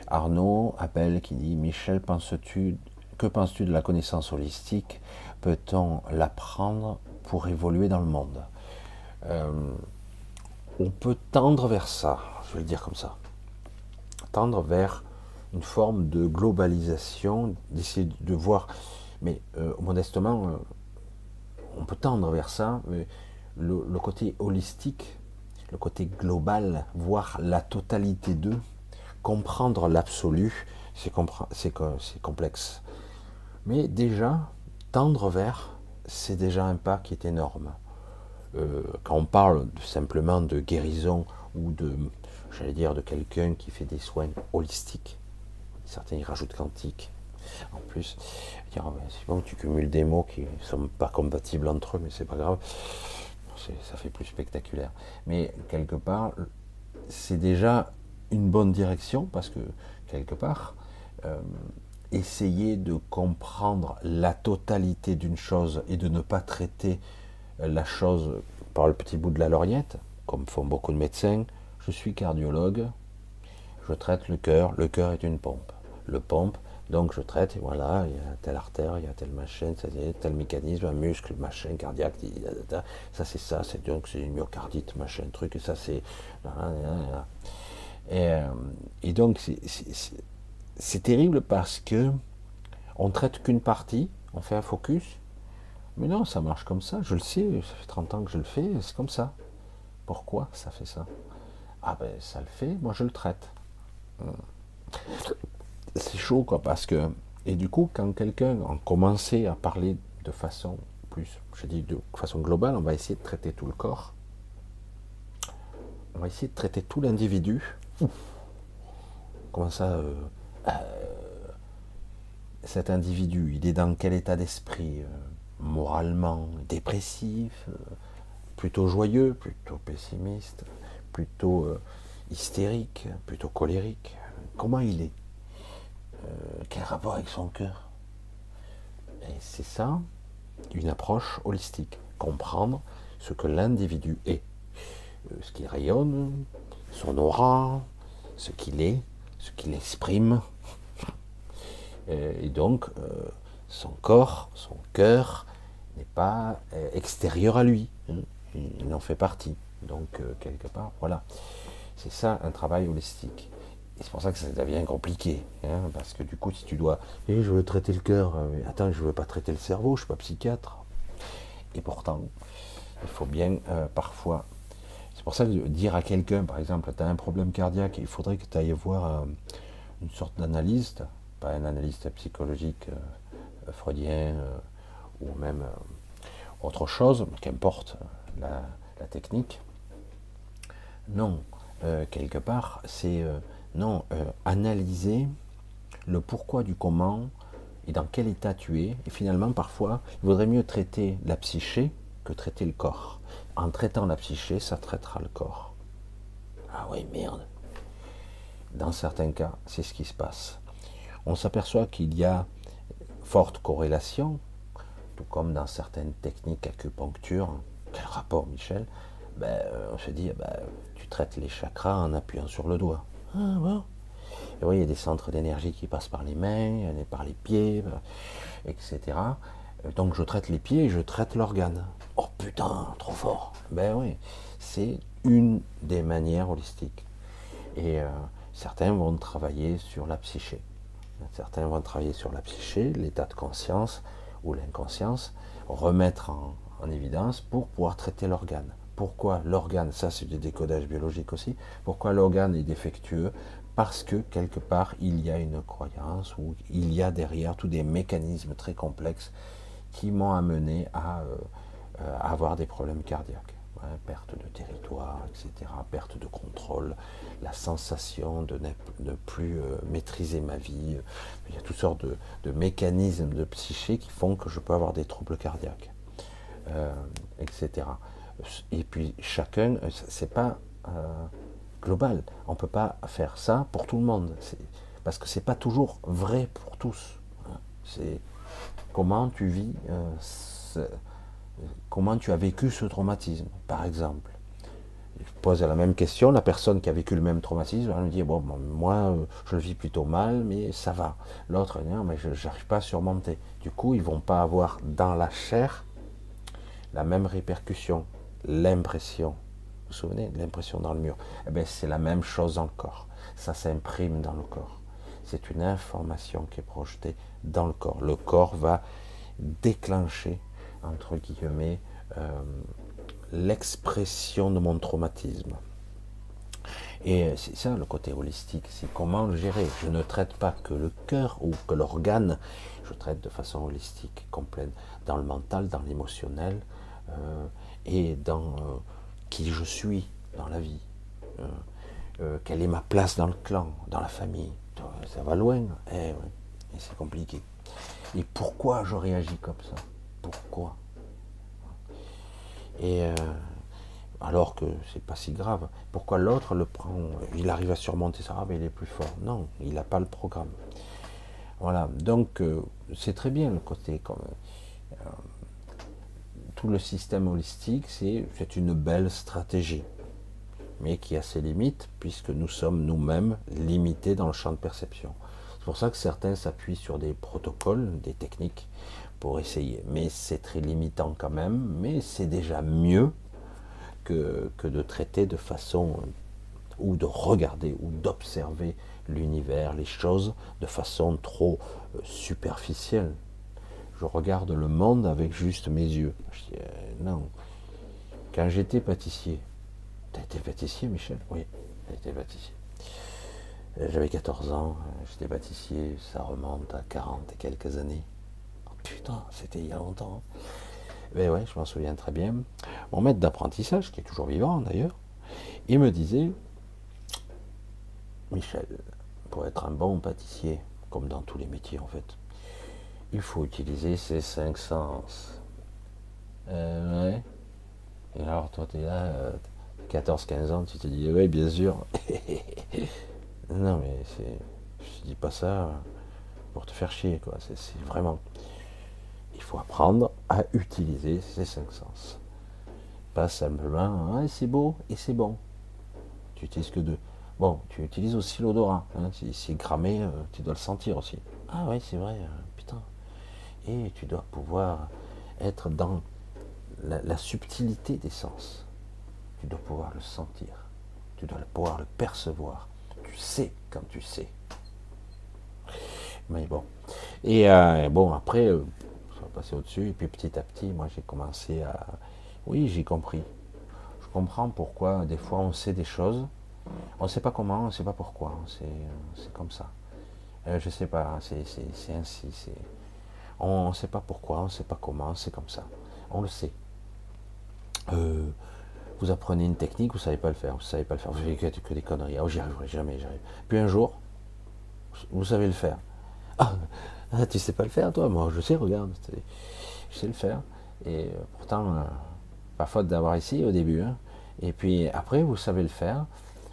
Speaker 2: Arnaud appelle qui dit Michel, penses-tu que penses-tu de la connaissance holistique? Peut-on l'apprendre pour évoluer dans le monde? Euh, On peut tendre vers ça, je vais le dire comme ça. Tendre vers une forme de globalisation, d'essayer de voir, mais euh, modestement, euh, on peut tendre vers ça, mais le, côté holistique, le côté global, voir la totalité d'eux, comprendre l'absolu, c'est complexe. Mais déjà, tendre vers, c'est déjà un pas qui est énorme. Euh, quand on parle simplement de guérison ou de, j'allais dire, de quelqu'un qui fait des soins holistiques, certains y rajoutent quantique, en plus, ben, c'est bon, tu cumules des mots qui ne sont pas compatibles entre eux, mais c'est pas grave, ça fait plus spectaculaire. Mais quelque part, c'est déjà une bonne direction parce que quelque part, euh, essayer de comprendre la totalité d'une chose et de ne pas traiter la chose par le petit bout de la lorgnette, comme font beaucoup de médecins. Je suis cardiologue, je traite le cœur, le cœur est une pompe. Le pompe, donc je traite, et voilà, il y a telle artère, il y a telle machin, ça, c'est tel mécanisme, un muscle, machin, cardiaque, di- di- di- di- ça c'est ça, c'est donc c'est une myocardite, machin, truc, ça c'est. Et, euh, et donc c'est terrible parce que on traite qu'une partie, on fait un focus, mais non, ça marche comme ça, je le sais, ça fait 30 ans que je le fais, c'est comme ça. Pourquoi ça fait ça? Ah ben ça le fait, moi je le traite. C'est chaud quoi, parce que. Et du coup, quand quelqu'un a commencé à parler de façon plus, je dis de façon globale, on va essayer de traiter tout le corps. On va essayer de traiter tout l'individu. Comment ça euh, euh, Cet individu, il est dans quel état d'esprit euh, Moralement dépressif, euh, plutôt joyeux, plutôt pessimiste, plutôt euh, hystérique, plutôt colérique. Comment il est Euh, Quel rapport avec son cœur? Et c'est ça, une approche holistique. Comprendre ce que l'individu est, ce qu'il rayonne, son aura, ce qu'il est, ce qu'il exprime. Et donc, son corps, son cœur n'est pas euh, extérieur à lui. hein. Il en fait partie. Donc, euh, quelque part, voilà. C'est ça un travail holistique. Et c'est pour ça que ça devient compliqué. hein, parce que du coup, si tu dois. Eh, je veux traiter le cœur. euh, mais attends, je veux pas traiter le cerveau, je suis pas psychiatre. Et pourtant, il faut bien parfois. C'est pour ça que dire à quelqu'un, par exemple, tu as un problème cardiaque, il faudrait que tu ailles voir une sorte d'analyste, pas un analyste psychologique freudien ou même euh, autre chose, qu'importe la, technique. Non, euh, quelque part, c'est euh, non analyser le pourquoi du comment et dans quel état tu es. Et finalement, parfois, il vaudrait mieux traiter la psyché que traiter le corps. En traitant la psyché, ça traitera le corps. Ah oui, merde. Dans certains cas, c'est ce qui se passe. On s'aperçoit qu'il y a forte corrélation, comme dans certaines techniques acupuncture. Quel rapport, Michel ben, On se dit, ben, tu traites les chakras en appuyant sur le doigt. Ah bon? Et oui, il y a des centres d'énergie qui passent par les mains, par les pieds, etc. Donc je traite les pieds et je traite l'organe. Oh putain, trop fort. Ben oui, c'est une des manières holistiques. Et euh, certains vont travailler sur la psyché. Certains vont travailler sur la psyché, l'état de conscience ou l'inconscience, remettre en, en évidence pour pouvoir traiter l'organe. Pourquoi l'organe, ça c'est du décodage biologique aussi, pourquoi l'organe est défectueux? Parce que quelque part il y a une croyance ou il y a derrière tous des mécanismes très complexes qui m'ont amené à, euh, euh, avoir des problèmes cardiaques. Perte de territoire, etc., perte de contrôle, la sensation de ne plus euh, maîtriser ma vie. Il y a toutes sortes de, mécanismes de psyché qui font que je peux avoir des troubles cardiaques, etc. Et puis chacun, c'est pas global. On peut pas faire ça pour tout le monde. Parce que ce n'est pas toujours vrai pour tous. C'est comment tu vis, euh, comment tu as vécu ce traumatisme, par exemple? Je pose la même question, la personne qui a vécu le même traumatisme, elle me dit, bon, moi, euh, je le vis plutôt mal, mais ça va. L'autre, non, mais je n'arrive pas à surmonter. Du coup, ils ne vont pas avoir dans la chair la même répercussion, l'impression vous vous souvenez? De l'impression dans le mur eh bien, C'est la même chose dans le corps. Ça s'imprime dans le corps. C'est une information qui est projetée dans le corps. Le corps va déclencher, entre guillemets, euh, l'expression de mon traumatisme. Et c'est ça le côté holistique, c'est comment le gérer. Je ne traite pas que le cœur ou que l'organe, je traite de façon holistique, complète, dans le mental, dans l'émotionnel euh, et dans euh, qui je suis dans la vie, quelle est ma place dans le clan, dans la famille. Ça va loin, eh, et c'est compliqué. Et pourquoi je réagis comme ça? Pourquoi Et euh, alors que c'est pas si grave. Pourquoi l'autre le prend Il arrive à surmonter ça, mais il est plus fort. Non, il n'a pas le programme. Voilà, donc c'est très bien le côté comme tout le système holistique, c'est une belle stratégie, mais qui a ses limites, puisque nous sommes nous-mêmes limités dans le champ de perception. C'est pour ça que certains s'appuient sur des protocoles, des techniques, pour essayer. Mais c'est très limitant quand même, mais c'est déjà mieux que, que de traiter de façon, ou de regarder, ou d'observer l'univers, les choses, de façon trop euh, superficielle je regarde le monde avec juste mes yeux. Je dis, euh, non. Quand j'étais pâtissier, t'as été pâtissier, Michel? Oui, j'ai pâtissier. Euh, j'avais 14 ans, j'étais pâtissier, ça remonte à 40 et quelques années. Putain, c'était il y a longtemps. Mais ben ouais, je m'en souviens très bien. Mon maître d'apprentissage, qui est toujours vivant d'ailleurs, il me disait, Michel, pour être un bon pâtissier, comme dans tous les métiers en fait, il faut utiliser ces cinq sens. Euh, ouais. Et alors, toi, tu es là, 14-15 euh, ans, tu te dis, oui, bien sûr. non, mais c'est, je te dis pas ça pour te faire chier, quoi. C'est, vraiment. Il faut apprendre à utiliser ces cinq sens. Pas simplement, ah, c'est beau et c'est bon. Tu utilises que deux. Bon, tu utilises aussi l'odorat. Hein. Si c'est cramé, euh, tu dois le sentir aussi. Ah oui, c'est vrai et tu dois pouvoir être dans la, subtilité des sens. Tu dois pouvoir le sentir. Tu dois pouvoir le percevoir. Tu sais quand tu sais. Mais bon. Et euh, bon, après, euh, passer au-dessus. Et puis petit à petit, moi j'ai commencé à. Oui, j'ai compris. Je comprends pourquoi des fois on sait des choses. On sait pas comment, on sait pas pourquoi. C'est comme ça. Euh, je ne sais pas, c'est ainsi. C'est on sait pas pourquoi, on ne sait pas comment, c'est comme ça. On le sait. Euh, vous apprenez une technique, vous savez pas le faire, vous savez pas le faire, vous faites que, que des conneries. Oh, j'y arriverai jamais, j'y arrive. Puis un jour, vous savez le faire. Ah, Ah, tu sais pas le faire, toi Moi, je sais, regarde. Je sais le faire. Et euh, pourtant, euh, pas faute d'avoir essayé au début. hein. Et puis après, vous savez le faire.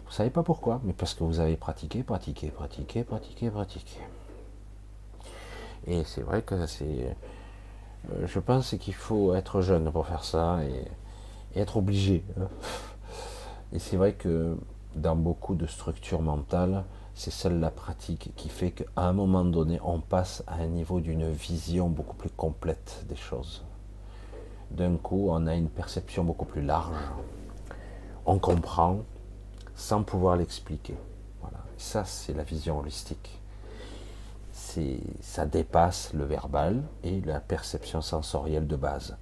Speaker 2: Vous savez pas pourquoi, mais parce que vous avez pratiqué, pratiqué, pratiqué, pratiqué, pratiqué. Et c'est vrai que c'est. euh, Je pense qu'il faut être jeune pour faire ça et, être obligé. hein. Et c'est vrai que dans beaucoup de structures mentales, c'est seule la pratique qui fait qu'à un moment donné, on passe à un niveau d'une vision beaucoup plus complète des choses. D'un coup, on a une perception beaucoup plus large. On comprend sans pouvoir l'expliquer. Voilà. Ça, c'est la vision holistique. Ça dépasse le verbal et la perception sensorielle de base.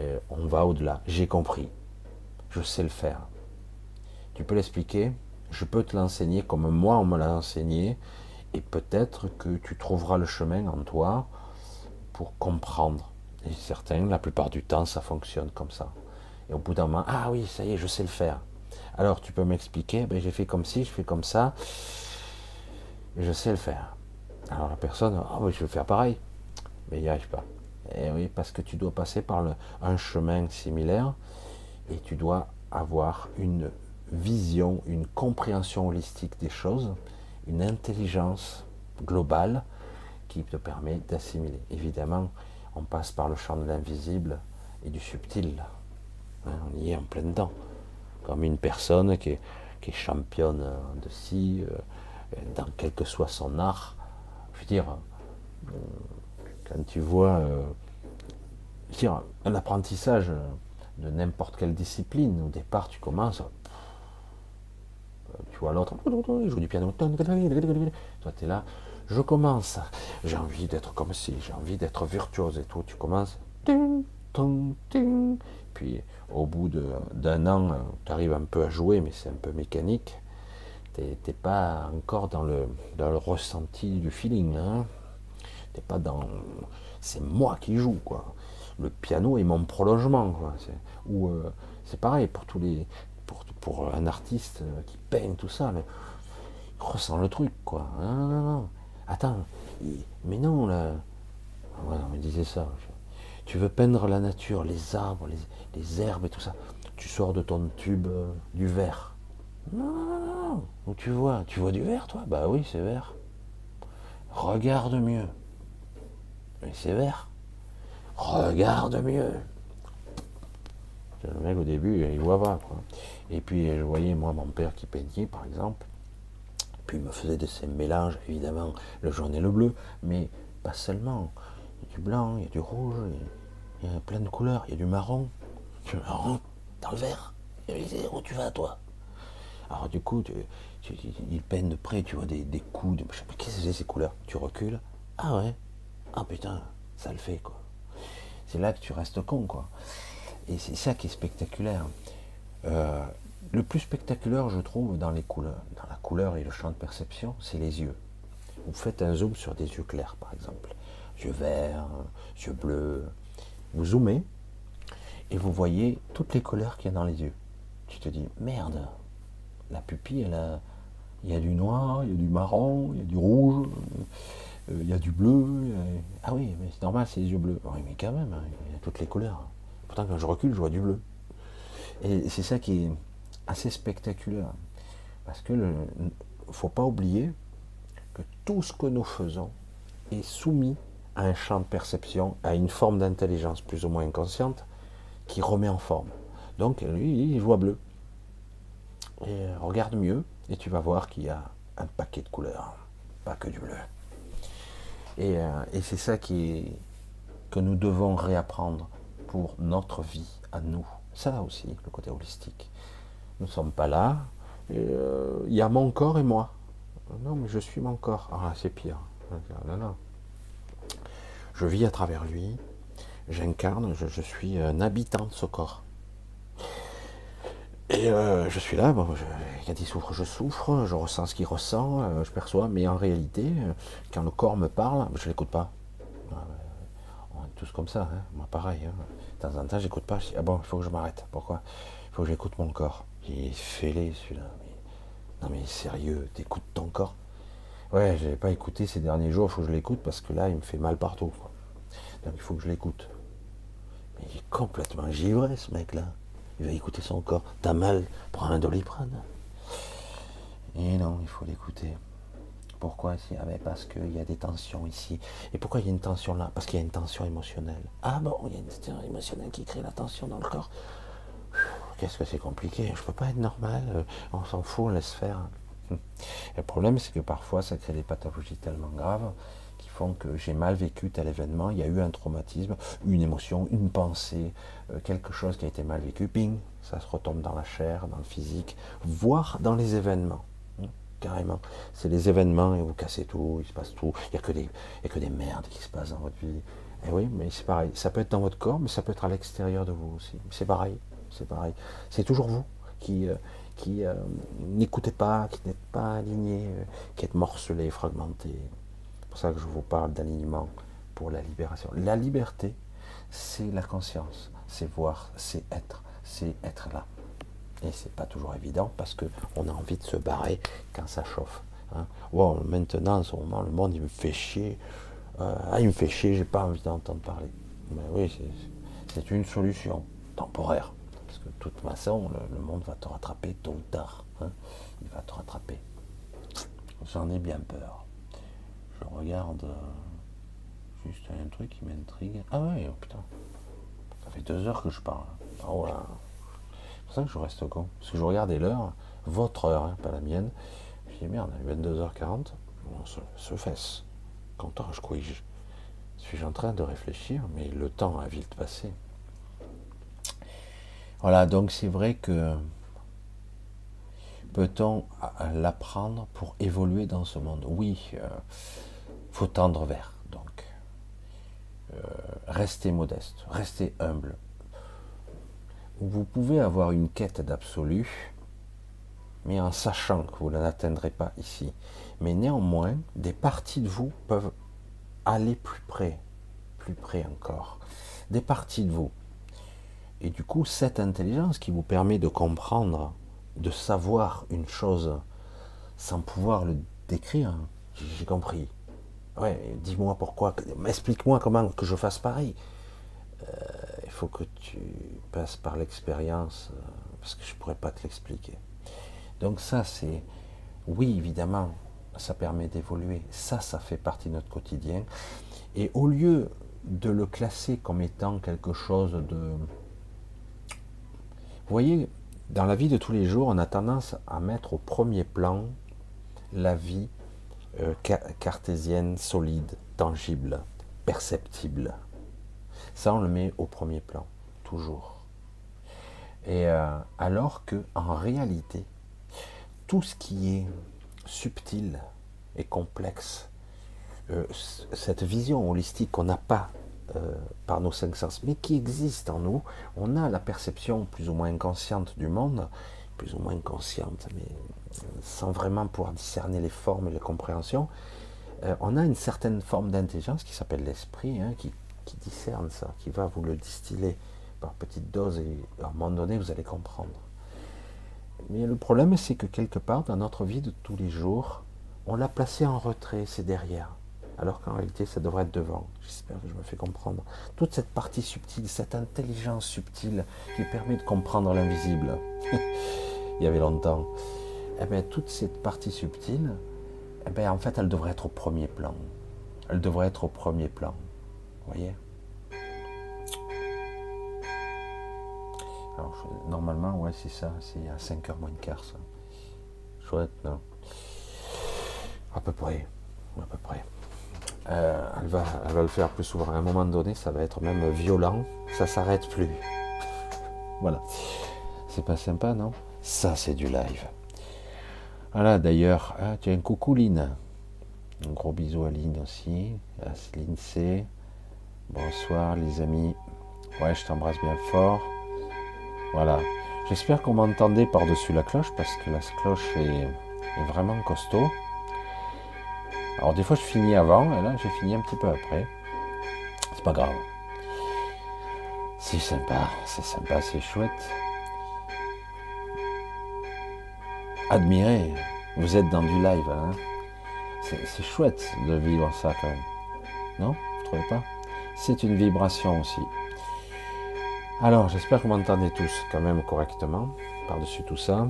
Speaker 2: Euh, on va au-delà. J'ai compris. Je sais le faire. Tu peux l'expliquer? Je peux te l'enseigner comme moi on me l'a enseigné. Et peut-être que tu trouveras le chemin en toi pour comprendre. Et certains, la plupart du temps, ça fonctionne comme ça. Et au bout d'un moment, ah oui, ça y est, je sais le faire. Alors tu peux m'expliquer, ben, j'ai fait comme ci, je fais comme ça, je sais le faire. Alors la personne, ah oui, je vais faire pareil, mais il n'y arrive pas. Et oui, parce que tu dois passer par un chemin similaire et tu dois avoir une vision, une compréhension holistique des choses, une intelligence globale qui te permet d'assimiler. Évidemment, on passe par le champ de l'invisible et du subtil. Hein, on y est en plein dedans. Comme une personne qui est, championne de ci, euh, dans quel que soit son art. Je veux dire, euh, quand tu vois euh, un apprentissage de n'importe quelle discipline, au départ tu commences, tu vois l'autre, il joue du piano, toi tu es là, je commence, j'ai envie d'être comme ci, j'ai envie d'être virtuose. Et tout, tu commences, puis au bout d'un an, tu arrives un peu à jouer, mais c'est un peu mécanique, t'es t'es pas encore dans le, dans le ressenti du feeling, hein. t'es pas dans, c'est moi qui joue, quoi. Le piano est mon prolongement, quoi. Ou euh, c'est pareil pour tous les, pour, pour un artiste euh, qui peigne tout ça, mais il ressent le truc, quoi. Non, non, non. Attends, mais non, là. Ouais, on me disait ça. Tu veux peindre la nature, les arbres, les, herbes et tout ça. Tu sors de ton tube euh, du vert. Non. Où tu vois Tu vois du vert, toi? Bah oui, c'est vert. Regarde mieux. Mais c'est vert. Regarde mieux. Le mec au début, il voit pas. Quoi. Et puis je voyais moi mon père qui peignait par exemple. Puis il me faisait de ces mélanges, évidemment, le jaune et le bleu, mais pas seulement. Il y a du blanc, il y a du rouge, il y a plein de couleurs, il y a du marron. Du marron dans le vert. Et je disais, où tu vas toi Alors du coup, il peint de près, tu vois des, coups, de, qu'est-ce que c'est ces couleurs? Tu recules. Ah ouais Ah putain, ça le fait quoi. C'est là que tu restes con quoi. Et c'est ça qui est spectaculaire. Euh, le plus spectaculaire, je trouve, dans les couleurs, dans la couleur et le champ de perception, c'est les yeux. Vous faites un zoom sur des yeux clairs, par exemple, yeux verts, yeux bleus. Vous zoomez et vous voyez toutes les couleurs qu'il y a dans les yeux. Tu te dis merde, la pupille, il y a du noir, il y a du marron, il y a du rouge, euh, il y a du bleu. Ah oui, mais c'est normal, c'est les yeux bleus. Oui, mais quand même, hein, il y a toutes les couleurs. Quand je recule, je vois du bleu. Et c'est ça qui est assez spectaculaire. Parce que ne faut pas oublier que tout ce que nous faisons est soumis à un champ de perception, à une forme d'intelligence plus ou moins inconsciente qui remet en forme. Donc lui, il voit bleu. Et euh, regarde mieux et tu vas voir qu'il y a un paquet de couleurs, pas que du bleu. Et, euh, et c'est ça qui est, que nous devons réapprendre pour notre vie à nous. Ça aussi, le côté holistique. Nous ne sommes pas là. euh, Il y a mon corps et moi. Non, mais je suis mon corps. Ah, c'est pire. Non, non. Je vis à travers lui. J'incarne. Je, suis un habitant de ce corps. Et euh, je suis là, bon, je- quand il souffre, je souffre, je ressens ce qu'il ressent, euh, je perçois, mais en réalité, quand le corps me parle, je l'écoute pas. Ah, tous comme ça, hein, moi pareil. hein. De temps en temps, j'écoute pas, ah bon, il faut que je m'arrête. Pourquoi? Il faut que j'écoute mon corps. Il est fêlé celui-là. Non mais sérieux, t'écoutes ton corps? Ouais, je pas écouté ces derniers jours, il faut que je l'écoute parce que là, il me fait mal partout. quoi. Donc il faut que je l'écoute. Mais il est complètement givré, ce mec-là. Il va écouter son corps. T'as mal, prends un doliprane. Et non, il faut l'écouter. Pourquoi si ah ben Parce qu'il y a des tensions ici. Et pourquoi il y a une tension là? Parce qu'il y a une tension émotionnelle. Ah bon, il y a une tension émotionnelle qui crée la tension dans le corps. Qu'est-ce que c'est compliqué? Je peux pas être normal. euh, On s'en fout, on laisse faire. Le problème, c'est que parfois, ça crée des pathologies tellement graves qui font que j'ai mal vécu tel événement, il y a eu un traumatisme, une émotion, une pensée, euh, quelque chose qui a été mal vécu, ping, ça se retombe dans la chair, dans le physique, voire dans les événements. Carrément. C'est les événements et vous cassez tout, il se passe tout. Il n'y a, que des- y a que des merdes qui se passent dans votre vie. Et oui, mais c'est pareil. Ça peut être dans votre corps, mais ça peut être à l'extérieur de vous aussi. C'est pareil. C'est pareil. C'est toujours vous qui, euh, qui euh, n'écoutez pas, qui n'êtes pas aligné, euh, qui êtes morcelé, fragmenté. C'est pour ça que je vous parle d'alignement pour la libération. La liberté, c'est la conscience, c'est voir, c'est être, c'est être là. Et c'est pas toujours évident parce que on a envie de se barrer quand ça chauffe. hein. Wow, maintenant, en ce moment, le monde il me fait chier. Euh, ah, il me fait chier, j'ai pas envie d'entendre parler. Mais oui, c'est- une solution temporaire. Parce que de toute façon, le, monde va te rattraper tôt ou tard. hein. Il va te rattraper. J'en ai bien peur. Je regarde euh, juste un truc qui m'intrigue. Ah ouais, oh putain. Ça fait deux heures que je parle. Oh là. Pour ça que je reste con. Parce que je regardais l'heure, votre heure, hein, pas la mienne. Je dis merde, il est 22h40. On se, se fesse. Content, je couille. Suis-je en train de réfléchir, mais le temps a vite passé. Voilà, donc c'est vrai que peut-on l'apprendre pour évoluer dans ce monde? Oui, euh, faut tendre vers. Donc, euh, restez modeste, restez humble. Vous pouvez avoir une quête d'absolu, mais en sachant que vous l'atteindrez pas ici. Mais néanmoins, des parties de vous peuvent aller plus près, plus près encore. Des parties de vous. Et du coup, cette intelligence qui vous permet de comprendre, de savoir une chose sans pouvoir le décrire, j'ai compris. Ouais, dis-moi pourquoi, explique-moi comment que je fasse pareil. Euh, il faut que tu passes par l'expérience, euh, parce que je ne pourrais pas te l'expliquer. Donc ça, c'est, oui, évidemment, ça permet d'évoluer. Ça, ça fait partie de notre quotidien. Et au lieu de le classer comme étant quelque chose de... Vous voyez, dans la vie de tous les jours, on a tendance à mettre au premier plan la vie euh, ca- cartésienne, solide, tangible, perceptible. Ça, on le met au premier plan, toujours. Et euh, alors que, en réalité, tout ce qui est subtil et complexe, euh, cette vision holistique qu'on n'a pas euh, par nos cinq sens, mais qui existe en nous, on a la perception plus ou moins consciente du monde, plus ou moins consciente, mais sans vraiment pouvoir discerner les formes et les compréhensions, on a une certaine forme d'intelligence qui s'appelle l'esprit, hein, qui, qui discerne ça, qui va vous le distiller par petites doses et à un moment donné vous allez comprendre. Mais le problème c'est que quelque part dans notre vie de tous les jours, on l'a placé en retrait, c'est derrière. Alors qu'en réalité ça devrait être devant. J'espère que je me fais comprendre. Toute cette partie subtile, cette intelligence subtile qui permet de comprendre l'invisible. Il y avait longtemps. Eh bien, toute cette partie subtile, eh bien, en fait, elle devrait être au premier plan. Elle devrait être au premier plan. Voyez Alors, normalement, ouais, c'est ça. C'est à 5h moins de quart, ça. Chouette, non À peu près. À peu près. Euh, elle, va, elle va le faire plus souvent. À un moment donné, ça va être même violent. Ça s'arrête plus. Voilà. C'est pas sympa, non? Ça, c'est du live. Voilà, d'ailleurs, ah, tu as un coucou Lynn. Un gros bisou à Lynn aussi. À C. Bonsoir les amis. Ouais, je t'embrasse bien fort. Voilà. J'espère qu'on m'entendait par-dessus la cloche parce que la cloche est, vraiment costaud. Alors des fois je finis avant et là j'ai fini un petit peu après. C'est pas grave. C'est sympa, c'est sympa, c'est chouette. Admirez, vous êtes dans du live. Hein C'est c'est chouette de vivre ça quand même. Non? Vous trouvez pas? C'est une vibration aussi. Alors, j'espère que vous m'entendez tous quand même correctement par-dessus tout ça.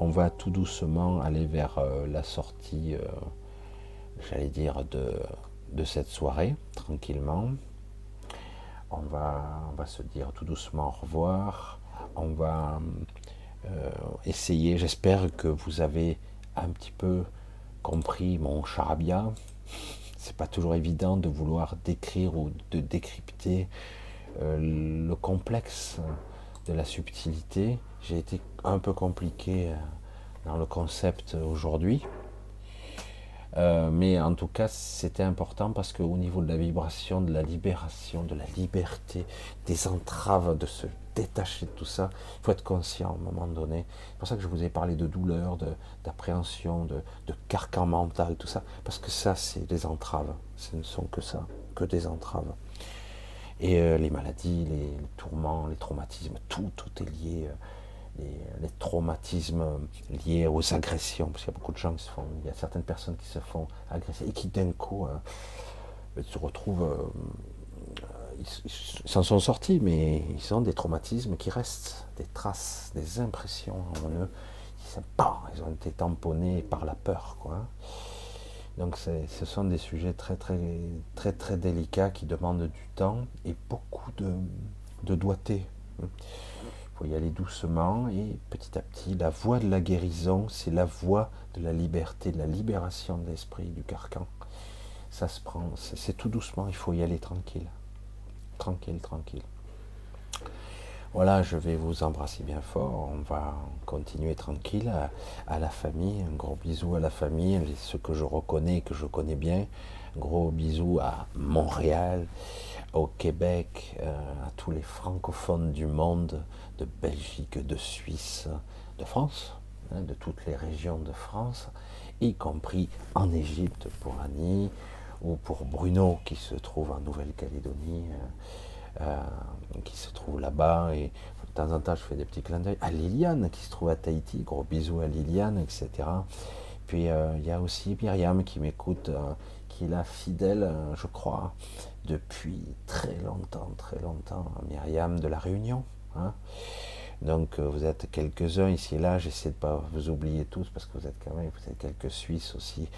Speaker 2: On va tout doucement aller vers euh, la sortie, euh, j'allais dire, de, cette soirée, tranquillement. On va, on va se dire tout doucement au revoir. On va euh, essayer, j'espère que vous avez un petit peu compris mon charabia. C'est pas toujours évident de vouloir décrire ou de décrypter euh, le complexe de la subtilité. J'ai été un peu compliqué euh, dans le concept aujourd'hui. Euh, mais en tout cas, c'était important parce qu'au niveau de la vibration, de la libération, de la liberté, des entraves, de se détacher de tout ça, il faut être conscient à un moment donné. C'est pour ça que je vous ai parlé de douleur, d'appréhension, de, de carcan mental, tout ça. Parce que ça, c'est des entraves. Ce ne sont que ça, que des entraves. Et euh, les maladies, les, les tourments, les traumatismes, tout, tout est lié. euh, les, traumatismes liés aux agressions, parce qu'il y a beaucoup de gens qui se font, il y a certaines personnes qui se font agresser et qui d'un coup euh, se retrouvent, euh, ils s'en sont sortis, mais ils ont des traumatismes qui restent, des traces, des impressions en eux. Ils, pas, ils ont été tamponnés par la peur, quoi. Donc ce sont des sujets très très très très délicats qui demandent du temps et beaucoup de doigté. Il faut y aller doucement et petit à petit. La voie de la guérison, c'est la voie de la liberté, de la libération de l'esprit, du carcan. Ça se prend, c'est tout doucement, il faut y aller tranquille. Tranquille, tranquille. Voilà, je vais vous embrasser bien fort. On va continuer tranquille à, la famille. Un gros bisou à la famille, ceux que je reconnais, que je connais bien. Un gros bisou à Montréal, au Québec, euh, à tous les francophones du monde, de Belgique, de Suisse, de France, hein, de toutes les régions de France, y compris en Égypte pour Annie ou pour Bruno qui se trouve en Nouvelle-Calédonie. euh, euh, qui se trouve là-bas et de temps en temps je fais des petits clins d'œil à Liliane qui se trouve à Tahiti, gros bisous à Liliane, etc. Puis euh, il y a aussi Myriam qui m'écoute, qui est là fidèle, je crois, depuis très longtemps, très longtemps, Myriam de la Réunion. Hein. Donc euh, vous êtes quelques-uns ici et là, j'essaie de pas vous oublier tous parce que vous êtes quand même, vous quelques Suisses aussi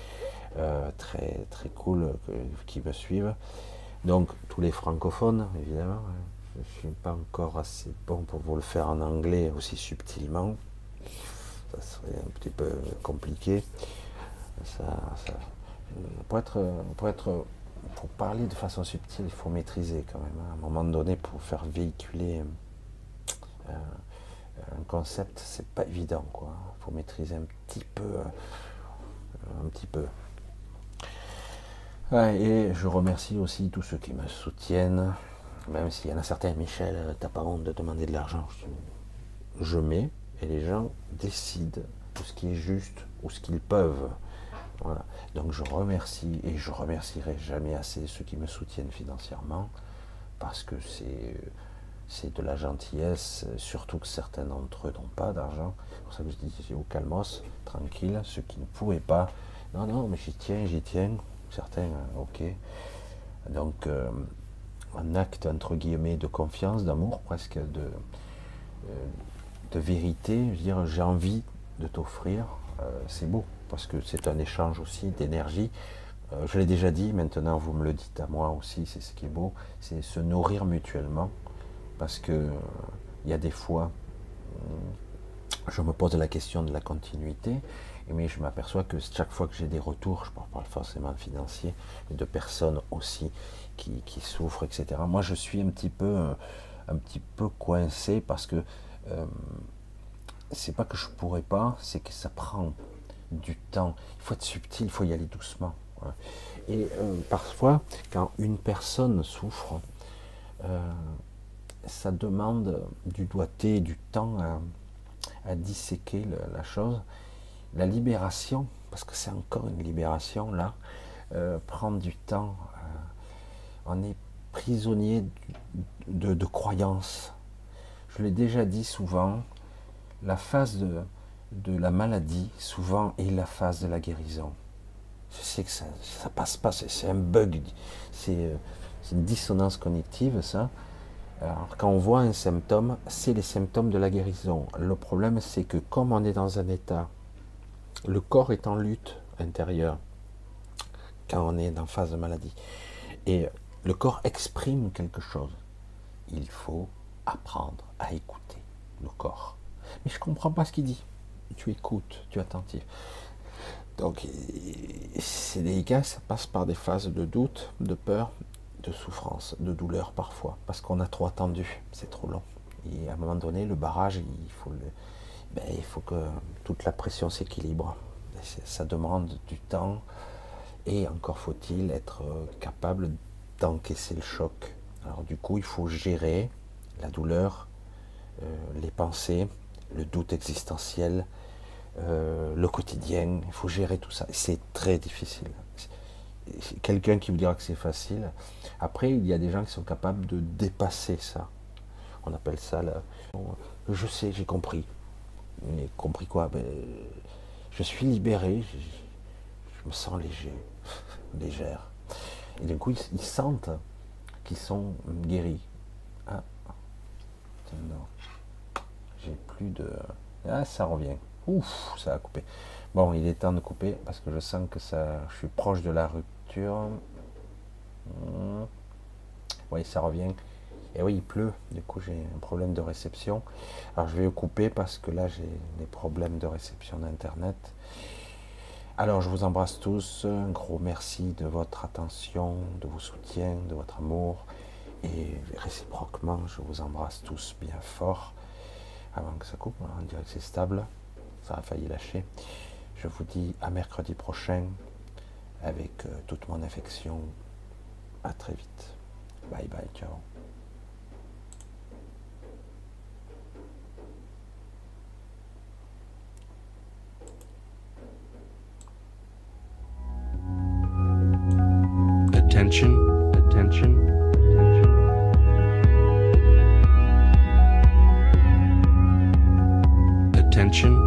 Speaker 2: euh, très très cool euh, qui me suivent. Donc tous les francophones, évidemment. hein. Je ne suis pas encore assez bon pour vous le faire en anglais aussi subtilement. Ça serait un petit peu compliqué. Ça, pour, être, pour, être, pour parler de façon subtile, il faut maîtriser quand même. hein. À un moment donné, pour faire véhiculer un concept, c'est pas évident. quoi. Il faut maîtriser un petit peu. euh, un petit peu. Et je remercie aussi tous ceux qui me soutiennent, même s'il y en a certains, Michel, euh, t'as pas honte de demander de l'argent. Je, je mets et les gens décident de ce qui est juste ou ce qu'ils peuvent. Voilà. Donc je remercie et je remercierai jamais assez ceux qui me soutiennent financièrement parce que c'est c'est de la gentillesse, surtout que certains d'entre eux n'ont pas d'argent. C'est pour ça que je dis au calmos, tranquille, ceux qui ne pourraient pas. Non, non, mais j'y tiens, j'y tiens. Certains, euh, ok. Donc, euh, un acte entre guillemets de confiance, d'amour, presque de, euh, vérité. Je veux dire, j'ai envie de t'offrir. c'est beau parce que c'est un échange aussi d'énergie. Je l'ai déjà dit, maintenant vous me le dites à moi aussi, c'est ce qui est beau, c'est se nourrir mutuellement parce que euh, il y a des fois, hum, je me pose la question de la continuité, mais je m'aperçois que chaque fois que j'ai des retours, je ne parle pas forcément financier, mais de personnes aussi qui, qui souffrent, etc. Moi, je suis un petit peu, euh, un petit peu coincé parce que euh, c'est pas que je pourrais pas, c'est que ça prend du temps. Il faut être subtil, il faut y aller doucement. voilà. Et euh, parfois, quand une personne souffre, euh, ça demande du doigté, du temps à, disséquer la chose. La libération, parce que c'est encore une libération là, euh, prend du temps. euh, on est prisonnier de, croyances. Je l'ai déjà dit souvent, la phase de, de la maladie, souvent, est la phase de la guérison. Je sais que ça, ça passe pas, c'est un bug, c'est une dissonance cognitive, ça. Alors, quand on voit un symptôme, c'est les symptômes de la guérison. Le problème, c'est que comme on est dans un état, le corps est en lutte intérieure quand on est en phase de maladie, et le corps exprime quelque chose. Il faut apprendre à écouter le corps. Mais je ne comprends pas ce qu'il dit. Tu écoutes, tu es attentif. Donc, c'est délicat, ça passe par des phases de doute, de peur, de souffrance, de douleur parfois, parce qu'on a trop attendu, c'est trop long. Et à un moment donné, le barrage, il faut, ben, il faut que toute la pression s'équilibre. Ça demande du temps, et encore faut-il être capable d'encaisser le choc. Alors du coup, il faut gérer la douleur, euh, les pensées, le doute existentiel, euh, le quotidien. Il faut gérer tout ça. C'est très difficile. Quelqu'un qui vous dira que c'est facile. Après, il y a des gens qui sont capables de dépasser ça. On appelle ça la... Je sais, j'ai compris. Mais compris quoi? Ben, Je suis libéré, je, me sens léger, légère. Et du coup, ils, sentent qu'ils sont guéris. Ah. J'ai plus de. Ah, ça revient. Ouf, ça a coupé. Bon, il est temps de couper parce que je sens que ça. Je suis proche de la rupture. Hmm. Oui, ça revient. Et oui, il pleut. Du coup, j'ai un problème de réception. Alors, je vais couper parce que là, j'ai des problèmes de réception d'Internet. Alors je vous embrasse tous, un gros merci de votre attention, de vos soutiens, de votre amour, et réciproquement je vous embrasse tous bien fort, avant que ça coupe, on dirait que c'est stable, ça a failli lâcher. Je vous dis à mercredi prochain, avec euh, toute mon affection, à très vite. Bye bye, ciao.
Speaker 1: Attention, attention, attention. Attention,